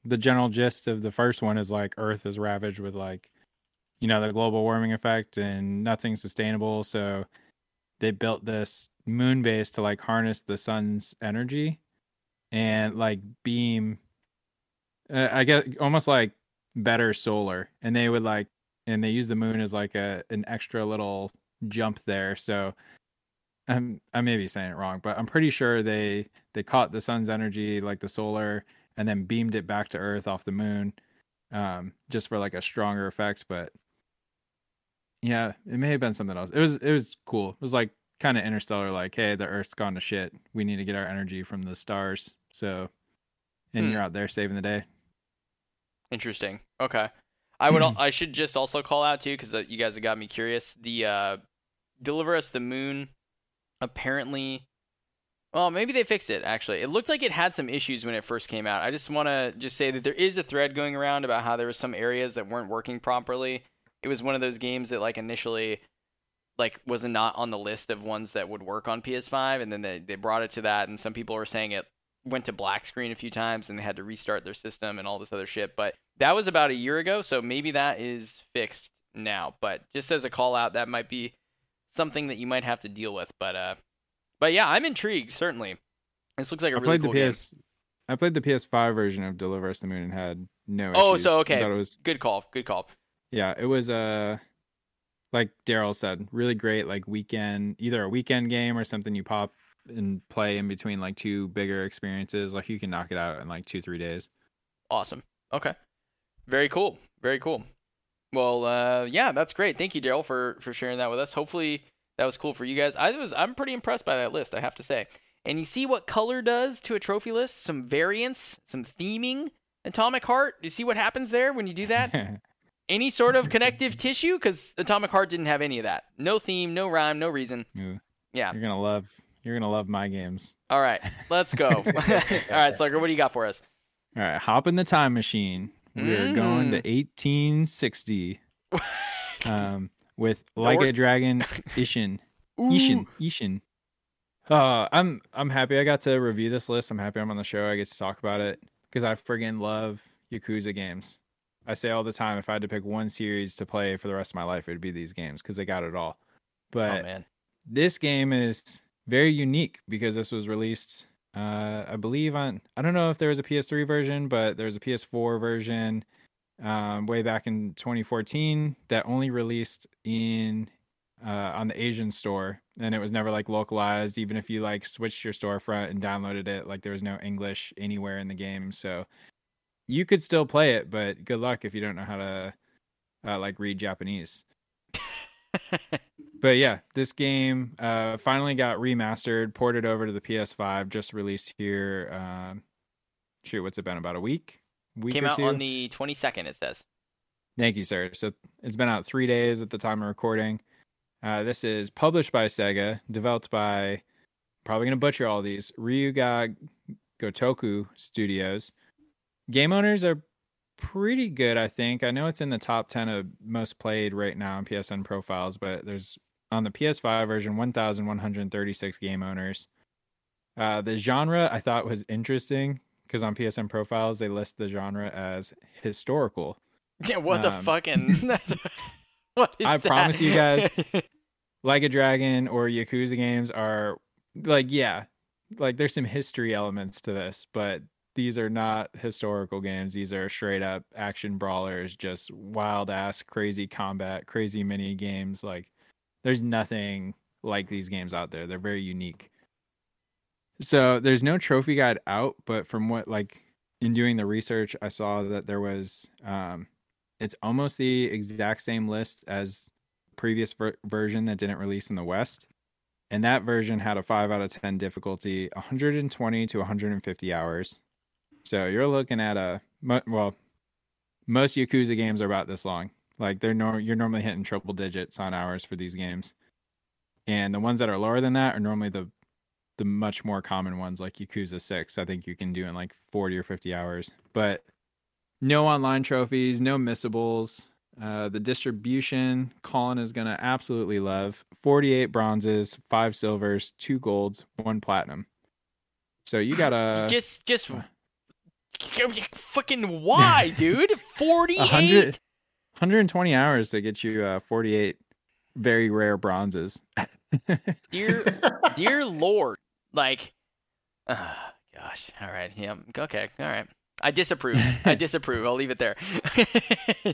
the general gist of the first one is like Earth is ravaged with like you know the global warming effect and nothing's sustainable. So they built this moon base to like harness the sun's energy and like beam. Uh, I guess almost like better solar, and they would like and they use the moon as like a an extra little jump there. So I'm I may be saying it wrong, but I'm pretty sure they they caught the sun's energy, like the solar, and then beamed it back to Earth off the moon, um, just for like a stronger effect. But yeah, it may have been something else. It was it was cool. It was like kind of interstellar, like, hey, the Earth's gone to shit. We need to get our energy from the stars. So, and Hmm. you're out there saving the day. Interesting. Okay. I would. I should just also call out too because you guys have got me curious. The uh, deliver us the moon. Apparently, well, maybe they fixed it. Actually, it looked like it had some issues when it first came out. I just want to just say that there is a thread going around about how there were some areas that weren't working properly. It was one of those games that like initially like was not on the list of ones that would work on PS5 and then they, they brought it to that and some people were saying it went to black screen a few times and they had to restart their system and all this other shit but that was about a year ago so maybe that is fixed now but just as a call out that might be something that you might have to deal with but uh but yeah i'm intrigued certainly this looks like a I really played cool the game I played the PS5 version of Deliver Us the Moon and had no. Oh, issues. so, I okay. thought it was good call good call yeah it was uh like daryl said really great like weekend either a weekend game or something you pop and play in between like two bigger experiences like you can knock it out in like two three days Awesome. Okay. Very cool. Very cool. Well, uh, yeah, that's great. Thank you, Daryl, for for sharing that with us. Hopefully, that was cool for you guys. I was I'm pretty impressed by that list. I have to say. And you see what color does to a trophy list? Some variance, some theming. Atomic Heart. You see what happens there when you do that? any sort of connective tissue? Because Atomic Heart didn't have any of that. No theme, no rhyme, no reason. Ooh, Yeah. you're gonna love you're gonna love my games All right, let's go. All right, Slugger, what do you got for us? all right hop in the time machine we are going to Mm. 1860 um with like a dragon ishin Ishin, Ishin. Uh, I'm I'm happy I got to review this list. I'm happy I'm on the show. I get to talk about it because I friggin' love Yakuza games. I say all the time, if I had to pick one series to play for the rest of my life, it would be these games because they got it all. Oh But man. this game is very unique because this was released, uh, I believe on I don't know if there was a PS3 version, but there was a PS4 version um, way back in 2014 that only released in uh, on the Asian store, and it was never like localized. Even if you like switched your storefront and downloaded it, like there was no English anywhere in the game, so you could still play it. But good luck if you don't know how to uh, like read Japanese. But yeah, this game uh, finally got remastered, ported over to the PS5, just released here. Um, shoot, what's it been? About a week? Week Came out two? on the 22nd, it says. Thank you, sir. So it's been out three days at the time of recording. Uh, this is published by Sega, developed by probably gonna butcher all these Ryu Ga Gotoku Studios. Game owners are pretty good, I think. I know it's in the top ten of most played right now on PSN profiles, but there's on the PS5 version 1,136 game owners. Uh, the genre I thought was interesting because on PSN profiles they list the genre as historical. Yeah, what the Um, fucking. what is I that? promise you guys- like a dragon or yakuza games are like yeah like there's some history elements to this but these are not historical games. These are straight up action brawlers, just wild ass, crazy combat, crazy mini games. Like, there's nothing like these games out there. They're very unique. So there's no trophy guide out, but from what like in doing the research, I saw that there was um, it's almost the exact same list as previous ver- version that didn't release in the West. And that version had a 5 out of 10 difficulty, 120 to 150 hours. So you're looking at a well, most Yakuza games are about this long. Like they're nor- you're normally hitting triple digits on hours for these games. And the ones that are lower than that are normally the the much more common ones like Yakuza 6. I think you can do in like 40 or 50 hours. But no online trophies, no missables. Uh, the distribution, Colin is going to absolutely love 48 bronzes, five silvers, two golds, one platinum. So you got a. Just, just. Fucking why, dude? 48? 100, 120 hours to get you uh, 48 very rare bronzes. dear, dear Lord. Like, uh, gosh. All right. Yeah. Okay. All right. I disapprove. I disapprove. I'll leave it there. uh,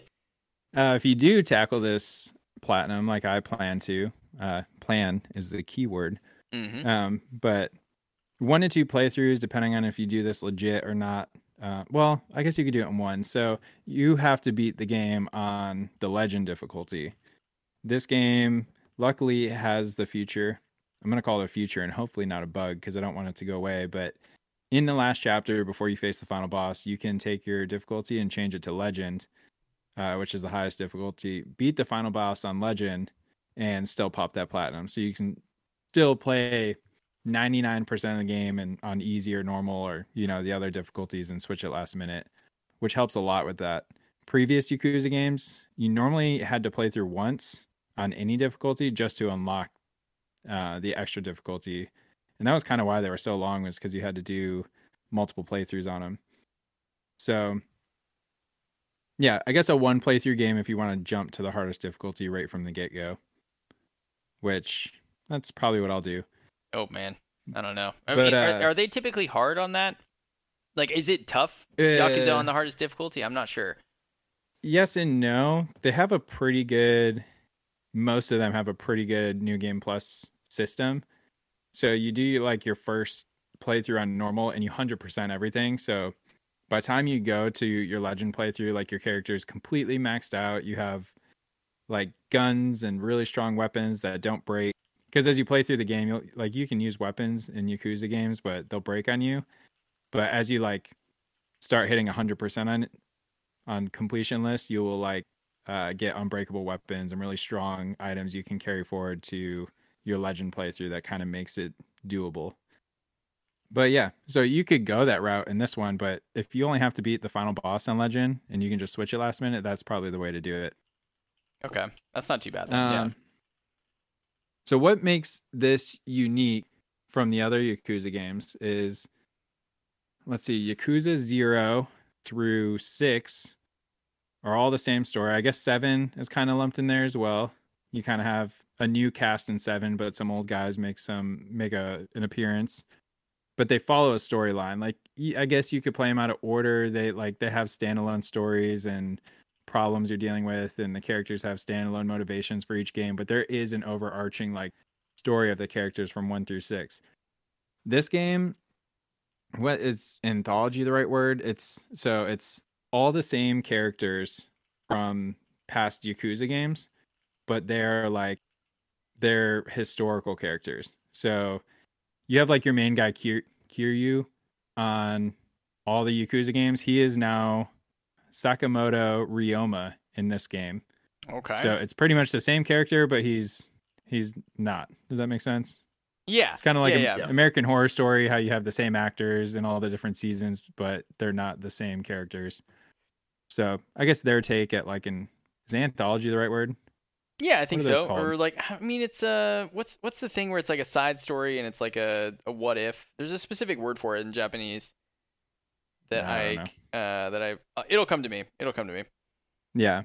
if you do tackle this platinum, like I plan to, uh, plan is the key word. Mm-hmm. Um, but one to two playthroughs, depending on if you do this legit or not. Uh, well, I guess you could do it in one. So you have to beat the game on the legend difficulty. This game, luckily, has the future. I'm going to call it a future and hopefully not a bug because I don't want it to go away. But in the last chapter, before you face the final boss, you can take your difficulty and change it to legend, uh, which is the highest difficulty. Beat the final boss on legend and still pop that platinum. So you can still play 99% of the game and on easy or normal or you know the other difficulties and switch it last minute, which helps a lot with that. Previous Yakuza games, you normally had to play through once on any difficulty just to unlock uh, the extra difficulty, and that was kind of why they were so long was because you had to do multiple playthroughs on them. So, yeah, I guess a one playthrough game if you want to jump to the hardest difficulty right from the get go, which that's probably what I'll do. Oh man, I don't know. I But, mean, uh, are, are they typically hard on that? Like, is it tough? Uh, Yakuza on the hardest difficulty? I'm not sure. yes and no. They have a pretty good. Most of them have a pretty good new game plus system. So you do like your first playthrough on normal, and you hundred percent everything. So by the time you go to your legend playthrough, like your character is completely maxed out. You have like guns and really strong weapons that don't break. Because as you play through the game, you'll like you can use weapons in Yakuza games, but they'll break on you. But as you like start hitting hundred percent on on completion lists, you will like uh, get unbreakable weapons and really strong items you can carry forward to your legend playthrough that kind of makes it doable. But yeah, so you could go that route in this one, but if you only have to beat the final boss on legend and you can just switch it last minute, that's probably the way to do it. Okay, that's not too bad. Then. yeah. So what makes this unique from the other Yakuza games is let's see, Yakuza 0 through 6 are all the same story. I guess 7 is kind of lumped in there as well. You kind of have a new cast in 7, but some old guys make some make a an appearance. But they follow a storyline. Like I guess you could play them out of order. They like they have standalone stories and problems you're dealing with and the characters have standalone motivations for each game but there is an overarching like story of the characters from 1 through 6 this game what is anthology the right word? It's so it's all the same characters from past yakuza games but they're like they're historical characters. So you have like your main guy Kir- kiryu on all the yakuza games. He is now Sakamoto Ryoma in this game. Okay. So it's pretty much the same character, but he's he's not. Does that make sense? yeah, It's kind of like yeah, a- yeah. American Horror Story, how you have the same actors in all the different seasons, but they're not the same characters. So I guess their take at like an is anthology the right word? Yeah, I think so. called? Or like, I mean, it's uh, what's what's the thing where it's like a side story and it's like a, a what if? There's a specific word for it in Japanese that I I, uh that I uh, it'll come to me. It'll come to me. Yeah.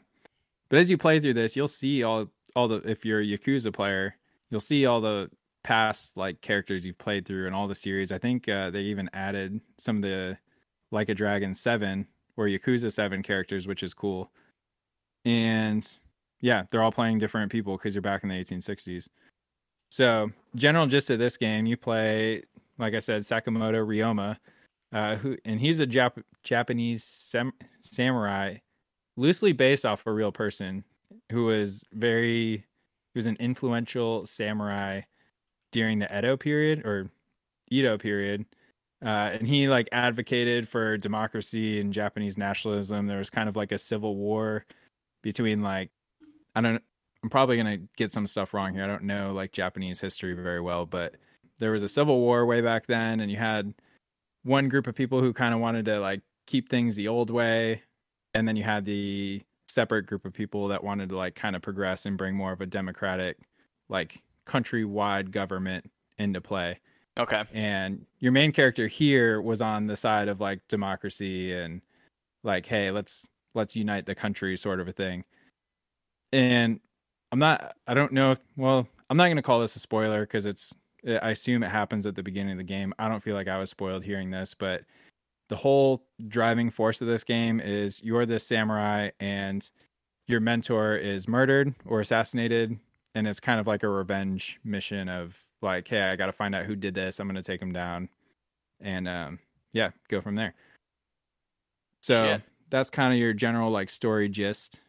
But as you play through this, you'll see all all the if you're a Yakuza player, you'll see all the past like characters you've played through and all the series. I think uh, they even added some of the Like a Dragon 7 or Yakuza 7 characters, which is cool. And yeah, they're all playing different people because you're back in the 1860s. So, general gist of this game, you play, like I said, Sakamoto Ryoma, uh, who and he's a Jap- Japanese sam- samurai, loosely based off a real person who was very, he was an influential samurai during the Edo period or Edo period. Uh, and he like advocated for democracy and Japanese nationalism. There was kind of like a civil war between like I don't I'm probably gonna get some stuff wrong here. I don't know like Japanese history very well, but there was a civil war way back then, and you had one group of people who kind of wanted to like keep things the old way, and then you had the separate group of people that wanted to like kind of progress and bring more of a democratic, like countrywide government into play. Okay. And your main character here was on the side of like democracy and like, hey, let's let's unite the country sort of a thing. And I'm not I don't know if well, I'm not gonna call this a spoiler because it's I assume it happens at the beginning of the game. I don't feel like I was spoiled hearing this, but the whole driving force of this game is you're this samurai and your mentor is murdered or assassinated and it's kind of like a revenge mission of like hey i gotta find out who did this. I'm gonna take him down. And um yeah go from there. So Shit. that's kind of your general like story gist.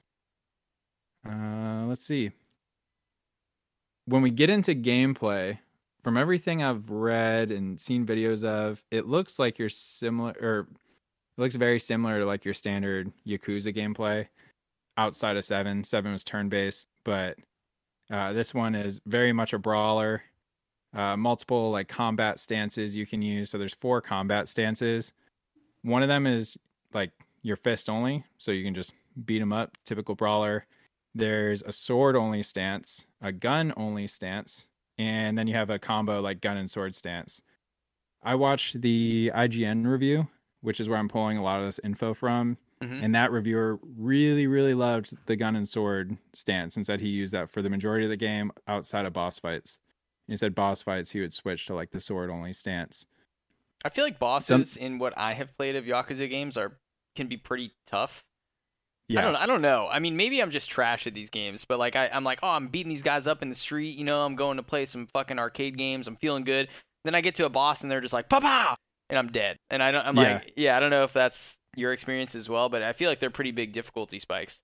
Uh let's see. When we get into gameplay from everything i've read and seen videos of it looks like you're similar or it looks very similar to like your standard yakuza gameplay outside of seven seven was turn based but uh, this one is very much a brawler. Uh, multiple like combat stances you can use. So there's four combat stances. One of them is like your fist only, so you can just beat them up. Typical brawler. There's a sword only stance, a gun only stance, and then you have a combo like gun and sword stance. I watched the IGN review, which is where I'm pulling a lot of this info from. Mhm. And that reviewer really, really loved the gun and sword stance and said he used that for the majority of the game outside of boss fights. He said boss fights he would switch to like the sword only stance. I feel like bosses in what I have played of Yakuza games are can be pretty tough. Yeah. I don't I don't know. I mean, maybe I'm just trash at these games, but like I, I'm like, oh, I'm beating these guys up in the street. You know, I'm going to play some fucking arcade games. I'm feeling good. Then I get to a boss and they're just like, "Papa," and I'm dead. And I don't. I'm Yeah. like, yeah, I don't know if that's your experience as well, but I feel like they're pretty big difficulty spikes.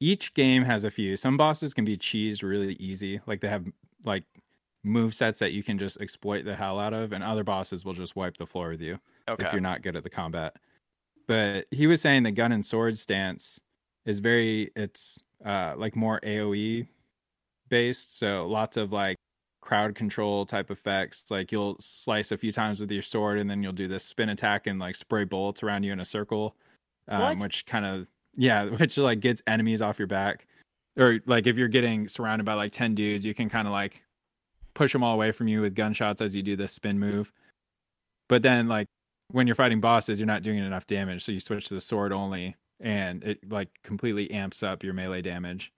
Each game has a few. Some bosses can be cheesed really easy. Like they have like move sets that you can just exploit the hell out of, and other bosses will just wipe the floor with you. Okay. if you're not good at the combat. But he was saying the gun and sword stance is very it's uh like more AoE based, so lots of like crowd control type effects. Like you'll slice a few times with your sword and then you'll do this spin attack and like spray bullets around you in a circle. Um, which kind of yeah, which like gets enemies off your back. Or like if you're getting surrounded by like 10 dudes, you can kind of like push them all away from you with gunshots as you do this spin move. But then like when you're fighting bosses, you're not doing enough damage, so you switch to the sword only, and it like completely amps up your melee damage.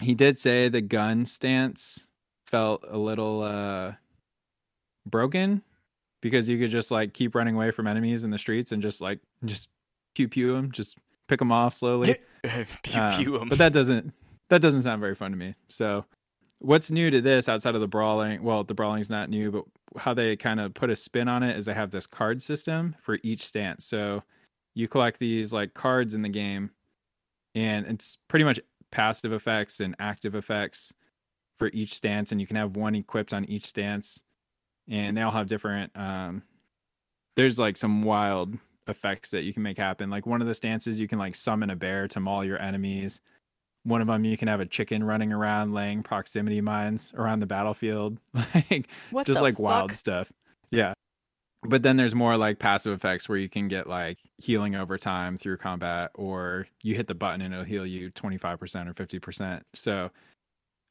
He did say the gun stance felt a little uh broken because you could just like keep running away from enemies in the streets and just like just pew pew them, just pick them off slowly. pew Um, pew 'em. But that doesn't that doesn't sound very fun to me. So what's new to this outside of the brawling? Well, the brawling's not new, but how they kind of put a spin on it is they have this card system for each stance. So you collect these like cards in the game and it's pretty much passive effects and active effects for each stance and you can have one equipped on each stance and they all have different um there's like some wild effects that you can make happen. Like one of the stances, you can like summon a bear to maul your enemies. One of them, you can have a chicken running around laying proximity mines around the battlefield, like What just like wild stuff. Yeah. But then there's more like passive effects where you can get like healing over time through combat, or you hit the button and it'll heal you 25% or 50%. So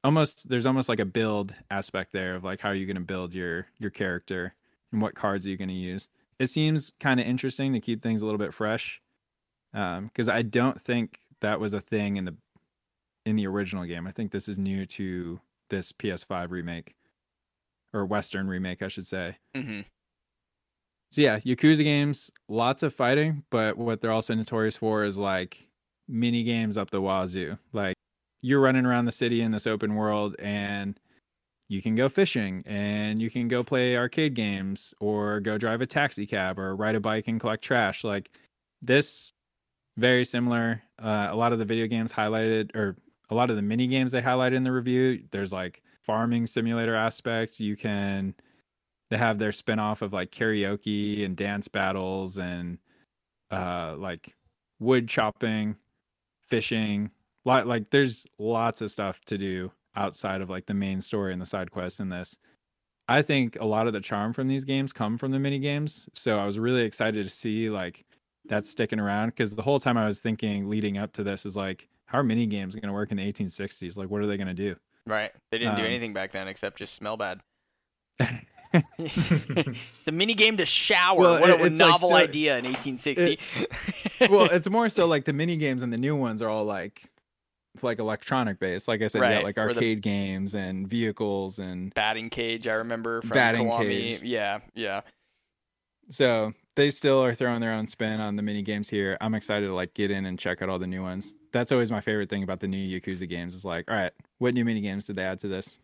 almost there's almost like a build aspect there of like how are you going to build your your character and what cards are you going to use it seems kind of interesting to keep things a little bit fresh um, because i don't think that was a thing in the in the original game i think this is new to this ps5 remake or western remake i should say hmm So yeah, Yakuza games, lots of fighting, but what they're also notorious for is like mini games up the wazoo. Like you're running around the city in this open world and you can go fishing and you can go play arcade games or go drive a taxi cab or ride a bike and collect trash. Like this very similar. Uh, a lot of the video games highlighted or a lot of the mini games they highlight in the review, there's like farming simulator aspect. You can they have their spin-off of like karaoke and dance battles and uh like wood chopping fishing like like there's lots of stuff to do outside of like the main story and the side quests in this i think a lot of the charm from these games come from the mini games so i was really excited to see like that's sticking around because the whole time i was thinking leading up to this is like how are mini games going to work in the 1860s like what are they going to do Right. They didn't do Um, anything back then except just smell bad. the mini game to shower. Well, what a it- it's like novel so- idea in 1860. well, it's more so like the mini games and the new ones are all like like electronic based. Like I said, Right, got like the- arcade games and vehicles and batting cage. I remember from Batting Kiwami. cage. Yeah, yeah. so they still are throwing their own spin on the mini games here. I'm excited to like get in and check out all the new ones. That's always my favorite thing about the new Yakuza games is like, all right, what new mini games did they add to this?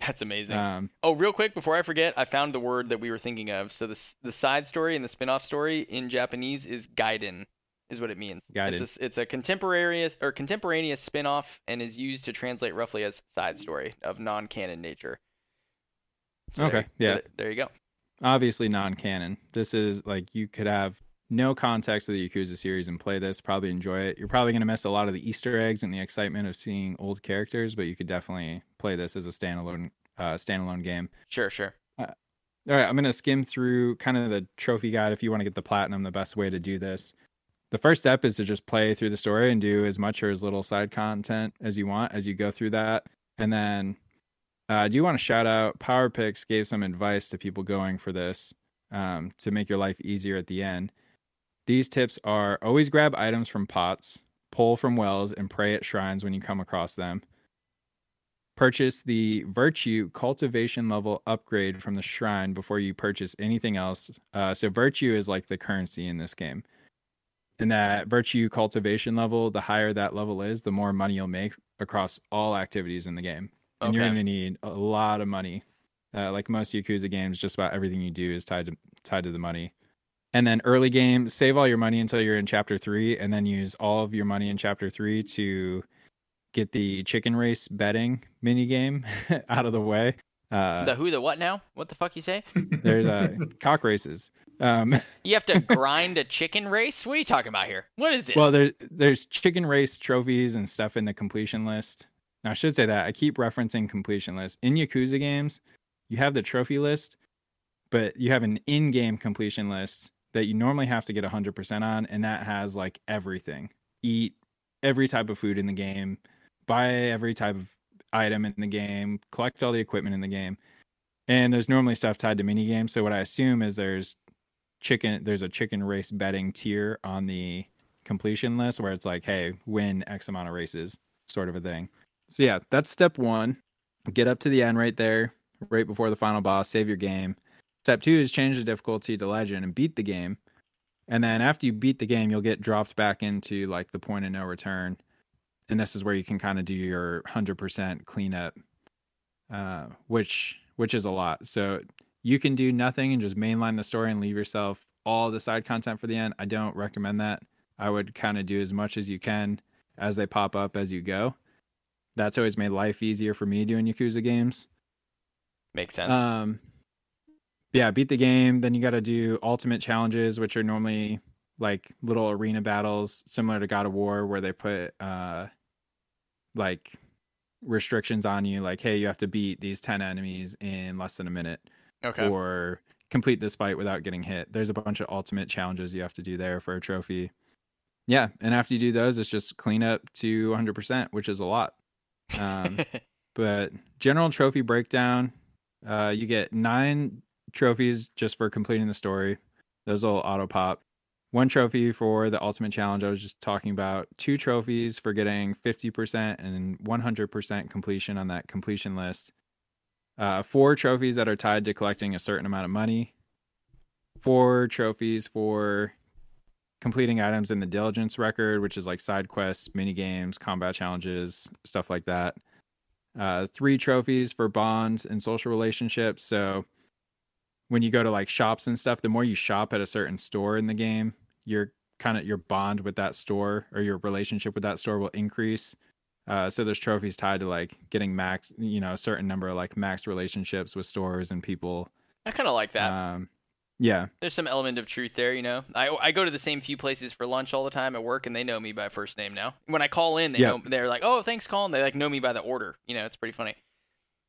That's amazing. Um, oh, real quick before I forget, I found the word that we were thinking of. So the the side story and the spin-off story in Japanese is gaiden, is what it means. Gaiden. It's a, it's a contemporaneous or contemporaneous spin-off and is used to translate roughly as side story of non-canon nature. So Okay, there, yeah. There you go. Obviously non-canon. This is like you could have no context of the Yakuza series and play this, probably enjoy it. You're probably going to miss a lot of the Easter eggs and the excitement of seeing old characters, but you could definitely play this as a standalone uh, standalone game. Sure, sure. All right, I'm going to skim through kind of the trophy guide if you want to get the platinum, the best way to do this. The first step is to just play through the story and do as much or as little side content as you want as you go through that. And then uh, do want to shout out PowerPyx gave some advice to people going for this um, to make your life easier at the end. These tips are always grab items from pots, pull from wells, and pray at shrines when you come across them. Purchase the virtue cultivation level upgrade from the shrine before you purchase anything else. Uh, so, virtue is like the currency in this game. And that virtue cultivation level, the higher that level is, the more money you'll make across all activities in the game. And you're going to need a lot of money. Uh, like most Yakuza games, just about everything you do is tied to tied to the money. And then early game, save all your money until you're in chapter three, and then use all of your money in chapter three to get the chicken race betting mini game out of the way. Uh, the who, the what now? What the fuck you say? there's uh, cock races. Um, You have to grind a chicken race? What are you talking about here? What is this? well, there there's chicken race trophies and stuff in the completion list. Now, I should say that I keep referencing completion list in Yakuza games. You have the trophy list, but you have an in-game completion list that you normally have to get 100% on, and that has like everything. Eat every type of food in the game, buy every type of item in the game, collect all the equipment in the game. And there's normally stuff tied to mini games. So what I assume is there's chicken there's a chicken race betting tier on the completion list where it's like, hey, win X amount of races, sort of a thing. So yeah, that's step one. Get up to the end right there, right before the final boss, save your game. Step two is change the difficulty to legend and beat the game. And then after you beat the game, you'll get dropped back into like the point of no return. And this is where you can kind of do your 100% cleanup, uh, which which is a lot. So you can do nothing and just mainline the story and leave yourself all the side content for the end. I don't recommend that. I would kind of do as much as you can as they pop up as you go. That's always made life easier for me doing Yakuza games. Makes sense. Um, yeah, beat the game. Then you got to do ultimate challenges, which are normally like little arena battles, similar to God of War, where they put uh, like restrictions on you, like, hey, you have to beat these ten enemies in less than a minute, okay. or complete this fight without getting hit. There's a bunch of ultimate challenges you have to do there for a trophy. Yeah, and after you do those, it's just clean up to 100%, which is a lot. Um, but general trophy breakdown uh, you get nine trophies just for completing the story. Those will auto pop. One trophy for the ultimate challenge i was just talking about. Two trophies for getting 50% and 100% completion on that completion list. Uh, four trophies that are tied to collecting a certain amount of money. Four trophies for completing items in the diligence record, which is like side quests, mini games, combat challenges, stuff like that. Uh, three trophies for bonds and social relationships. So when you go to like shops and stuff, the more you shop at a certain store in the game, your kind of your bond with that store or your relationship with that store will increase. Uh, so there's trophies tied to like getting max, you know, a certain number of like max relationships with stores and people. I kind of like that. Um, yeah, There's some element of truth there, you know. I I go to the same few places for lunch all the time at work, and they know me by first name now. When I call in, they Yeah. know they're like, "Oh, thanks, Colin." They like know me by the order. You know, it's pretty funny.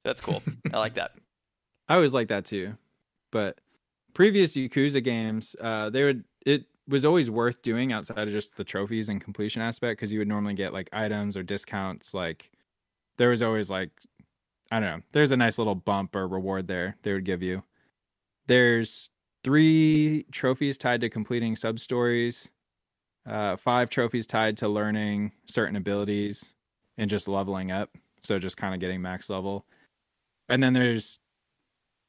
So that's cool. I like that. I always like that too. But previous Yakuza games, uh, they would it was always worth doing outside of just the trophies and completion aspect because you would normally get like items or discounts. Like there was always like I don't know, there's a nice little bump or reward there they would give you. There's three trophies tied to completing sub stories, uh, five trophies tied to learning certain abilities and just leveling up. So just kind of getting max level. And then there's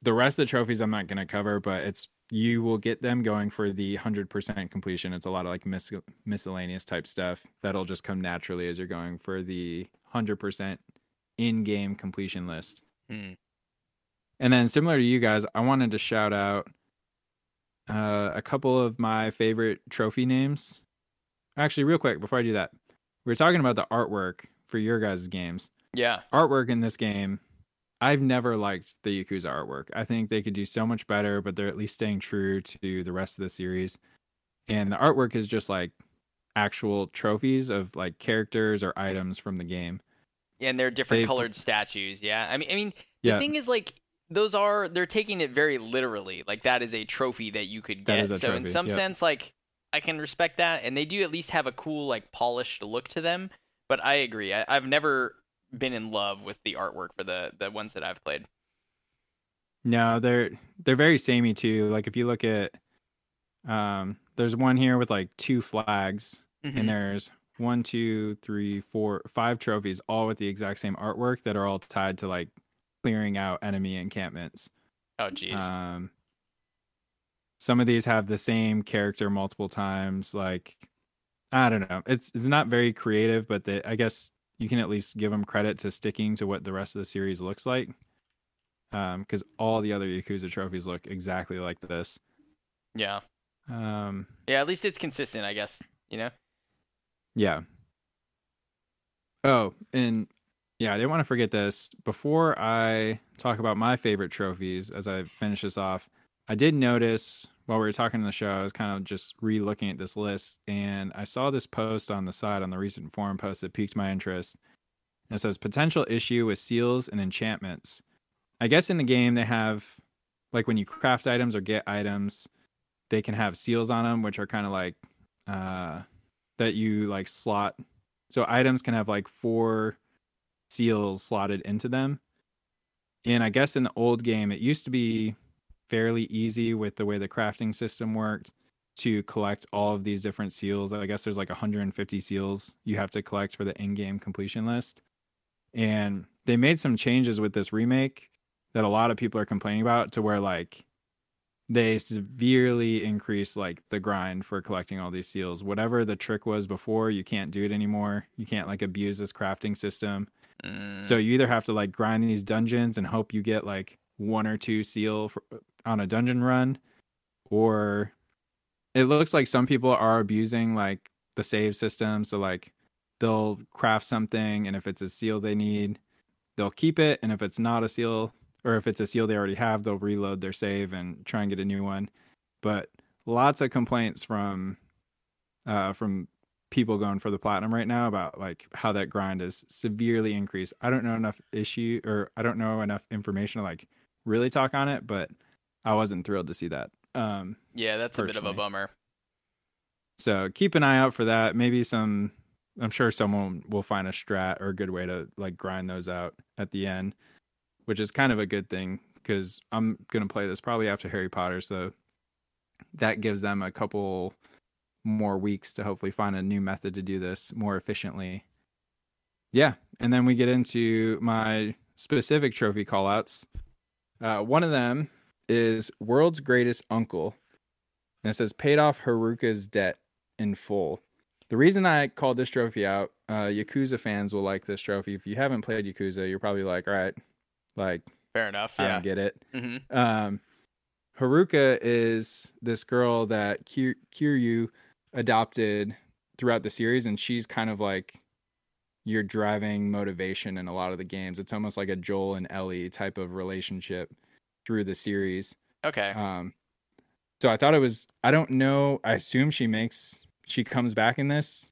the rest of the trophies I'm not going to cover, but it's you will get them going for the 100% completion. It's a lot of like mis- miscellaneous type stuff that'll just come naturally as you're going for the 100% in-game completion list. Hmm. And then similar to you guys, I wanted to shout out uh, a couple of my favorite trophy names. Actually, real quick before I do that, we were talking about the artwork for your guys' games Yeah. artwork in this game i've never liked the yakuza artwork i think they could do so much better but they're at least staying true to the rest of the series and the artwork is just like actual trophies of like characters or items from the game and they're different They've- colored statues. Yeah, I mean, I mean, the Yeah. thing is like those are they're taking it very literally. Like that is a trophy that you could get. so in some yep. sense, like I can respect that, and they do at least have a cool like polished look to them. But I agree. I, I've never been in love with the artwork for the the ones that I've played. no they're they're very samey too like if you look at um there's one here with like two flags Mhm. and there's one two three four five trophies all with the exact same artwork that are all tied to like clearing out enemy encampments oh jeez. Um, some of these have the same character multiple times. Like, I don't know. It's it's not very creative, but they, I guess you can at least give them credit to sticking to what the rest of the series looks like. Um, because all the other Yakuza trophies look exactly like this. yeah. Um, Yeah. At least it's consistent, I guess. You know. yeah. Oh, and yeah, I didn't want to forget this. Before I talk about my favorite trophies as I finish this off, I did notice while we were talking on the show, I was kind of just re looking at this list and I saw this post on the side on the recent forum post that piqued my interest. And it says potential issue with seals and enchantments. I guess in the game they have like when you craft items or get items, they can have seals on them, which are kind of like uh that you like slot. So items can have like four seals slotted into them. And I guess in the old game, it used to be fairly easy with the way the crafting system worked to collect all of these different seals. I guess there's like 150 seals you have to collect for the in-game completion list. And they made some changes with this remake that a lot of people are complaining about to where like they severely increase like the grind for collecting all these seals. Whatever the trick was before, you can't do it anymore. You can't like abuse this crafting system. Mm, So you either have to like grind these dungeons and hope you get like one or two seal for, on a dungeon run, or it looks like some people are abusing like the save system. So like they'll craft something, and if it's a seal they need, they'll keep it, and if it's not a seal, or if it's a seal they already have, they'll reload their save and try and get a new one. But lots of complaints from uh, from people going for the platinum right now about like how that grind is severely increased. I don't know enough issue or I don't know enough information to like really talk on it, but I wasn't thrilled to see that. Um, yeah, that's a bit of a bummer. so keep an eye out for that. Maybe some I'm sure someone will find a strat or a good way to like grind those out at the end, which is kind of a good thing because I'm gonna play this probably after Harry Potter, so that gives them a couple more weeks to hopefully find a new method to do this more efficiently. Yeah, and then we get into my specific trophy callouts. Uh, one of them is World's Greatest Uncle. and it says paid off Haruka's debt in full. The reason I called this trophy out, uh, Yakuza fans will like this trophy. If you haven't played Yakuza, you're probably like, all right, like Fair enough. I Yeah. don't get it. hmm Um, Haruka is this girl that Kir- Kiryu adopted throughout the series, and she's kind of like your driving motivation in a lot of the games. It's almost like a Joel and Ellie type of relationship through the series. Okay. Um, so I thought it was. I don't know. I assume she makes. She comes back in this.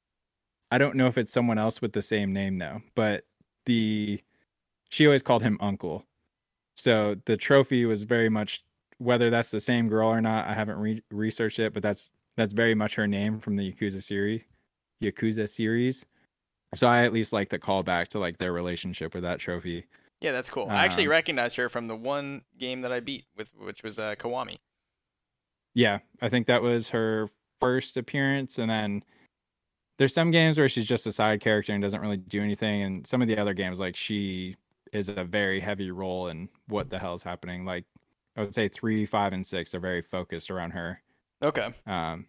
I don't know if it's someone else with the same name though. But the she always called him Uncle. So the trophy was very much whether that's the same girl or not. I haven't re- researched it, but that's that's very much her name from the Yakuza series. Yakuza series. So I at least like the callback to like their relationship with that trophy. yeah, that's cool. I actually um, recognized her from the one game that I beat with, which was uh, Kiwami. Yeah, I think that was her first appearance, and then there's some games where she's just a side character and doesn't really do anything, and some of the other games like she is a very heavy role in what the hell is happening. Like I would say three, five, and six are very focused around her. Okay. Um,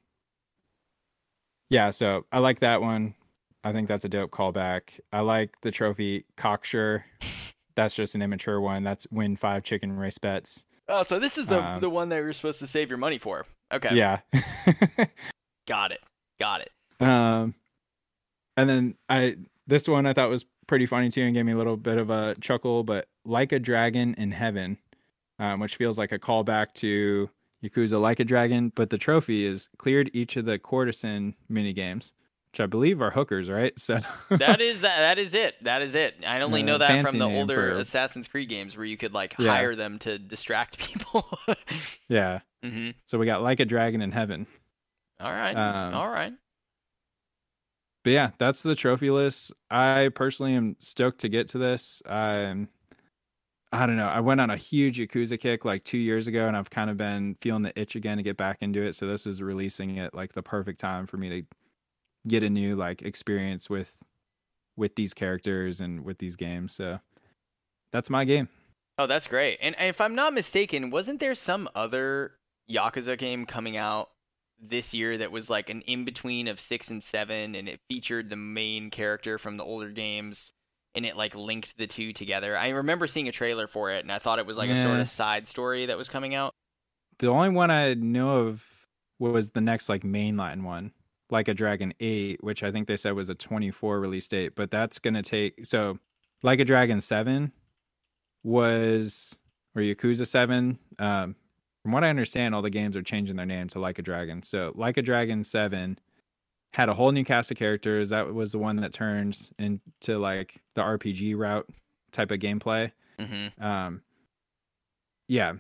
yeah, so I like that one. I think that's a dope callback. I like the trophy cocksure. That's just an immature one. That's win five chicken race bets. Oh, so this is the Um, the one that you're supposed to save your money for. Okay. Yeah. Got it. Got it. Um, and then I this one I thought was pretty funny too and gave me a little bit of a chuckle. But like a dragon in heaven, um, which feels like a callback to Yakuza Like a Dragon, but the trophy is cleared each of the courtesan mini games, which I believe are hookers, right? So that is that. That is it. That is it. I only know Uh, that from the older for- Assassin's Creed games where you could like Yeah. hire them to distract people. yeah. hmm So we got Like a Dragon in heaven. All right. Um, All right. but yeah, that's the trophy list. I personally am stoked to get to this. Um, I don't know. I went on a huge Yakuza kick like two years ago, and I've kind of been feeling the itch again to get back into it. So this is releasing it like the perfect time for me to get a new like experience with with these characters and with these games. So that's my game. Oh, that's great. And if I'm not mistaken, wasn't there some other Yakuza game coming out this year that was like an in between of six and seven, and it featured the main character from the older games, and it like linked the two together? I remember seeing a trailer for it, and I thought it was like a sort of side story that was coming out. The only one I know of was the next like mainline one, like a Dragon 8, which I think they said was a 24 release date, but that's going to take so like a Dragon 7 was or Yakuza 7 um from what I understand all the games are changing their name to Like a Dragon. So Like a Dragon 7 had a whole new cast of characters. That was the one that turns into like the RPG route type of gameplay. Mm-hmm. Um, yeah,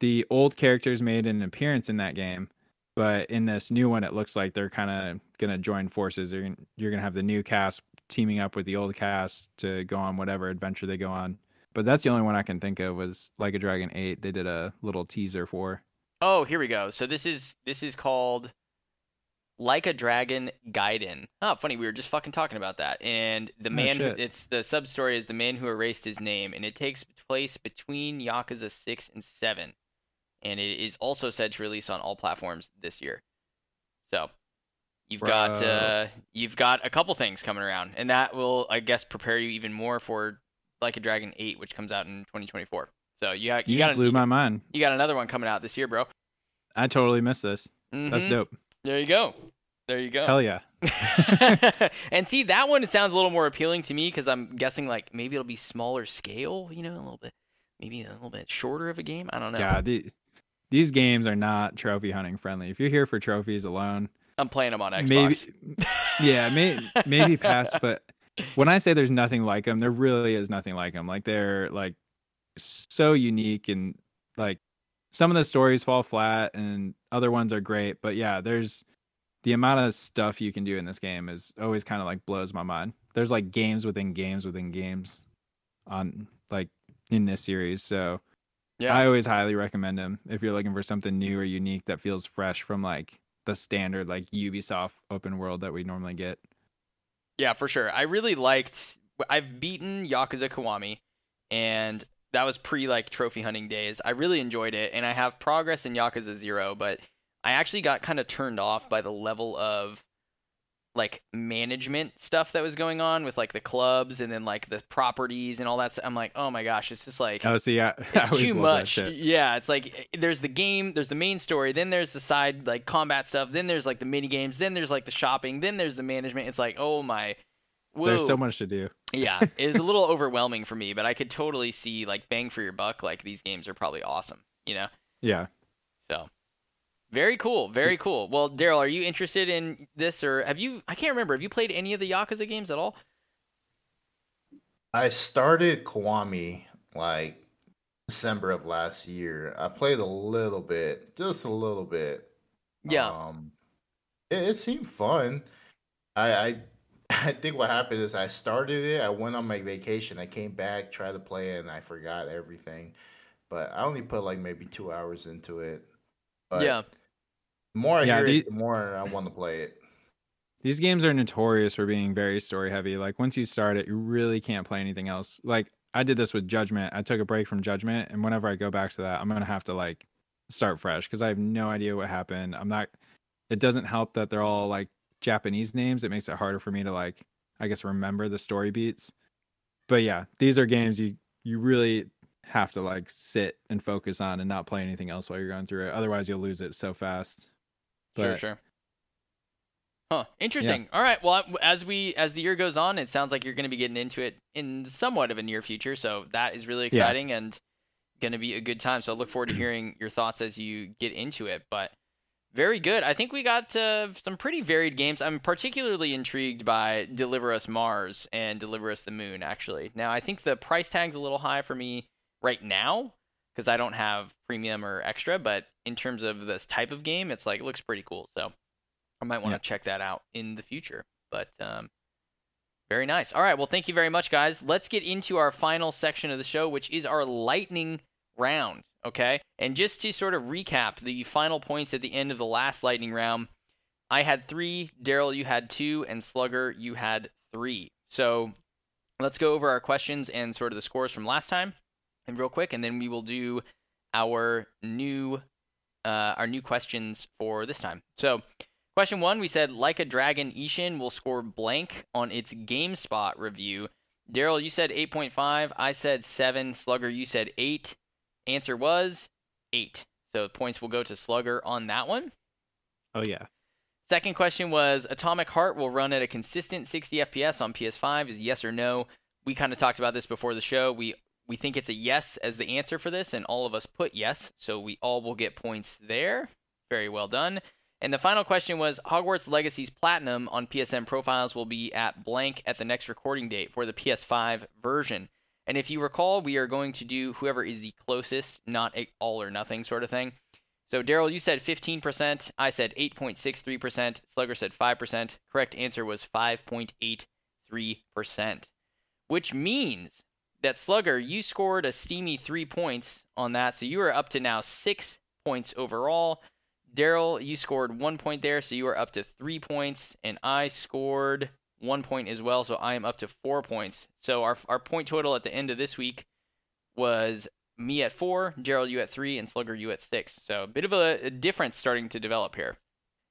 the old characters made an appearance in that game, but in this new one, it looks like they're kind of gonna join forces. You're gonna, you're gonna have the new cast teaming up with the old cast to go on whatever adventure they go on. But that's the only one I can think of was like a Dragon Eight. They did a little teaser for. Oh, here we go. So this is this is called Like a Dragon Gaiden. Oh, funny, we were just fucking talking about that. And the Oh, man who it's the sub story is the man who erased his name, and it takes place between Yakuza six and seven. And it is also said to release on all platforms this year. So you've got uh you've got a couple things coming around, and that will I guess prepare you even more for Like a Dragon eight, which comes out in twenty twenty four. So you got You, you, just got blew my mind. you got another one coming out this year, bro. I totally missed this. That's Mhm. dope. There you go. There you go. Hell yeah. and see, that one sounds a little more appealing to me because I'm guessing like maybe it'll be smaller scale, you know, a little bit, maybe a little bit shorter of a game. I don't know. Yeah, the, these games are not trophy hunting friendly. If you're here for trophies alone, I'm playing them on Xbox. maybe yeah may, maybe pass but when i say there's nothing like them there really is nothing like them like they're like so unique and like some of the stories fall flat and other ones are great but yeah there's the amount of stuff you can do in this game is always kind of like blows my mind there's like games within games within games on like in this series so yeah. i always highly recommend them if you're looking for something new or unique that feels fresh from like the standard like Ubisoft open world that we normally get. Yeah, for sure. I really liked. I've beaten Yakuza Kiwami, and that was pre like trophy hunting days. I really enjoyed it, and I have progress in Yakuza Zero, but I actually got kind of turned off by the level of like management stuff that was going on with like the clubs and then like the properties and all that. stuff. I'm like, oh my gosh, it's just like Oh, see, yeah, I it's too much. Yeah, it's like eh, there's the game, there's the main story, then there's the side like combat stuff, then there's like the mini games, then there's like the shopping, then there's the management. It's like, oh my, whoa. There's so much to do. Yeah, it was a little overwhelming for me, but I could totally see like bang for your buck. Like these games are probably awesome, you know. Yeah. So very cool, very cool. Well, Daryl, are you interested in this, or have you? I can't remember. Have you played any of the Yakuza games at all? I started Kiwami like December of last year. I played a little bit, just a little bit. Yeah. Um, it, it seemed fun. I, I I think what happened is I started it. I went on my vacation. I came back, tried to play it, and I forgot everything. But I only put like maybe two hours into it. But yeah. The more I Yeah, hear the- it, the more I want to play it. These games are notorious for being very story heavy. Like once you start it, you really can't play anything else. Like I did this with Judgment. I took a break from Judgment, and whenever I go back to that, I'm gonna have to like start fresh because I have no idea what happened. I'm not. It doesn't help that they're all like Japanese names. It makes it harder for me to like, I guess, remember the story beats. But yeah, these are games you you really have to like sit and focus on and not play anything else while you're going through it. Otherwise, you'll lose it so fast. Sure, But- sure. Huh. Interesting. All right. Well, as we as the year goes on, it sounds like you're going to be getting into it in somewhat of a near future. So that is really Yeah. exciting and going to be a good time. So I look forward to hearing your thoughts as you get into it. But very good. I think we got uh, some pretty varied games. I'm particularly intrigued by Deliver Us Mars and Deliver Us the Moon. Actually, now I think the price tag's a little high for me right now because I don't have premium or extra. But in terms of this type of game, it's like it looks pretty cool. So I might want to Yeah. check that out in the future. But um, very nice. All right. Well, thank you very much, guys. Let's get into our final section of the show, which is our lightning round. Okay. And just to sort of recap the final points at the end of the last lightning round, I had three, Daryl, you had two, and Slugger, you had three. So let's go over our questions and sort of the scores from last time, and real quick, and then we will do our new uh, our new questions for this time. So Question one, we said like a dragon, Ishin will score blank on its GameSpot review. Daryl, you said 8.5. I said 7. Slugger, you said 8. Answer was 8. So points will go to Slugger on that one. Oh yeah. Second question was Atomic Heart will run at a consistent 60 FPS on PS5. Is yes or no? We kind of talked about this before the show. We we think it's a yes as the answer for this, and all of us put yes, so we all will get points there. Very well done. And the final question was Hogwarts Legacy's Platinum on PSN profiles will be at blank at the next recording date for the PS5 version. And if you recall, we are going to do whoever is the closest, not a all or nothing sort of thing. So, Daryl, you said 15%. I said 8.63%. Slugger said 5%. Correct answer was 5.83%, which means that Slugger, you scored a steamy three points on that. So, you are up to now six points overall. Daryl, you scored one point there. So, you are up to three points. And I scored one point as well. So, I am up to four points. So, our, our point total at the end of this week was me at four, Gerald you at three, and Slugger you at six. So a bit of a, a difference starting to develop here.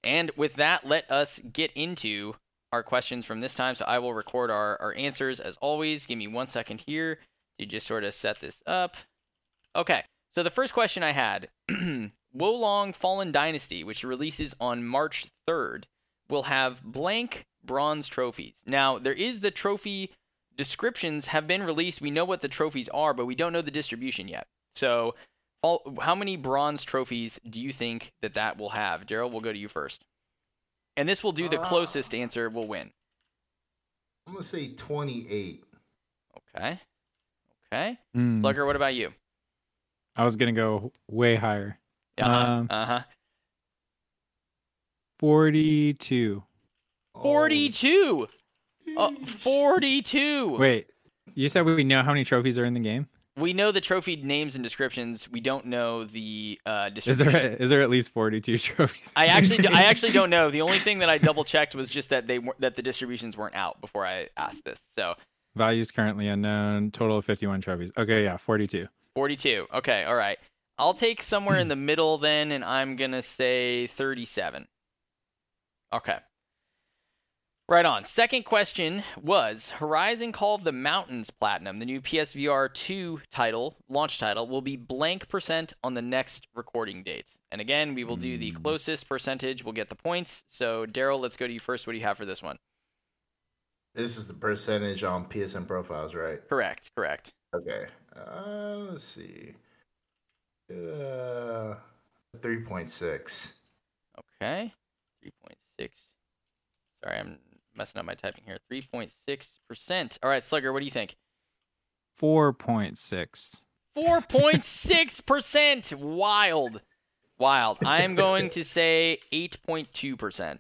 And with that, let us get into our questions from this time. So I will record our, our answers as always. Give me one second here to just sort of set this up. Okay, so the first question I had Wo Long Fallen Dynasty, which releases on March 3rd, will have blank bronze trophies. Now, there is the trophy descriptions have been released. We know what the trophies are, but we don't know the distribution yet. So, all, how many bronze trophies do you think that that will have? Daryl? we'll go to you first. And this will do the uh, closest ah. answer will win. I'm going to say 28. Okay. Okay. Mm. Slugger, what about you? I was going to go way higher. Uh huh. Um, uh-huh. 42. 42. Uh, 42. Wait, you said we know how many trophies are in the game? We know the trophy names and descriptions. We don't know the uh, Is distribution. there is there at least forty-two trophies? I actually, do, I actually don't know. The only thing that I double checked was just that they were, that the distributions weren't out before I asked this. So Values currently unknown. Total of fifty-one trophies. Okay, yeah, forty-two. 42. Okay, all right. I'll take somewhere in the middle then, and I'm gonna say 37. Okay. Right on. Second question was Horizon Call of the Mountains Platinum, the new PSVR 2 title, launch title, will be blank percent on the next recording date. And again, we will do the Hmm. closest percentage, we'll get the points. So, Daryl, let's go to you first. What do you have for this one? This is the percentage on PSN profiles, right? Correct, correct. Okay. Uh, let's see. Uh, three point six. Okay. 3.6. Sorry, I'm messing up my typing here. 3.6%. All right, Slugger, what do you think? Four point six. 4.6%. Wild. Wild. I am going to say 8.2%.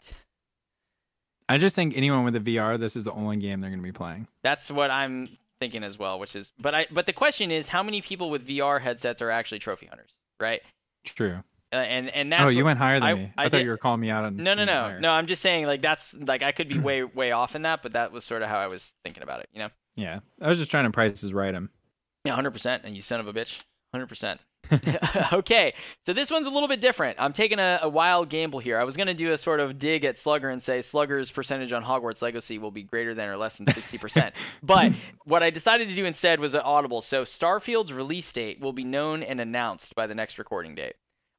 I just think anyone with a VR, this is the only game they're going to be playing. That's what I'm thinking as well, which is but I but the question is how many people with VR headsets are actually trophy hunters, right? True. Uh, and and that's oh, you went higher than I- me. I I, thought did- you were calling me out on. No, no, no. higher. No, I'm just saying like that's like I could be way way off in that, but that was sort of how I was thinking about it, you know? Yeah, I was just trying to price is right him. Yeah, 100%. And you son of a bitch. 100%. okay, so this one's a little bit different. I'm taking a, a wild gamble here. I was going to do a sort of dig at Slugger and say Slugger's percentage on Hogwarts Legacy will be greater than or less than 60%. but what I decided to do instead was an audible. So Starfield's release date will be known and announced by the next recording date.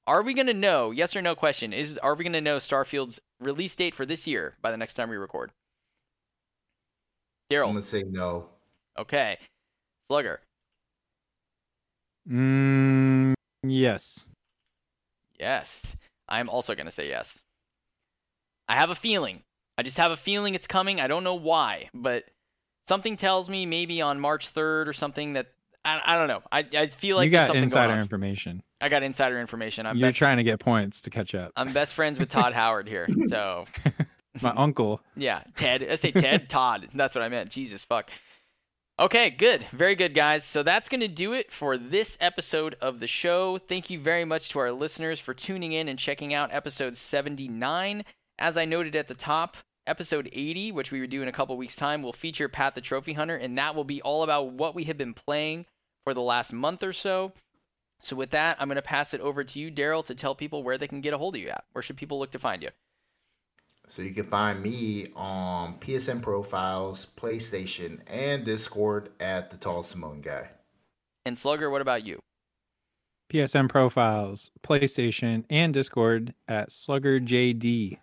Are we going to know, yes or no question, is are we going to know Starfield's release date for this year by the next time we record? Daryl, I'm gonna say no. Okay. Slugger. Mm, yes. Yes. I'm also going to say yes. I have a feeling. I just have a feeling it's coming. I don't know why, but something tells me maybe on March 3rd or something that I, I don't know. I, I feel like you got something insider going on. information. I got insider information. I'm You're best, trying to get points to catch up. I'm best friends with Todd Howard here. So, My uncle. yeah, Ted. I say Ted, Todd. That's what I meant. Jesus fuck. Okay, good. Very good, guys. So that's going to do it for this episode of the show. Thank you very much to our listeners for tuning in and checking out episode 79. As I noted at the top, episode 80, which we would do in a couple weeks' time, will feature Pat the Trophy Hunter, and that will be all about what we have been playing for the last month or so. So with that, I'm going to pass it over to you, Daryl, to tell people where they can get a hold of you at. Where should people look to find you? So you can find me on PSN profiles, PlayStation, and Discord at the Tall Simone Guy. And Slugger, what about you? PSN profiles, PlayStation, and Discord at SluggerJD.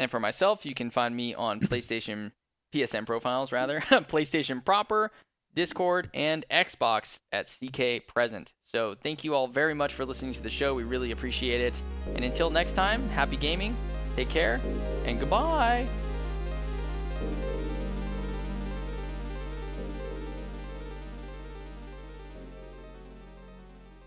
And for myself, you can find me on PlayStation, PSN profiles rather, PlayStation proper, Discord, and Xbox at CK Present. So thank you all very much for listening to the show. We really appreciate it. And until next time, happy gaming, take care, and goodbye.